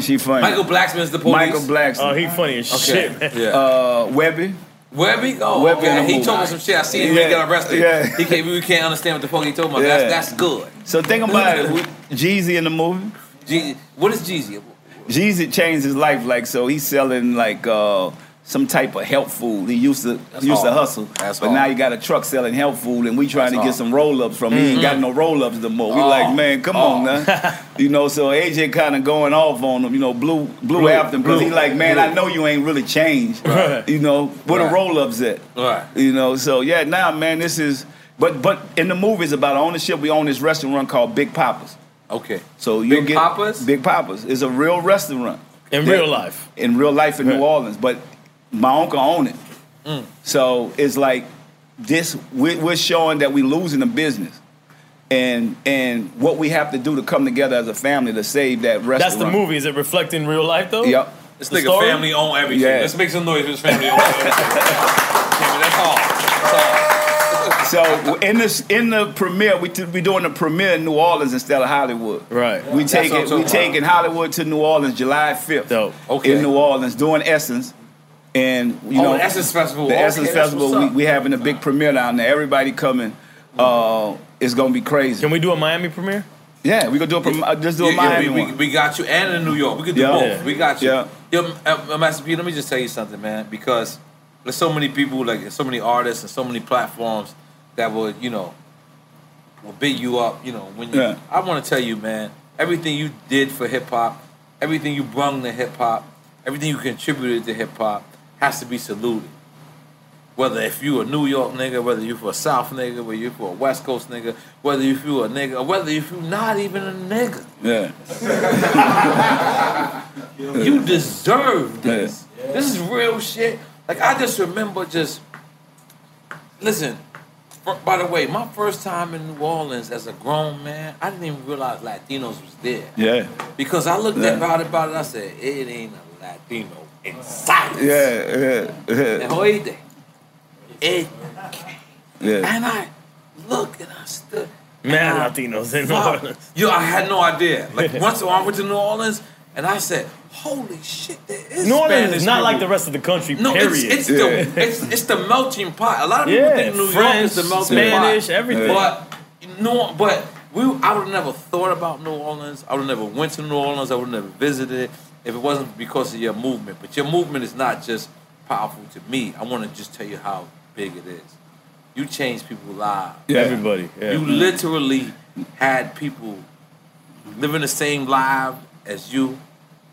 She funny. Michael Blackson's the police. Michael Blackson. Oh, he funny as Okay. shit, man. Yeah. uh, Webbie. Webbie? Oh, Webbie in okay. He movie. told me some shit. I seen him when he Yeah. got arrested. Yeah. He can't, we can't understand what the fuck he told me. Yeah. That's, that's good. So think about it. We, Jeezy in the movie. Jeezy, what is Jeezy? Jeezy changed his life. Like so, he's selling like uh, some type of health food. He used to That's used to hustle, That's but hard. now he got a truck selling health food, and we trying That's to get hard. some roll ups from. him. He ain't got mm. no roll ups no more. We Oh. like, man, come Oh. on now. you know, so AJ kind of going off on him. You know, blue blue, Blue, after him because he like, man, blue. I know you ain't really changed. Right. You know, where Right. the roll ups at? Right. You know, so yeah, now man, this is. But but in the movies about ownership. We own this restaurant called Big Papa's. Okay. So you Big get Papa's? Big Papa's is a real restaurant In that- real life. in real life in New Orleans, but my uncle owned it. Mm. So it's like this. We're, we're showing that we're losing the business, and and what we have to do to come together as a family to save that restaurant. That's the movie. Is it reflecting real life though? Yep. This The nigga story? family own everything. Yeah. Let's make some noise for his family own everything. That's all. That's all. So in this in the premiere, we t- we doing the premiere in New Orleans instead of Hollywood. Right. We That's what I'm taking we about. taking Hollywood to New Orleans July fifth. Dope. Okay. In New Orleans, doing Essence, and you Oh, know the Essence Festival. The Okay, Essence Festival. We, up. we having a big premiere down there. Everybody coming. Uh, it's gonna be crazy. Can we do a Miami premiere? Yeah, we gonna do a prom- uh, just do a Yeah, yeah, Miami we, one. we, we got you, and in New York. We could do Yeah. both. Yeah. We got you. Yeah. Yo, uh, Master P, let me just tell you something, man. Because there's so many people, like there's so many artists and so many platforms that would, you know, will beat you up. You know, when you, Yeah. I want to tell you, man, everything you did for hip hop, everything you brung to hip hop, everything you contributed to hip hop has to be saluted. Whether if you a New York nigga, whether you for a South nigga, whether you for a West Coast nigga, whether if you a nigga, or whether if you not even a nigga. yeah, You deserve this. This is real shit. Like I just remember just listen. By the way, my first time in New Orleans as a grown man, I didn't even realize Latinos was there yeah, because I looked Yeah. at about it, about it. I said, "It ain't a Latino in sight." yeah, yeah, And yeah, oíste, it, yeah. and I looked and I stood. Mad and I- Latinos in New Orleans. Yo, I had no idea. Like once I went to New Orleans, and I said, "Holy shit, there is New Orleans Spanish is not like the rest of the country. No, period. it's it's Yeah. the it's, it's the melting pot. A lot of people Yeah, think New York is the melting Spanish, pot. everything. But no, but we I would have never thought about New Orleans. I would have never went to New Orleans. I would have never visited it if it wasn't because of your movement. But your movement is not just powerful to me. I want to just tell you how big it is. You changed people's lives. Yeah. Everybody. Yeah. You literally had people living the same life as you,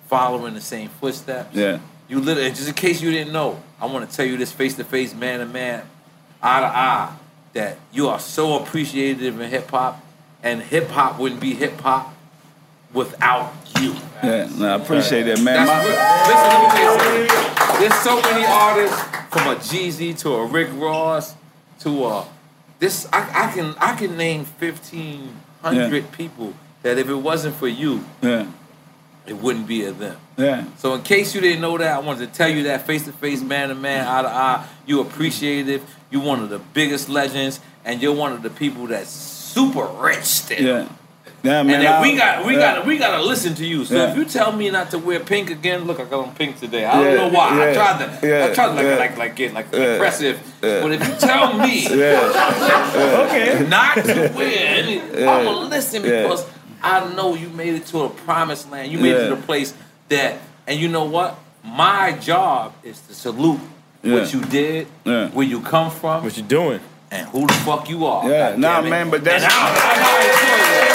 following the same footsteps. Yeah. You literally, just in case you didn't know, I want to tell you this face to face, man to man, eye to eye, that you are so appreciative in hip hop, and hip hop wouldn't be hip hop without you. yeah. No, I appreciate that, man. My- Listen, let me tell you something. There's so many artists from a Jeezy to a Rick Ross to a this. I, I can I can name fifteen hundred people that if it wasn't for you, yeah, it wouldn't be a them. yeah. So in case you didn't know that, I wanted to tell you that face to face, man to man, eye to eye, you appreciative. You one of the biggest legends, and you're one of the people that's super rich still. Yeah. Yeah, man. And then I- we got we yeah. got we got to listen to you. So Yeah. if you tell me not to wear pink again, look, I got on pink today. I don't know why. I tried to yeah, I tried to like yeah. like like get like Yeah, impressive. yeah. But if you tell me Yeah, okay. not to wear any, I'm gonna listen Yeah. because I know you made it to a promised land. You made it to the place that, and you know what? My job is to salute Yeah. what you did, Yeah. where you come from, What you're doing? and who the fuck you are. Yeah, God nah, man, but that's- and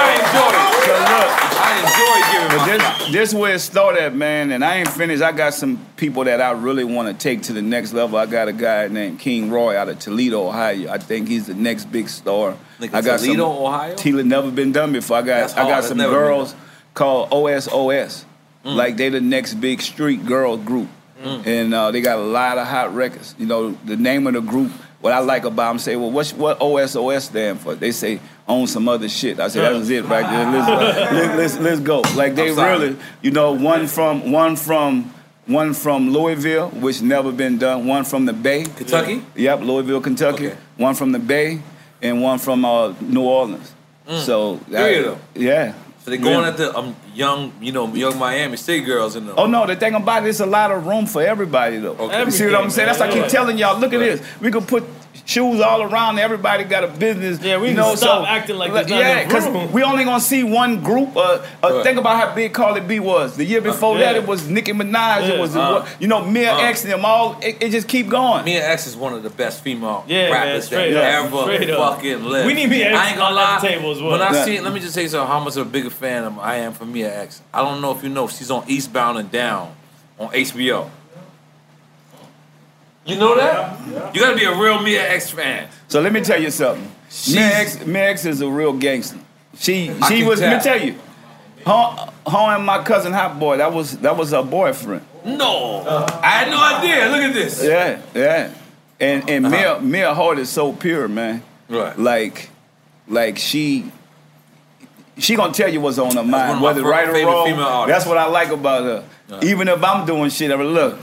I, enjoy it. And I enjoy. I enjoy giving my But flowers. this, this where it started, man, and I ain't finished. I got some people that I really want to take to the next level. I got a guy named King Roy out of Toledo, Ohio. I think he's the next big star. Nigga, I got Toledo, some, Ohio? Toledo never been done before. I got That's I got That's some girls called OSOS. Mm. Like they the next big street girl group. Mm. And uh, they got a lot of hot records. You know, the name of the group, what I like about them, say, well, what's, what OSOS stand for? They say, own some other shit. I said, that was it right there. Let's, let's, let's, let's go. Like they really, you know, one from, one from, one from Louisville, which never been done. One from the Bay. Kentucky? Yep, Louisville, Kentucky. Okay. One from the Bay, and one from uh, New Orleans. So Mm. Of? Yeah. So they going Yeah. at the um, young, you know, young Miami State girls in the. Oh no, the thing about it, it's a lot of room for everybody though. Okay. You see what I'm saying? That's why I keep telling y'all. Look at Right. this. We could put shoes all around. Everybody got a business. Yeah, we you know, stop so- acting like there's not yeah, because we only gonna see one group. Uh, uh, Right. Think about how big Cardi B was. The year before yeah. that, it was Nicki Minaj. Yeah. It was Uh. you know Mia Uh. X and them all. It, it just keep going. Mia X is one of the best female Yeah, rappers straight that up, ever fucking lived. We need Mia X I ain't gonna on that lie. table as well. When I Yeah. see, let me just say so how much of a bigger fan I am for Mia X. I don't know if you know, she's on Eastbound and Down on HBO. You know that? You gotta be a real Mia X fan. So let me tell you something. Mia X, Mia X is a real gangster. She I she can was. Let me tell. tell you, her, her and my cousin Hot Boy. That was that was her boyfriend. No, I had no idea. Look at this. Yeah, yeah. And and uh-huh. Mia Mia Hart is so pure, man. Right. Like, like she. She gonna tell you what's on her mind, whether right or wrong. That's what I like about her. Uh-huh. Even if I'm doing shit, I'm look,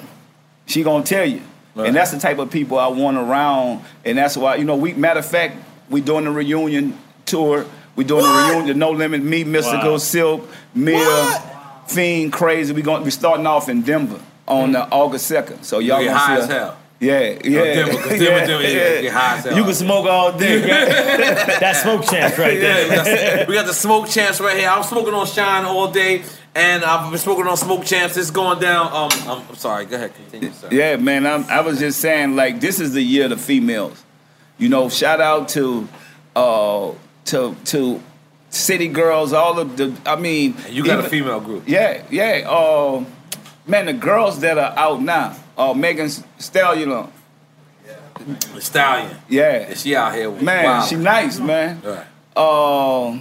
she gonna tell you, Right. and that's the type of people I want around. And that's why you know we. Matter of fact, we doing the reunion tour. We doing the reunion, No Limit, me, Mystikal, Wow. Silkk, Mia, Fiend, Crazy. We going we starting off in Denver on uh, August second. So y'all get gonna high see as us- hell. Yeah, yeah. Denver, 'cause Denver, Denver, yeah, get high as hell. You can smoke all day. That smoke chance right Yeah, there. we got, we got the smoke champs right here. I'm smoking on Shine all day, and I've been smoking on smoke champs. It's going down. Um, I'm, I'm sorry. Go ahead, continue. Sir. Yeah, man. I'm, I was just saying, like, this is the year of the females. You know, shout out to, uh, to to city girls. All of the. I mean, And you got a female group. Yeah, yeah. Uh, man, the girls that are out now. Uh, Megan Stallion. The Stallion. Yeah, Yeah, she out here. man, wow. she nice, man. Right. Uh,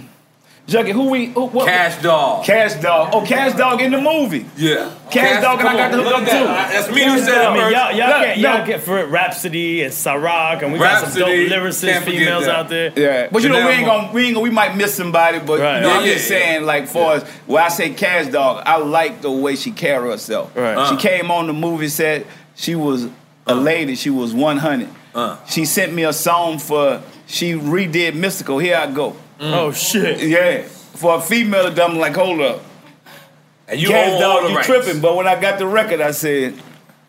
Juggy, who we? Who, what? Kash Doll. Kash Doll. Oh, Kash Doll in the movie. yeah. Kash Doll and I got on, to hook look up that. too. That's me who said I it mean, first. y'all, y'all, Look, get, y'all get for Rapsody and Ciroc, and we got some dope Rapsody, lyricist females that. out there. Yeah, but you know we ain't gonna we ain't gonna, we might miss somebody, but Right. you know Yeah, I'm yeah, just yeah. saying like for as when I say Kash Doll, I like the way she carry herself. Right. Uh. She came on the movie set. She was a lady. She was 100. Uh. She sent me a song for. She redid Mystikal. Here I go. Oh shit! Yeah, for a female to do, I'm like, hold up, And you Cash own all Dog, the you rights. tripping? But when I got the record, I said,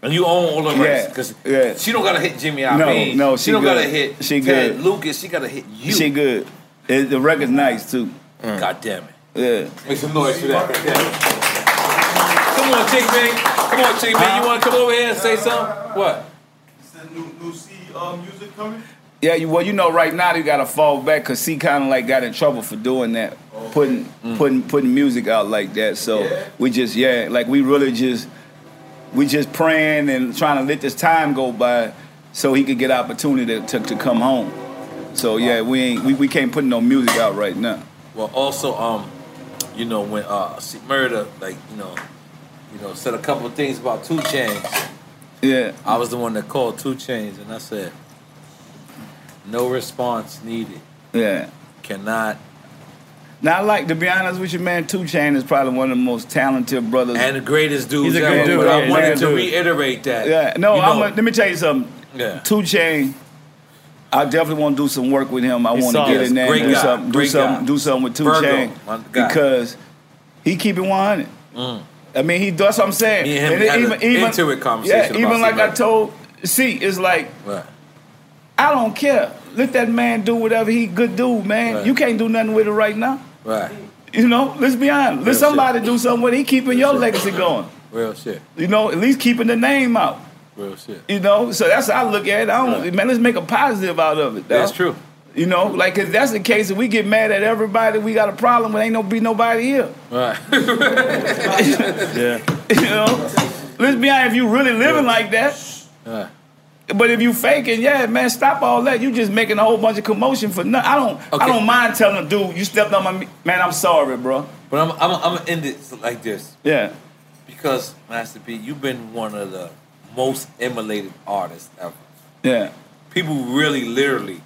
And you own all the Yeah, rights. Because yeah. she don't gotta hit Jimmy No, Iovine. no, she, she don't good. gotta hit She Ted good. Lucas. She gotta hit you. she good. It- the record's nice too. God damn it. Yeah. Make some noise for that. Come on, Chick Man. Come on, Chick Man. You wanna come over here and say something? What? New, new C uh, music coming? Yeah, you, well, you know, right now they got to fall back because he kind of like got in trouble for doing that, putting putting putting music out like that. So we just yeah, like we really just we just praying and trying to let this time go by so he could get opportunity to, to, to come home. So yeah, we ain't we, we can't put no music out right now. Well, also, um, you know, when uh, C-Murder, like you know, you know, said a couple of things about 2 Chainz. Yeah, I was the one that called 2 Chainz, and I said, no response needed. yeah. Cannot. Now I like to be honest with you, man. Two Chain is probably one of the most talented brothers. And the greatest dudes He's a ever. dude, but I yeah, wanted to dude. reiterate that. yeah, no, you I'm know, a, let me tell you something. yeah. Two Chain, I definitely want to do some work with him. I want to get in there and do guy. something, do Great something, guy. do something with Two Virgo, Chain because he keep it 100. Mm. I mean, he does what I'm saying. Me and him had an intimate conversation Yeah, about even like I told, see, it's like Right. I don't care. Let that man do whatever he good do, man. Right. You can't do nothing with it right now. Right. You know, let's be honest. Let Real somebody shit. do something with it. He keeping your shit. legacy going. Real shit. You know, at least keeping the name out. Real shit. You know, so that's how I look at it. I don't, Right. man. Let's make a positive out of it. dawg. That's true. You know, like if that's the case, if we get mad at everybody, we got a problem. But ain't no be nobody here. Right. Yeah. You know, let's be honest. If you really living like that, right. But if you faking, yeah, man, stop all that. You just making a whole bunch of commotion for nothing. I don't, Okay. I don't mind telling a dude, you stepped on my me- man. I'm sorry, bro. But I'm, I'm, I'm gonna end it like this Yeah, because Master P, you've been one of the most emulated artists ever. yeah, People really, literally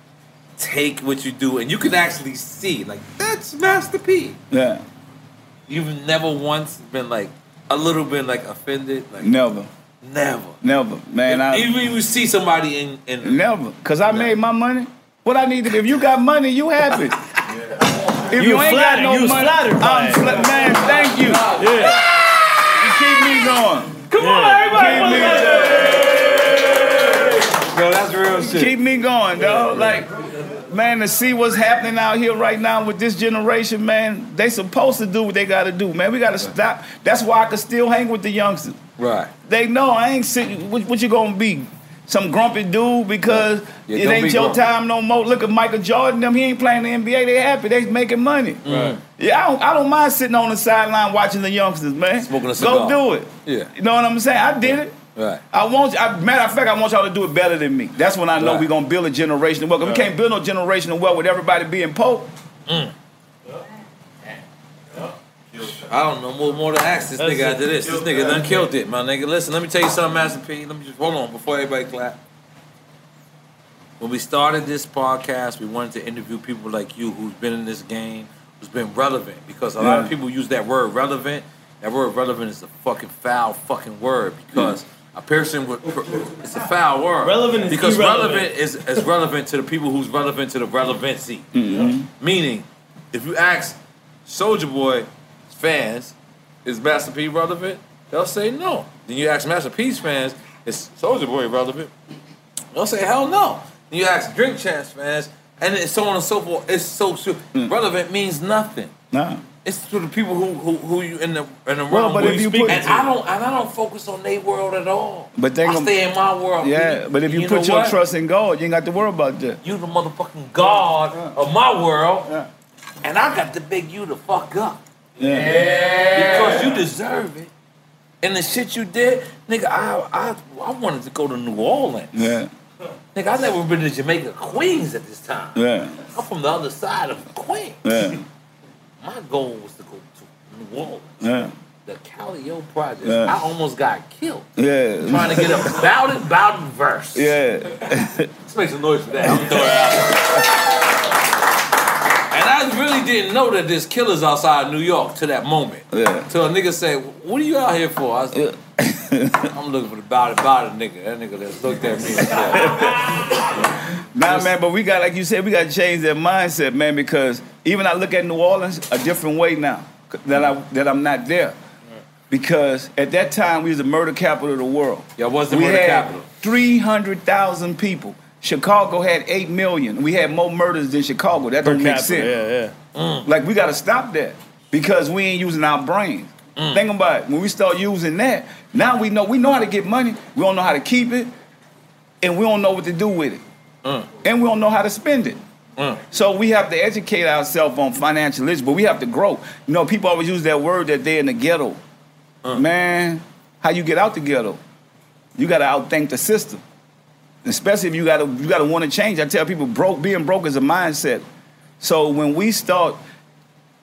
take what you do, and you can actually see, like that's Master P. yeah. You've never once been like a little bit like offended, like Never, never. never, man. I, Even when you see somebody in, in Never, cause I made my money. What I need to, if you got money, you happy. If You you, ain't flattered- got no you was money, flattered by I'm it. fla- man. Thank you. Yeah. You keep me going. Come on, Keep me, no, that's real shit. keep me going, dog. Like, man, to see what's happening out here right now with this generation, man, they supposed to do what they got to do, man. We got to stop. That's why I can still hang with the youngsters. Right. They know I ain't sitting. What, what you gonna be? Some grumpy dude because Yeah, it ain't be your grumpy. time no more. Look at Michael Jordan. Them he ain't playing the NBA. They happy. They making money. Right. Yeah, I don't, I don't mind sitting on the sideline watching the youngsters, man. Smoking a Go do it. Yeah. You know what I'm saying? I did it. Right. I want. I, matter of fact, I want y'all to do it better than me. That's when I know Right. we gonna build a generation of wealth. We can't build no generation of wealth with everybody being poor. Mm. I don't know more, more to ask this That's nigga it. after this. This nigga done killed it, my nigga. Listen, let me tell you something, Master P. Let me just hold on before everybody clap. When we started this podcast, we wanted to interview people like you who's been in this game, who's been relevant. Because a lot of people use that word relevant. That word relevant is a fucking foul fucking word because a person with it's a foul word. Relevant is because irrelevant. relevant is, is relevant to the people who's relevant to the relevancy. Mm-hmm. Meaning, if you ask Soulja Boy fans, is Master P relevant? They'll say no. Then you ask Master P's fans, is Soulja Boy relevant? They'll say hell no. Then you ask Drink Champs fans, and so on and so forth. It's so, so mm. relevant means nothing. Nah. It's to the people who who, who you in the in the Well, realm. but if you speak put- and I don't and I don't focus on their world at all. But they I gon- stay in my world. Yeah, but if you, know put your what? trust in God, you ain't got to worry about that. you the motherfucking god of my world, Yeah. and I got to beg you to fuck up. Yeah. because you deserve it. And the shit you did, nigga, I I I wanted to go to New Orleans. Yeah. Nigga, I never been to Jamaica, Queens at this time. Yeah. I'm from the other side of Queens. Yeah. My goal was to go to New Orleans. Yeah. The Calliope Project. Yeah. I almost got killed Yeah. trying to get a bout it verse. Yeah. Let's make some noise for that. I'm throwing out. And I really didn't know that there's killers outside New York to that moment. Yeah. Till a nigga said, What are you out here for? I said, I'm looking for the it, bout nigga. That nigga just looked at me and said, Nah, man, but we got, like you said, we got to change that mindset, man, because even I look at New Orleans a different way now that, I, that I'm not there. Because at that time, we was the murder capital of the world. Y'all was the we murder had capital. 300,000 people. Chicago had 8 million. We had more murders than Chicago. That Per don't make sense. yeah, yeah. Mm. Like we gotta stop that because we ain't using our brains. Mm. Think about it. When we start using that, now we know we know how to get money. We don't know how to keep it, and we don't know what to do with it, Uh. and we don't know how to spend it. Uh. So we have to educate ourselves on financial literacy, but we have to grow. You know, people always use that word that they're in the ghetto. Uh. Man, how you get out the ghetto? You gotta outthink the system. Especially if you gotta you gotta want to change. I tell people broke being broke is a mindset. So when we start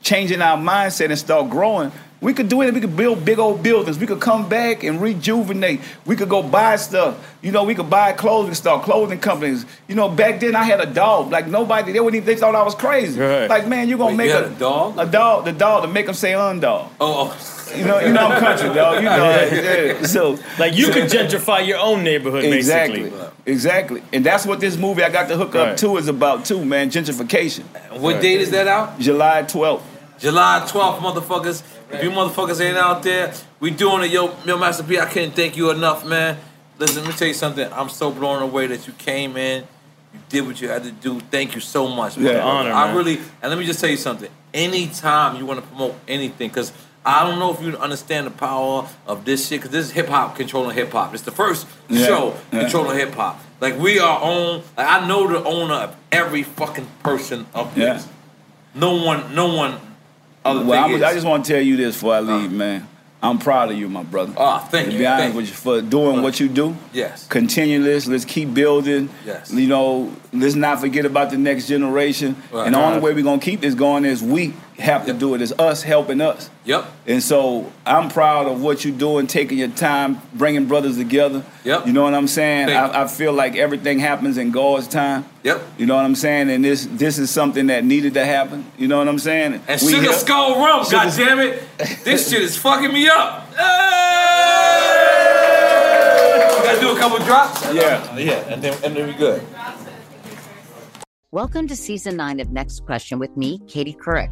changing our mindset and start growing, we could do it. We could build big old buildings. We could come back and rejuvenate. We could go buy stuff. You know, we could buy clothes and start clothing companies. You know, back then I had a dog. Like nobody, they wouldn't even, they thought I was crazy. Right. Like, man, you're gonna Wait, make you had a dog? A dog, the dog to make them say undog. Oh, oh. You know, you know I'm country, dog. You know, like, yeah. so Like you could gentrify your own neighborhood, Exactly. basically. Exactly. And that's what this movie I got to hook up Right. to is about too, man. Gentrification. what date is that out? July 12th. July 12th, motherfuckers. If you motherfuckers ain't out there, we doing it. Yo, yo, Master P, I can't thank you enough, man. Listen, let me tell you something. I'm so blown away that you came in. You did what you had to do. Thank you so much. Yeah. motherfucker. Honor, I man. really, and let me just tell you something. Anytime you want to promote anything, because I don't know if you understand the power of this shit, because this is hip hop controlling hip hop. It's the first Yeah. show Yeah. controlling hip hop. Like we are on. Like I know the owner of every fucking person up Yeah. this. No one, no one. Other Well, thing is, I just want to tell you this before I leave, man. I'm proud of you, my brother. Ah, thank to you, be honest thank with you. for doing what you do. Yes. Continue this. Let's keep building. Yes. You know, let's not forget about the next generation. Right. And the only way we're gonna keep this going is we have to do it. It's us helping us. Yep. And so I'm proud of what you're doing, taking your time, bringing brothers together. Yep. You know what I'm saying? I, I feel like everything happens in God's time. Yep. You know what I'm saying? And this this is something that needed to happen. You know what I'm saying? And We Sugar here- Skull Rum, Sugar- God damn it. This shit is fucking me up. Hey! We gotta do a couple drops? Yeah. Yeah, and then, and then we good. Welcome to season nine of Next Question with me, Katie Couric.